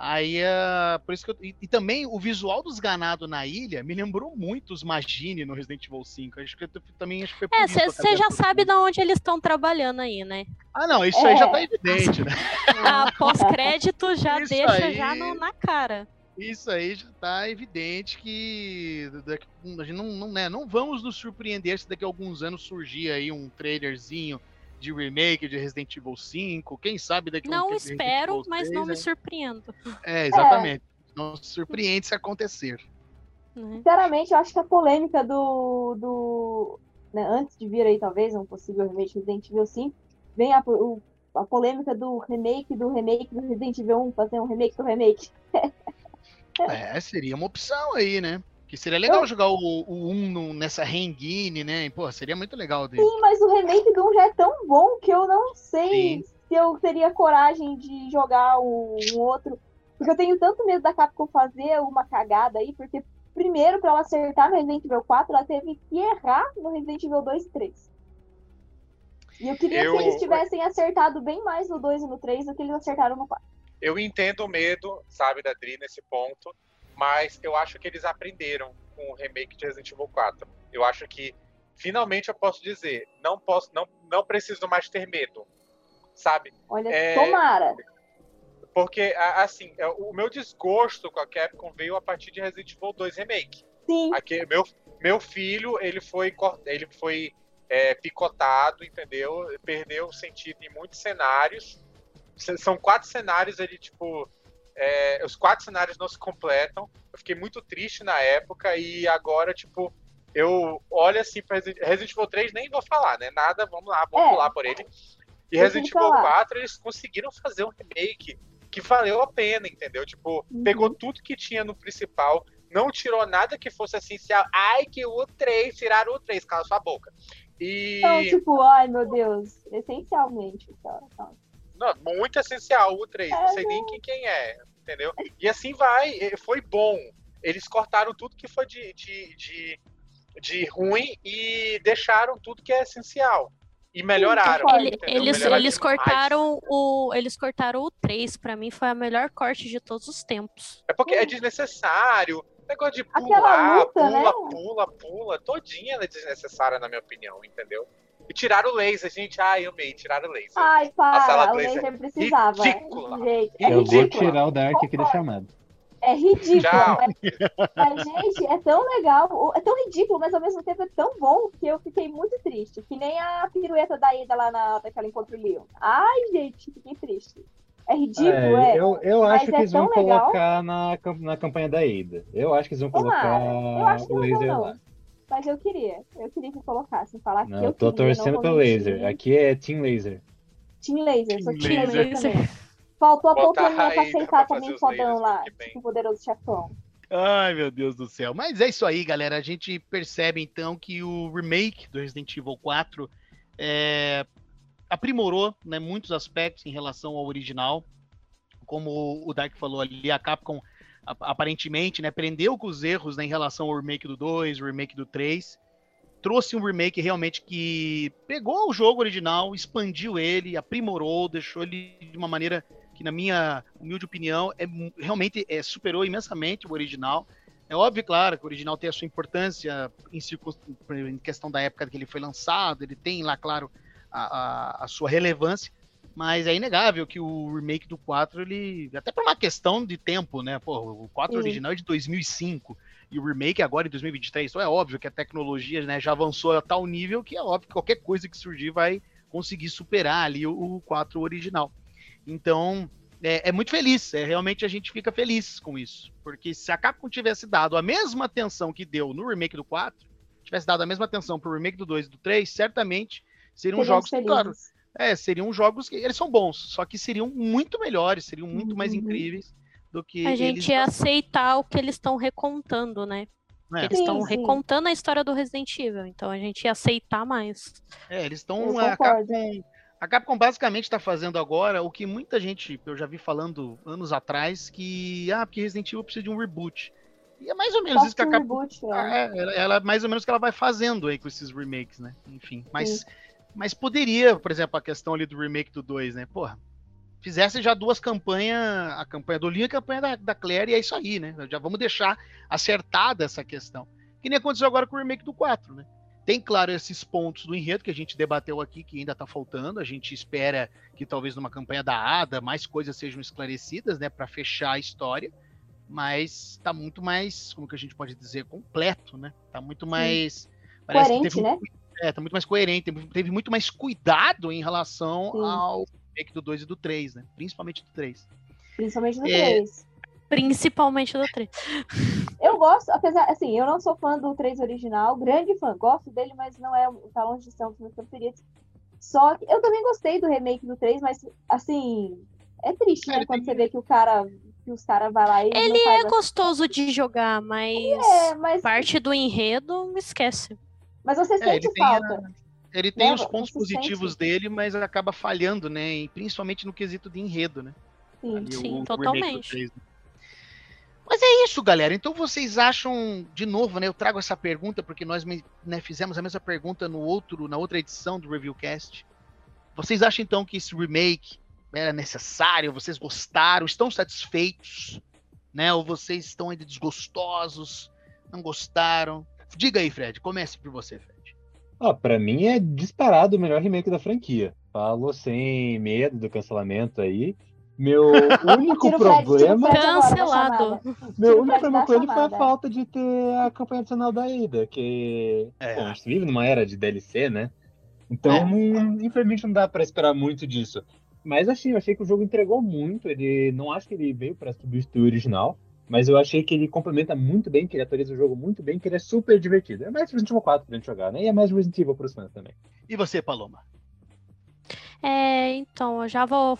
Aí, ah, por isso que eu, e, e também o visual dos ganados na ilha me lembrou muito os Magini no Resident Evil 5. Acho que eu também acho que foi por É, você já sabe de onde eles estão trabalhando aí, né? Ah, não, isso aí já É. tá evidente, né? A pós-crédito já Isso deixa aí- já no- na cara. Isso aí já tá evidente que daqui, a gente não, não, né, não vamos nos surpreender se daqui a alguns anos surgir aí um trailerzinho de remake de Resident Evil 5. Quem sabe daqui a Não um tempo espero, mas 3, não me né? surpreendo. É, exatamente. Não se surpreende se acontecer. né? Sinceramente, eu acho que a polêmica do. do né, antes de vir aí, talvez, um possível remake de Resident Evil 5, vem a, o- a polêmica do remake do remake do Resident Evil 1, fazer um remake do remake. É, seria uma opção aí, né? Que seria legal jogar o, o 1 no- nessa Rengine, né? Pô, seria muito legal dele. Sim, mas o remake do 1 já é tão bom que eu não sei Sim. se eu teria coragem de jogar o, um outro. Porque eu tenho tanto medo da Capcom fazer uma cagada aí, porque primeiro, pra ela acertar no Resident Evil 4, ela teve que errar no Resident Evil 2 e 3. E eu queria Eu- que eles tivessem acertado bem mais no 2 e no 3 do que eles acertaram no 4. Eu entendo o medo, sabe, da Dri nesse ponto, mas eu acho que eles aprenderam com o remake de Resident Evil 4. Eu acho que finalmente eu posso dizer, não posso, não, não preciso mais ter medo, sabe? Olha, É, tomara. Porque assim, é, o meu desgosto com a Capcom veio a partir de Resident Evil 2 remake. Sim, Aqui, meu, meu filho, ele foi, ele foi é, picotado, entendeu? Perdeu o sentido em muitos cenários. São quatro cenários, ele, tipo. É, os quatro cenários não se completam. Eu fiquei muito triste na época e agora, tipo, eu olho assim pra Resident, Evil 3, nem vou falar, né? Nada, vamos lá, vamos É. pular por ele. E Resident Evil falar. 4, eles conseguiram fazer um remake que valeu a pena, entendeu? Tipo, Uhum. pegou tudo que tinha no principal, não tirou nada que fosse essencial. Ai, que o 3, tiraram o 3, cala sua boca. E. Então, tipo, ai meu Deus, essencialmente. Tá, tá. Não, muito essencial o 3, não É, sei nem quem, quem é, entendeu? E assim vai, e foi bom. Eles cortaram tudo que foi de, de, de, de ruim e deixaram tudo que é essencial. E melhoraram. Ele- eles, Melhoraram eles cortaram o. Eles cortaram o 3. Pra mim foi a melhor corte de todos os tempos. É porque é desnecessário. Negócio de pular, luta, pula, né? pula, pula. Todinha ela é desnecessária, na minha opinião, entendeu? E tiraram o laser, gente. Ai, eu amei, tiraram o laser. Ai, A sala para, o laser laser precisava. ridícula. Gente, é Eu vou ridículo. tirar o Dark aqui da chamada. É ridículo. Tchau. Mas, mas, gente, é tão legal. É tão ridículo, mas ao mesmo tempo é tão bom que eu fiquei muito triste. Que nem a pirueta da ida lá na, daquela encontro Leon. Ai, gente, fiquei triste. É ridículo, é. É, eu, eu Mas acho que é eles vão legal. colocar na, na campanha da Ada. Eu acho que eles vão Tomara. colocar o laser não. lá. Mas eu queria. Eu queria que colocassem. Falar que Não, eu eu tô queria, torcendo pelo mentir. laser. Aqui é Team Laser. Team Laser, sou Team Laser, Laser. também. Faltou a poltroninha pra aceitar também os fodão lá. que. Tipo, poderoso chefão. Ai, meu Deus do céu. Mas é isso aí, galera. A gente percebe então que o remake do Resident Evil 4 é, aprimorou né, muitos aspectos em relação ao original. Como o Dark falou ali, a Capcom aparentemente né, prendeu com os erros né, em relação ao remake do 2, o remake do 3. Trouxe um remake realmente que pegou o jogo original, expandiu ele, aprimorou, deixou ele de uma maneira que, na minha humilde opinião, é realmente é, superou imensamente o original. É óbvio, claro, que o original tem a sua importância em, em questão da época que ele foi lançado, ele tem lá, claro, a, a- a sua relevância, mas é inegável que o remake do 4, ele. Até por uma questão de tempo, né? Pô, o 4 Sim. original é de 2005 e o remake agora é em 2023. Então é óbvio que a tecnologia né, já avançou a tal nível que é óbvio que qualquer coisa que surgir vai conseguir superar ali o, o 4 original. Então, é, é muito feliz, é, realmente a gente fica feliz com isso. Porque se a Capcom tivesse dado a mesma atenção que deu no remake do 4, tivesse dado a mesma atenção pro remake do 2 e do 3, certamente seriam jogos felizes. claro, é, seriam jogos que eles são bons, só que seriam muito melhores, seriam muito mais Uhum. incríveis do que A eles gente ia aceitar o que eles estão recontando, né? É. Eles estão Sim, sim. recontando a história do Resident Evil, então a gente ia aceitar mais. É, eles estão. A concordo. Capcom, a Capcom basicamente está fazendo agora o que muita gente, eu já vi falando anos atrás, que. Ah, porque Resident Evil precisa de um reboot. E é mais ou menos isso que a Capcom. reboot, é. Ah, é, ela, ela- mais ou menos o que ela vai fazendo aí com esses remakes, né? Enfim. Mas, mas poderia, por exemplo, a questão ali do remake do 2, né? Porra. Fizesse já duas campanhas, a campanha do Leon e a campanha da, da Claire, e é isso aí, né? Já vamos deixar acertada essa questão. Que nem aconteceu agora com o remake do 4, né? Tem, claro, esses pontos do enredo que a gente debateu aqui, que ainda tá faltando. A gente espera que talvez numa campanha da ADA mais coisas sejam esclarecidas, né, para fechar a história. mas tá muito mais, como que a gente pode dizer, completo, né? Tá muito mais. parece que Coerente, teve né? É, tá muito mais coerente, teve, muito mais cuidado em relação Sim. ao remake do 2 e do 3, né? Principalmente do 3. Principalmente É. 3. Principalmente do 3. Eu gosto, apesar, assim, eu não sou fã do 3 original, grande fã, gosto dele, mas não é, tá longe de ser um dos meus preferidos. Só que eu também gostei do remake do 3, mas, assim, é triste, É, né? Quando tem- você vê que o cara, que os caras vai lá e Ele não faz é gostoso de jogar, mas É, mas, parte do enredo, esquece. Mas você É, sente ele tem, a- falta. ele tem Né, os pontos você positivos sente. dele, mas acaba falhando, né? E principalmente no quesito de enredo, né? Sim. Ali, Sim, o- o totalmente. 3, né? Mas é isso, galera. Então vocês acham, de novo, né? Eu trago essa pergunta porque nós me- né, fizemos a mesma pergunta no outro, na outra edição do Reviewcast. Vocês acham então que esse remake era necessário? Vocês gostaram? Estão satisfeitos? Né? Ou vocês estão ainda desgostosos? Não gostaram? Diga aí, Fred. Comece por você, Fred. Ó, pra mim é disparado o melhor remake da franquia. Falo sem medo do cancelamento aí. Meu único problema, Fred Cancelado. meu único problema com ele foi a falta de ter a campanha adicional da Ada, que É. bom, a gente vive numa era de DLC, né? Então, É. não- infelizmente não dá pra esperar muito disso. Mas assim, eu achei que o jogo entregou muito. Ele não acho que ele veio pra substituir o original, mas eu achei que ele complementa muito bem, que ele atualiza o jogo muito bem, que ele é super divertido. É mais Resident Evil 4 pra gente jogar, né? E é mais Resident Evil pros fãs também. E você, Paloma? É, então, eu já vou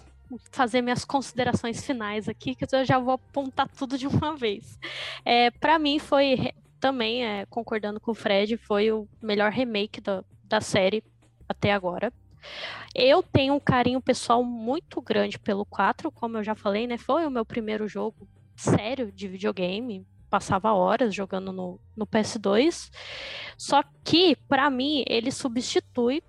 fazer minhas considerações finais aqui, que eu já vou apontar tudo de uma vez. É, para mim foi também, é, concordando com o Fred, foi o melhor remake da, da série até agora. Eu tenho um carinho pessoal muito grande pelo 4, como eu já falei, né? Foi o meu primeiro jogo sério de videogame. Passava horas jogando no, no PS2. Só que, para mim, ele substitui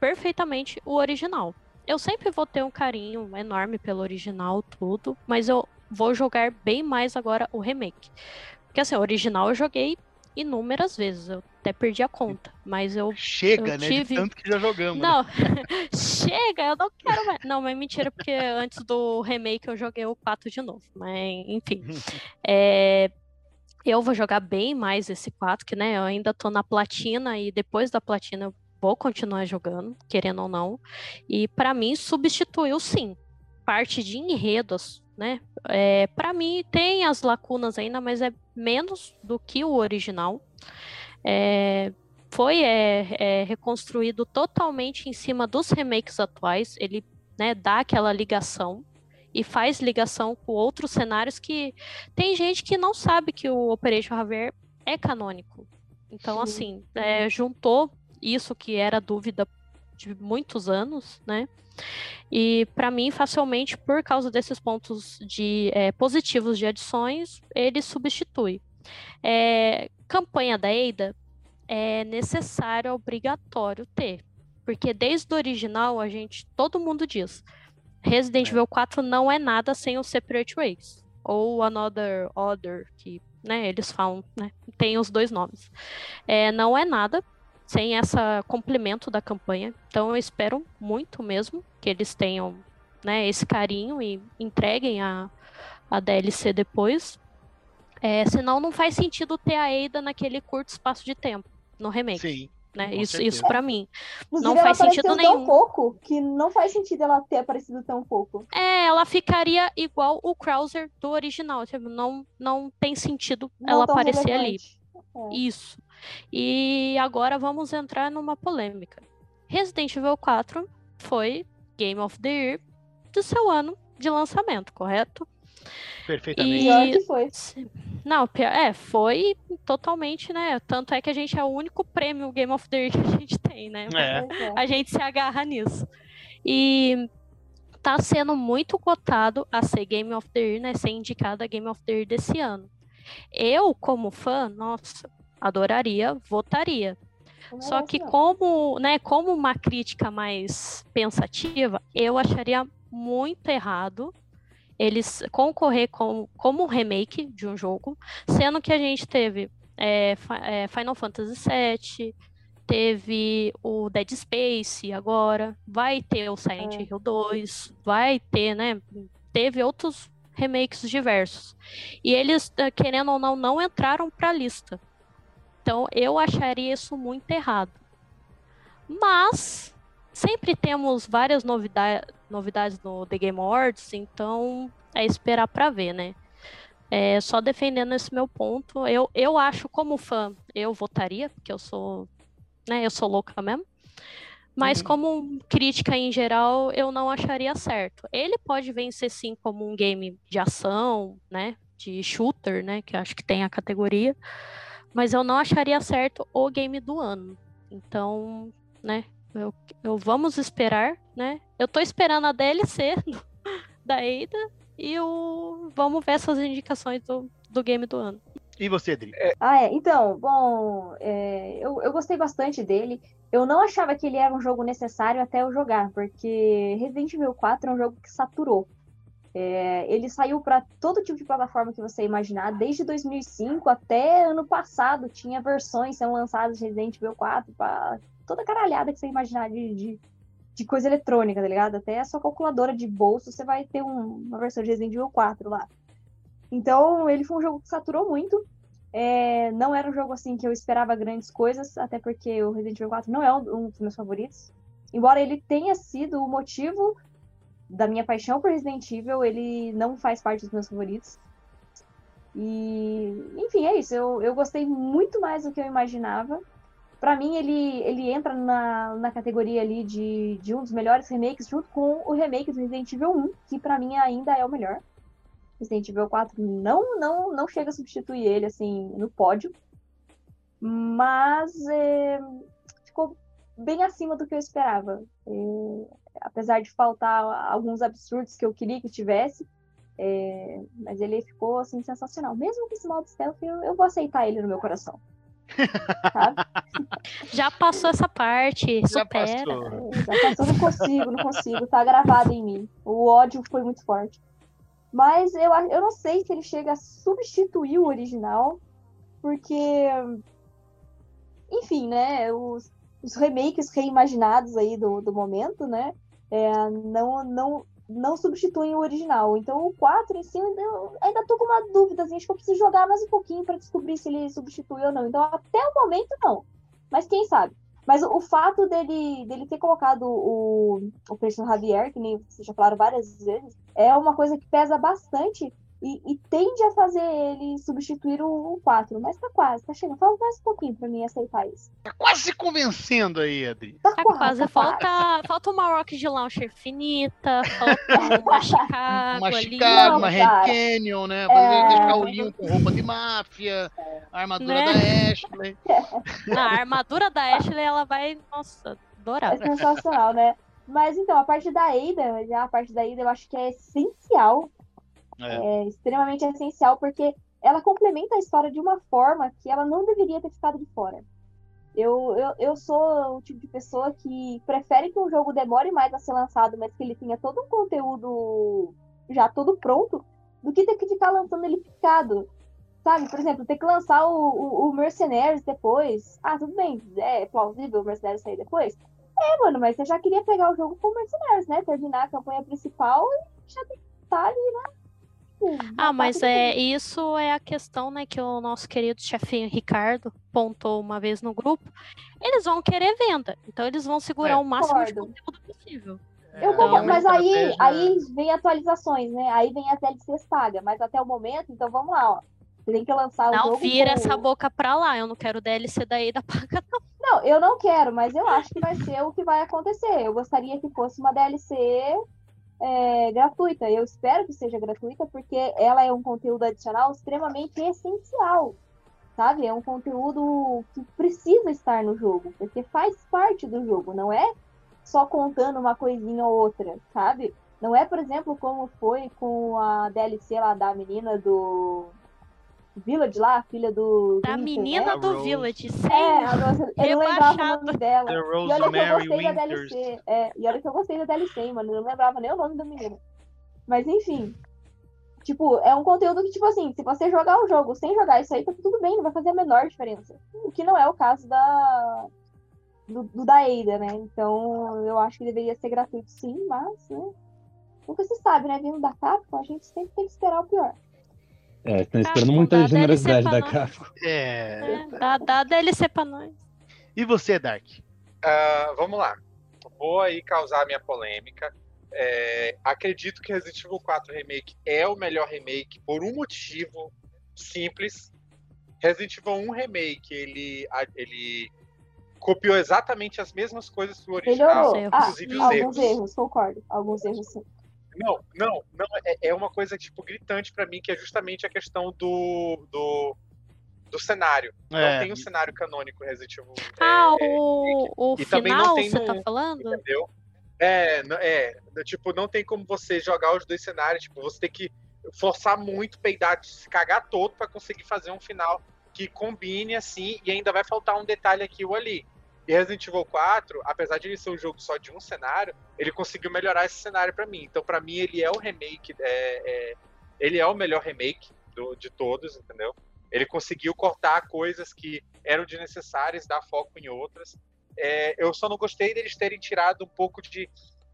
perfeitamente o original. Eu sempre vou ter um carinho enorme pelo original, tudo, mas eu vou jogar bem mais agora o remake. Porque assim, o original eu joguei inúmeras vezes, eu até perdi a conta, mas eu Chega, Eu né? tive- tanto que já jogamos. né? não, chega, eu não quero mais. Não, mas mentira, porque antes do remake eu joguei o 4 de novo. Mas, enfim. É, eu vou jogar bem mais esse 4, que né, eu ainda tô na platina e depois da platina eu vou continuar jogando, querendo ou não. E pra mim substituiu sim. Parte de enredos, né? É, para mim tem as lacunas ainda, mas é menos do que o original. É, foi é, é, reconstruído totalmente em cima dos remakes atuais. Ele né, dá aquela ligação e faz ligação com outros cenários que tem gente que não sabe que o Operation Haver é canônico. Então, Sim, assim, é, juntou isso que era dúvida de muitos anos, né? E para mim, facilmente, por causa desses pontos de é, positivos de adições, ele substitui. É, campanha da Eida é necessário, obrigatório ter. Porque desde o original, a gente, todo mundo diz, Resident É. Evil 4 não é nada sem o Separate Ways. Ou Another Other, que né, eles falam, né, tem os dois nomes. É, não é nada sem essa complemento da campanha. Então eu espero muito mesmo que eles tenham né, esse carinho e entreguem a, a DLC depois. É, senão não faz sentido ter a Ada naquele curto espaço de tempo no remake. Sim. né? Isso, certeza. isso para mim. Inclusive, Não ela faz sentido tão nenhum. pouco que não faz sentido ela ter aparecido tão pouco. É, ela ficaria igual o Krauser do original. Tipo, não, não tem sentido Não ela tão aparecer ali. relevante. É. Isso. E agora vamos entrar numa polêmica. Resident Evil 4 foi Game of the Year do seu ano de lançamento, correto? Perfeitamente. Pior que foi. Não, pior- é, foi totalmente, né? Tanto é que a gente é o único prêmio Game of the Year que a gente tem, né? É. A gente se agarra nisso. E tá sendo muito cotado a ser Game of the Year, né? Ser indicada a Game of the Year desse ano. Eu, como fã, nossa, adoraria, votaria. Só que como, né, como uma crítica mais pensativa, eu acharia muito errado eles concorrer com, como um remake de um jogo, sendo que a gente teve é, é, Final Fantasy VII, teve o Dead Space agora, vai ter o Silent É. Hill 2, vai ter, né? Teve outros remakes diversos. E eles, eh, querendo ou não, não entraram para a lista. Então eu acharia isso muito errado. Mas sempre temos várias novidade, novidades no The Game Awards, então é esperar para ver, né? É, só defendendo esse meu ponto, eu, eu acho como fã, eu votaria, porque eu sou, né, eu sou louca mesmo. Mas Uhum. como crítica em geral, eu não acharia certo. Ele pode vencer sim como um game de ação, né, de shooter, né, que eu acho que tem a categoria, mas eu não acharia certo o game do ano. Então, né, eu, eu vamos esperar, né? Eu tô esperando a DLC do- da Ada e o vamos ver essas indicações do, do game do ano. E você, Adri? Ah, é. Então, bom, é, eu, eu gostei bastante dele. Eu não achava que ele era um jogo necessário até eu jogar, porque Resident Evil 4 é um jogo que saturou. É, ele saiu para todo tipo de plataforma que você imaginar, desde 2005 até ano passado tinha versões sendo lançadas de Resident Evil 4 para toda caralhada que você imaginar de, de, de coisa eletrônica, tá ligado? Até a sua calculadora de bolso você vai ter um- uma versão de Resident Evil 4 lá. Então, ele foi um jogo que saturou muito. É, não era um jogo assim que eu esperava grandes coisas, até porque o Resident Evil 4 não é um, um dos meus favoritos. Embora ele tenha sido o motivo da minha paixão por Resident Evil, ele não faz parte dos meus favoritos. E, enfim, é isso. Eu, eu gostei muito mais do que eu imaginava. Pra mim, ele, ele entra na, na categoria ali de, de um dos melhores remakes, junto com o remake do Resident Evil 1, que pra mim ainda é o melhor. Resident Evil 4 não, não, não chega a substituir ele assim no pódio, mas é, ficou bem acima do que eu esperava. É, apesar de faltar alguns absurdos que eu queria que tivesse, é, mas ele ficou assim sensacional. Mesmo com esse modo stealth, eu, eu vou aceitar ele no meu coração. Sabe? Já passou essa parte, Já supera. passou. É, Já passou, não consigo, não consigo. Tá gravado em mim. O ódio foi muito forte. Mas eu, eu não sei se ele chega a substituir o original, porque. Enfim, né? Os, os remakes reimaginados aí do, do momento, né? É, não, não, não substituem o original. Então o 4 em si, eu ainda, tô com uma dúvida. Assim, acho que eu preciso jogar mais um pouquinho para descobrir se ele substitui ou não. Então até o momento, não. Mas quem sabe? Mas o, o fato dele, dele ter colocado o, o personagem Javier, que nem vocês já falaram várias vezes, é uma coisa que pesa bastante e, e tende a fazer ele substituir o, o 4. Mas tá quase, tá chegando. Falta mais um pouquinho pra mim aceitar isso. Tá quase se convencendo aí, Adri. Tá, Tá quase, quase. tá Falta, falta uma Rock de Launcher finita, falta uma Chicago Uma. Chicago, Não, uma. Red Canyon, né? Fazer, É. Deixar o Leon com roupa de máfia, a armadura Né? da Ashley. A armadura da Ashley, ela vai, nossa, adorar. É sensacional, né? Mas então, a parte da Ada, já a parte da Ada eu acho que é essencial, É. é extremamente essencial, porque ela complementa a história de uma forma que ela não deveria ter ficado de fora. Eu, eu, eu sou o tipo de pessoa que prefere que um jogo demore mais a ser lançado, mas que ele tenha todo um conteúdo já todo pronto, do que ter que ficar lançando ele picado. Sabe, por exemplo, ter que lançar o, o, o Mercenaries depois. Ah, tudo bem, é plausível o Mercenaries sair depois? É, mano, mas você já queria pegar o jogo com Mercenaries, né? Terminar a campanha principal e já tá ali, né? Tipo, Ah, mas é isso é a questão, né, que o nosso querido chefinho Ricardo pontou uma vez no grupo. Eles vão querer venda, então eles vão segurar É. o máximo de Concordo. conteúdo possível. Eu É, concordo, uma mas aí, aí vem atualizações, né? Aí vem as DLCs pagas, mas até o momento, então vamos lá, ó. Você tem que lançar o Não jogo. vira com- essa boca pra lá, eu não quero DLC da Ida paga, não. Não, eu não quero, mas eu acho que vai ser o que vai acontecer. Eu gostaria que fosse uma DLC é, gratuita. Eu espero que seja gratuita, porque ela é um conteúdo adicional extremamente essencial. Sabe? É um conteúdo que precisa estar no jogo, porque faz parte do jogo, não é só contando uma coisinha ou outra, sabe? Não é, por exemplo, como foi com a DLC lá da menina do Village lá, filha do. Da do menina né? Do Rose. Village, É, a nossa, eu não lembrava o nome dela. The E olha que eu gostei da. DLC. É, e olha que eu gostei da DLC, mano. Eu não lembrava nem o nome do menino. Mas enfim. Tipo, é um conteúdo que, tipo assim, se você jogar o jogo sem jogar isso aí, tá tudo bem, não vai fazer a menor diferença. O que não é o caso da. Do, do da Ada, né? Então, eu acho que deveria ser gratuito sim, mas, né? nunca se sabe, né? Vindo da Capcom, a gente sempre tem que esperar o pior. É, estão esperando muita generosidade da Capcom. É. É, dá, dá DLC pra nós. E você, Dark? Ah, vamos lá. Vou aí causar a minha polêmica. É, acredito que Resident Evil 4 Remake é o melhor remake por um motivo simples. Resident Evil 1 Remake, ele, ele copiou exatamente as mesmas coisas do original. Melhorou. erros. Ah, inclusive os alguns erros. erros, concordo. Alguns erros sim. Não, não, não. É, é uma coisa, tipo, gritante pra mim, que é justamente a questão do, do, do cenário. Não É. tem um cenário canônico Resident Evil. é, Ah, é, o, o e também não final, tem você no- tá falando? entendeu? É, é, tipo, não tem como você jogar os dois cenários, tipo, você tem que forçar muito, peidar, se cagar todo pra conseguir fazer um final que combine assim, e ainda vai faltar um detalhe aqui ou ali. E Resident Evil 4, apesar de ele ser um jogo só de um cenário, ele conseguiu melhorar esse cenário pra mim. Então, pra mim, ele é o remake, é, é- ele é o melhor remake do- de todos, entendeu? Ele conseguiu cortar coisas que eram desnecessárias, dar foco em outras. É, eu só não gostei deles terem tirado um pouco de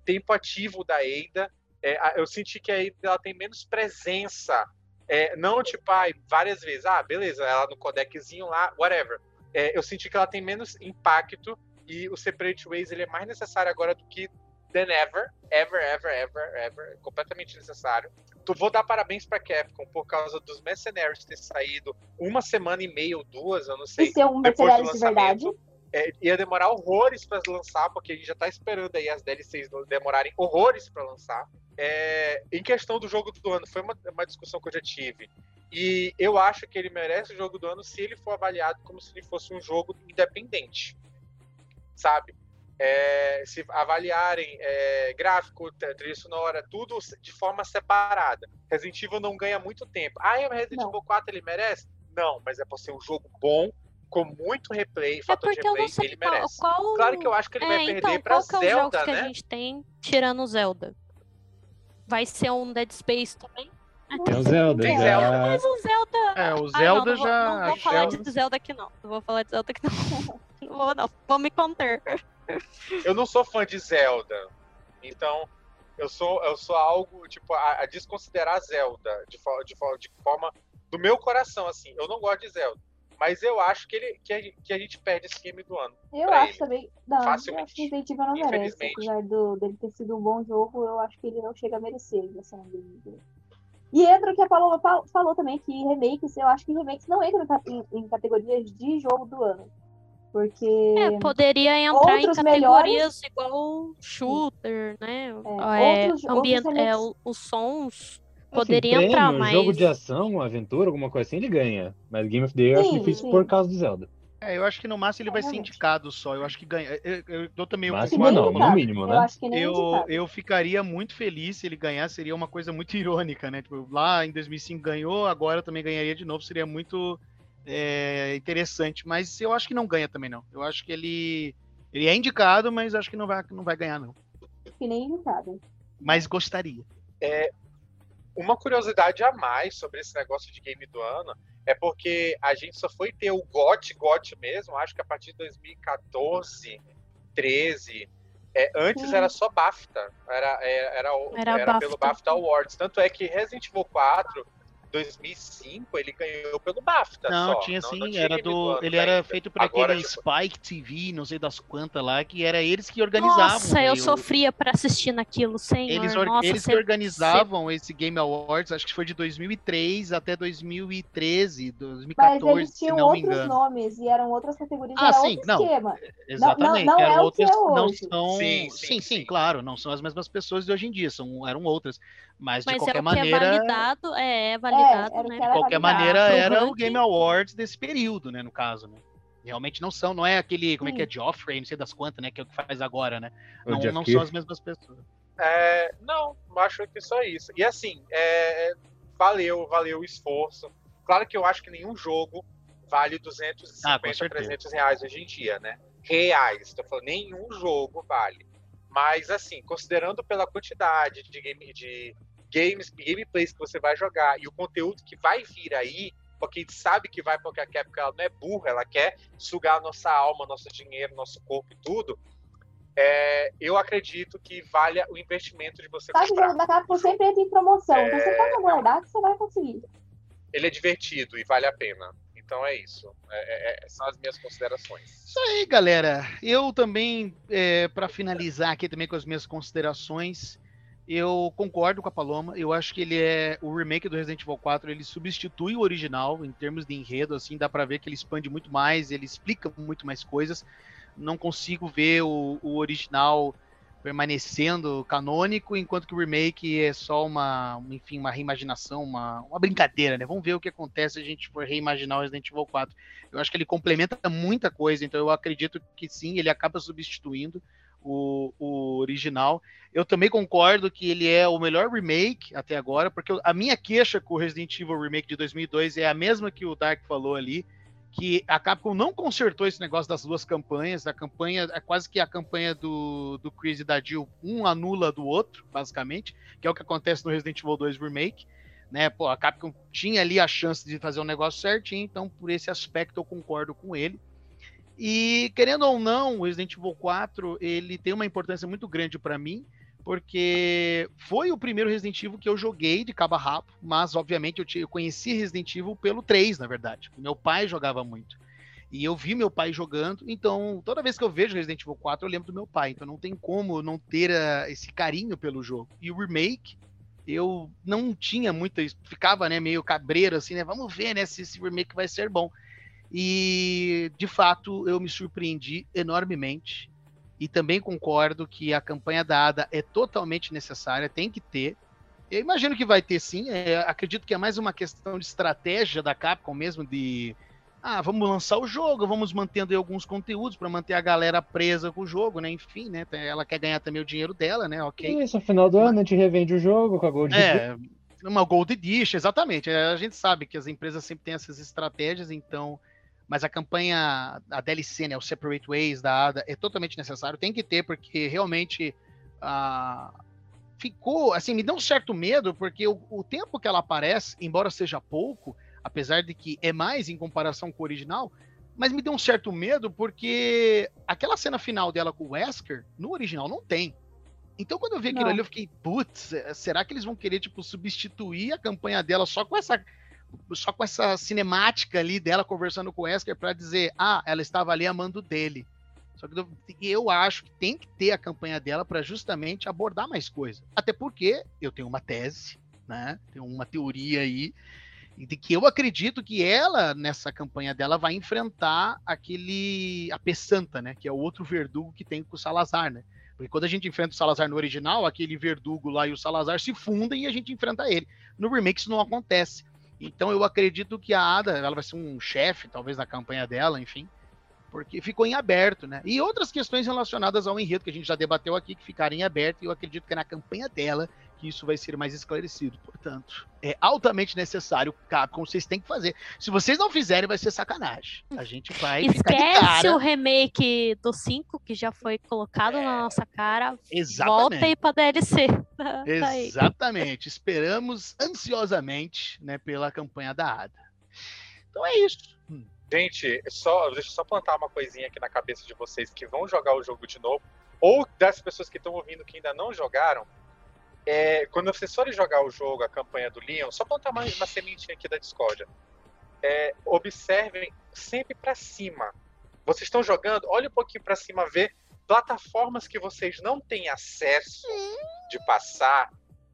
tempo ativo da Eida. É, eu senti que a Eida ela tem menos presença. É, não tipo, ai, várias vezes, ah, beleza, ela no codeczinho lá, whatever. É, eu senti que ela tem menos impacto e o Separate Ways ele é mais necessário agora do que than ever, ever, ever, ever, ever, completamente necessário. Tu vou dar parabéns pra Capcom por causa dos Mercenaries ter saído uma semana e meia ou duas, eu não sei. E ser um mercenário de verdade. É, ia demorar horrores para lançar, porque a gente já tá esperando aí as DLCs demorarem horrores para lançar. É, em questão do jogo do ano, foi uma, uma discussão que eu já tive. E eu acho que ele merece o jogo do ano se ele for avaliado como se ele fosse um jogo independente. Sabe? É, se avaliarem é, gráfico, trilha sonora, tudo de forma separada. Resident Evil não ganha muito tempo. Ah, é o Resident. Evil 4 ele merece? Não, mas é por ser um jogo bom, com muito replay, É fator de porque eu replay, não sei ele qual, merece. qual... Claro que eu acho que ele é, vai então, perder pra qual que é os jogos Zelda, que a né? gente tem tirando o Zelda? Vai ser um Dead Space também? É o Zelda. Tem Zelda. Mas o Zelda... É, o Zelda não, não vou- já. Não vou falar que- de Zelda aqui não. Não vou falar de Zelda aqui não. Não vou não. Vou me conter. Eu não sou fã de Zelda. Então, eu sou, eu sou algo, tipo, a, a desconsiderar Zelda de, fo- de, fo- de forma do meu coração, assim. Eu não gosto de Zelda. Mas eu acho que, ele, que, a, gente- que a gente perde esse game do ano. Eu acho ele. também. Não, eu Facilmente. acho que Resident Evil não merece. Apesar do, dele ter sido um bom jogo, eu acho que ele não chega a merecer essa game. E entra o que a Paloma fal- falou também, que remakes, eu acho que remakes não entram em em, categorias de jogo do ano. Porque. É, poderia entrar em categorias igual shooter, né? É, outros- ambient- outros é, remakes- o- os sons Assim, poderia prêmio, entrar, mas. jogo de ação, aventura, alguma coisa assim, ele ganha. Mas Game of the Year eu acho Sim, difícil sim. por causa do Zelda. É, eu acho que no máximo ele vai ser indicado só. Eu acho que ganha. Eu, eu, eu também eu Máximo concordo não, no mínimo, Eu né? acho que nem Eu, indicado. eu ficaria muito feliz se ele ganhar, seria uma coisa muito irônica, né? Tipo, lá em 2005 ganhou, agora também ganharia de novo, seria muito é, interessante. Mas eu acho que não ganha também, não. Eu acho que ele, ele é indicado, mas acho que não vai, não vai ganhar, não. Que nem indicado. Mas gostaria. Uma curiosidade a mais sobre esse negócio de game do ano é porque a gente só foi ter o GOT, GOT mesmo, acho que a partir de 2014, 13. É, antes Sim. era só BAFTA, era, era, era, Era era pelo BAFTA. BAFTA Awards. Tanto é que Resident Evil 4, 2005, ele ganhou pelo BAFTA. Não, só. tinha não, sim, não tinha era do. Ele era ainda. feito por Agora, aquele tipo, Spike TV, não sei das quantas lá, que era eles que organizavam. Nossa, né, eu sofria pra assistir naquilo, senhor. Eles, or- Nossa, eles que organizavam esse Game Awards, acho que foi de 2003 até 2013, Mas 2014, eles se tinham não me outros engano. nomes e eram outras categorias, Ah, era sim, outro não. esquema. Exatamente. não eram é o que outras, é não são. Sim, Sim, sim, sim, sim. claro, não são as mesmas pessoas de hoje em dia, são, eram outras. Mas, de qualquer que é maneira. validado, é, é validado, né? de qualquer validado. maneira, era o. Game Awards desse período, né? No caso, né? Realmente não são, não é aquele, como é que é, Sim. Joffrey, não sei das quantas, né? Que é o que faz agora, né? O Não, não são as mesmas pessoas. É, não, acho que só isso. E assim, é, valeu, valeu o esforço. Claro que eu acho que nenhum jogo vale 250, Ah, com certeza. 300 reais hoje em dia, né? Reais, tô falando, nenhum jogo vale. Mas assim, considerando pela quantidade de, game, de games, gameplays que você vai jogar e o conteúdo que vai vir aí, porque a gente sabe que vai porque a Capcom ela não é burra, ela quer sugar a nossa alma, nosso dinheiro, nosso corpo e tudo. é, eu acredito que valha o investimento de você Sabe que o comprar. jogo da Capcom sempre entra em promoção, então você É. pode aguardar que você vai conseguir. Ele é divertido e vale a pena. Então é isso. É- é- é- são as minhas considerações. Isso aí, galera. Eu também, é, para finalizar aqui também com as minhas considerações, eu concordo com a Paloma. Eu acho que ele é o remake do Resident Evil 4, ele substitui o original em termos de enredo, assim, dá pra ver que ele expande muito mais, ele explica muito mais coisas. Não consigo ver o, o original permanecendo canônico, enquanto que o remake é só uma, uma, enfim, uma reimaginação, uma, uma brincadeira, né? Vamos ver o que acontece se a gente for reimaginar o Resident Evil 4. Eu acho que ele complementa muita coisa, então eu acredito que sim, ele acaba substituindo o, o original. Eu também concordo que ele é o melhor remake até agora, porque a minha queixa com o Resident Evil Remake de 2002 é a mesma que o Dark falou ali, que a Capcom não consertou esse negócio das duas campanhas. A campanha é quase que a campanha do, do Chris e da Jill, um anula do outro, basicamente, que é o que acontece no Resident Evil 2 Remake. Né, pô, a Capcom tinha ali a chance de fazer um negócio certinho, então por esse aspecto eu concordo com ele. E querendo ou não, o Resident Evil 4 ele tem uma importância muito grande para mim, porque foi o primeiro Resident Evil que eu joguei de cabo a rabo, mas obviamente eu, eu conheci Resident Evil pelo 3, na verdade. Meu pai jogava muito. E eu vi meu pai jogando, então toda vez que eu vejo Resident Evil 4 eu lembro do meu pai, então não tem como não ter uh, esse carinho pelo jogo. E o remake, eu não tinha muita, ficava né, meio cabreiro assim, né? Vamos ver né, se esse remake vai ser bom. E de fato eu me surpreendi enormemente. E também concordo que a campanha da ADA é totalmente necessária, tem que ter. Eu imagino que vai ter sim. É, acredito que é mais uma questão de estratégia da Capcom mesmo, de ah, vamos lançar o jogo, vamos mantendo alguns conteúdos para manter a galera presa com o jogo, né? Enfim, né? Ela quer ganhar também o dinheiro dela, né? Ok. Isso, no final do ano a gente revende o jogo com a Gold É, uma Gold Edition, exatamente. A gente sabe que as empresas sempre têm essas estratégias, então mas a campanha, a DLC, né, o Separate Ways da ADA é totalmente necessário, tem que ter, porque realmente ah, ficou, assim, me deu um certo medo, porque o, o, tempo que ela aparece, embora seja pouco, apesar de que é mais em comparação com o original, mas me deu um certo medo, porque aquela cena final dela com o Wesker, no original não tem. Então, quando eu vi aquilo Não. ali, eu fiquei, putz, será que eles vão querer, tipo, substituir a campanha dela só com essa só com essa cinemática ali dela conversando com o Wesker para dizer, ah, ela estava ali amando dele. Só que eu, eu acho que tem que ter a campanha dela para justamente abordar mais coisa. Até porque eu tenho uma tese, né? Tenho uma teoria aí de que eu acredito que ela nessa campanha dela vai enfrentar aquele a Peçanta, né? Que é o outro verdugo que tem com o Salazar, né? Porque quando a gente enfrenta o Salazar no original, aquele verdugo lá e o Salazar se fundem e a gente enfrenta ele. No remake isso não acontece. Então eu acredito que a Ada, ela vai ser um chefe, talvez, na campanha dela, enfim, porque ficou em aberto, né? E outras questões relacionadas ao enredo que a gente já debateu aqui, que ficaram em aberto, e eu acredito que é na campanha dela que isso vai ser mais esclarecido. Portanto, é altamente necessário, Capcom, vocês têm que fazer. Se vocês não fizerem, vai ser sacanagem. A gente vai ficar de Esquece cara. o remake do 5, que já foi colocado na nossa cara. Exatamente. Volta aí pra DLC. Tá. Exatamente. Esperamos ansiosamente, né, pela campanha da Ada. Então é isso. Hum. Gente, só, deixa eu só plantar uma coisinha aqui na cabeça de vocês que vão jogar o jogo de novo, ou das pessoas que estão ouvindo que ainda não jogaram. É, quando vocês forem jogar o jogo, a campanha do Leon, só plantar uma, uma sementinha aqui da discórdia. É, observem sempre para cima. Vocês estão jogando, olha um pouquinho para cima, vê plataformas que vocês não têm acesso de passar,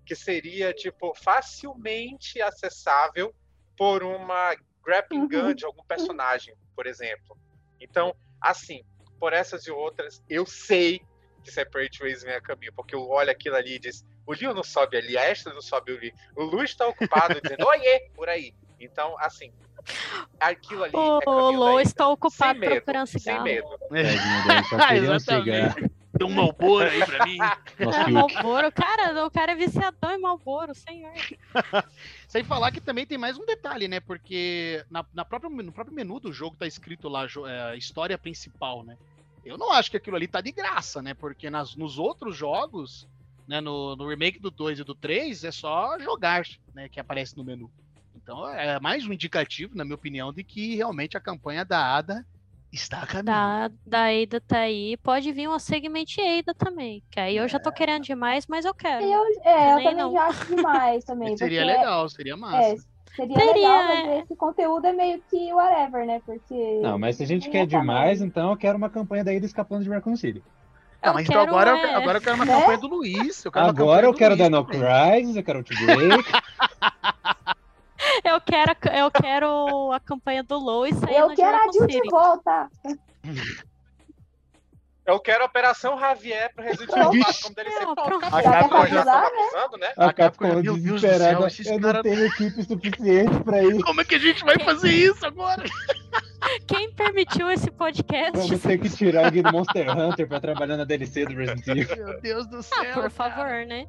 que seria tipo facilmente acessável por uma grappling Uhum. gun de algum personagem, por exemplo. Então, assim, por essas e outras, eu sei que Separate Ways vem a caminho, porque eu olho aquilo ali e diz, o Leon não sobe ali, a Ashley não sobe ali, o Lu está ocupado dizendo, oiê, por aí. Então, assim, aquilo ali é Lou da está sem ocupado medo, procurando sem cigarro. medo. Tadinho dele, só queria um cigarro. Tem um Malboro aí pra mim. Nossa, É, que Malboro, cara, o cara é viciadão em Malboro, senhor. Sem falar que também tem mais um detalhe, né? Porque na, na própria, no próprio menu do jogo tá escrito lá é, história principal, né? Eu não acho que aquilo ali tá de graça, né? Porque nas, nos outros jogos, né? No, no remake do 2 e do 3, é só jogar, né? Que aparece no menu. Então é mais um indicativo, na minha opinião, de que realmente a campanha da ADA está a caminho. Da, da Ada tá aí. Pode vir uma Segment Ada também. Que aí eu já tô querendo demais, mas eu quero. Eu, é, eu também não. já acho demais também. Seria porque legal, seria massa. É, seria, Seria, legal, mas é. esse conteúdo é meio que whatever, né? Porque. Não, mas se a gente quer demais, então eu quero uma campanha da Ida escapando de Raccoon City. Não, Eu mas então agora, eu, é, quero- agora eu quero uma Né? campanha do Luiz. Eu Agora eu quero também. Crisis, eu quero Outbreak. Eu quero, a- eu quero a campanha do Lois saindo Eu de quero a Jill de volta. Eu quero a Operação Javier pro Resident Evil Pronto. 4 como DLC. Não, Pô, pronto. Capcom Já né? avisando, né? A A Capcom, meu Deus do desesperada. céu, esses eu cara- não tenho equipe suficiente pra isso. Como é que a gente vai fazer isso agora? Quem permitiu esse podcast? Vamos ter que tirar alguém do Monster Hunter pra trabalhar na DLC do Resident Evil. Meu Deus do céu. Ah, por favor, né?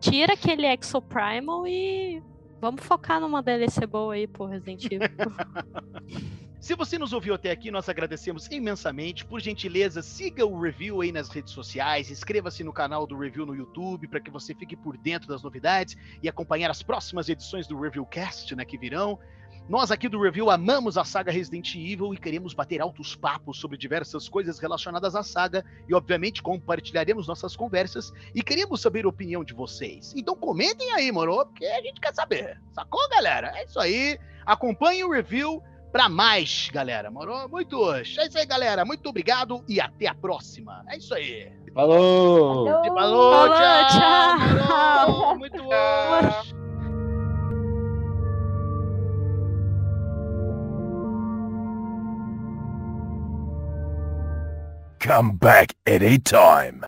Tira aquele Exoprimal e vamos focar numa DLC boa aí pro Resident Evil. Se você nos ouviu até aqui, nós agradecemos imensamente. Por gentileza, siga o review aí nas redes sociais, inscreva-se no canal do Review no YouTube para que você fique por dentro das novidades e acompanhar as próximas edições do Reviewcast, né, que virão. Nós aqui do Review amamos a saga Resident Evil e queremos bater altos papos sobre diversas coisas relacionadas à saga e, obviamente, compartilharemos nossas conversas e queremos saber a opinião de vocês. Então comentem aí, moro? Porque a gente quer saber. Sacou, galera? É isso aí. Acompanhe o review pra mais, galera. Moro? Muitos. É isso aí, galera. Muito obrigado e até a próxima. É isso aí. Falou! Falou, Falou, tchau. tchau. Falou, Muito bom. Come back any time.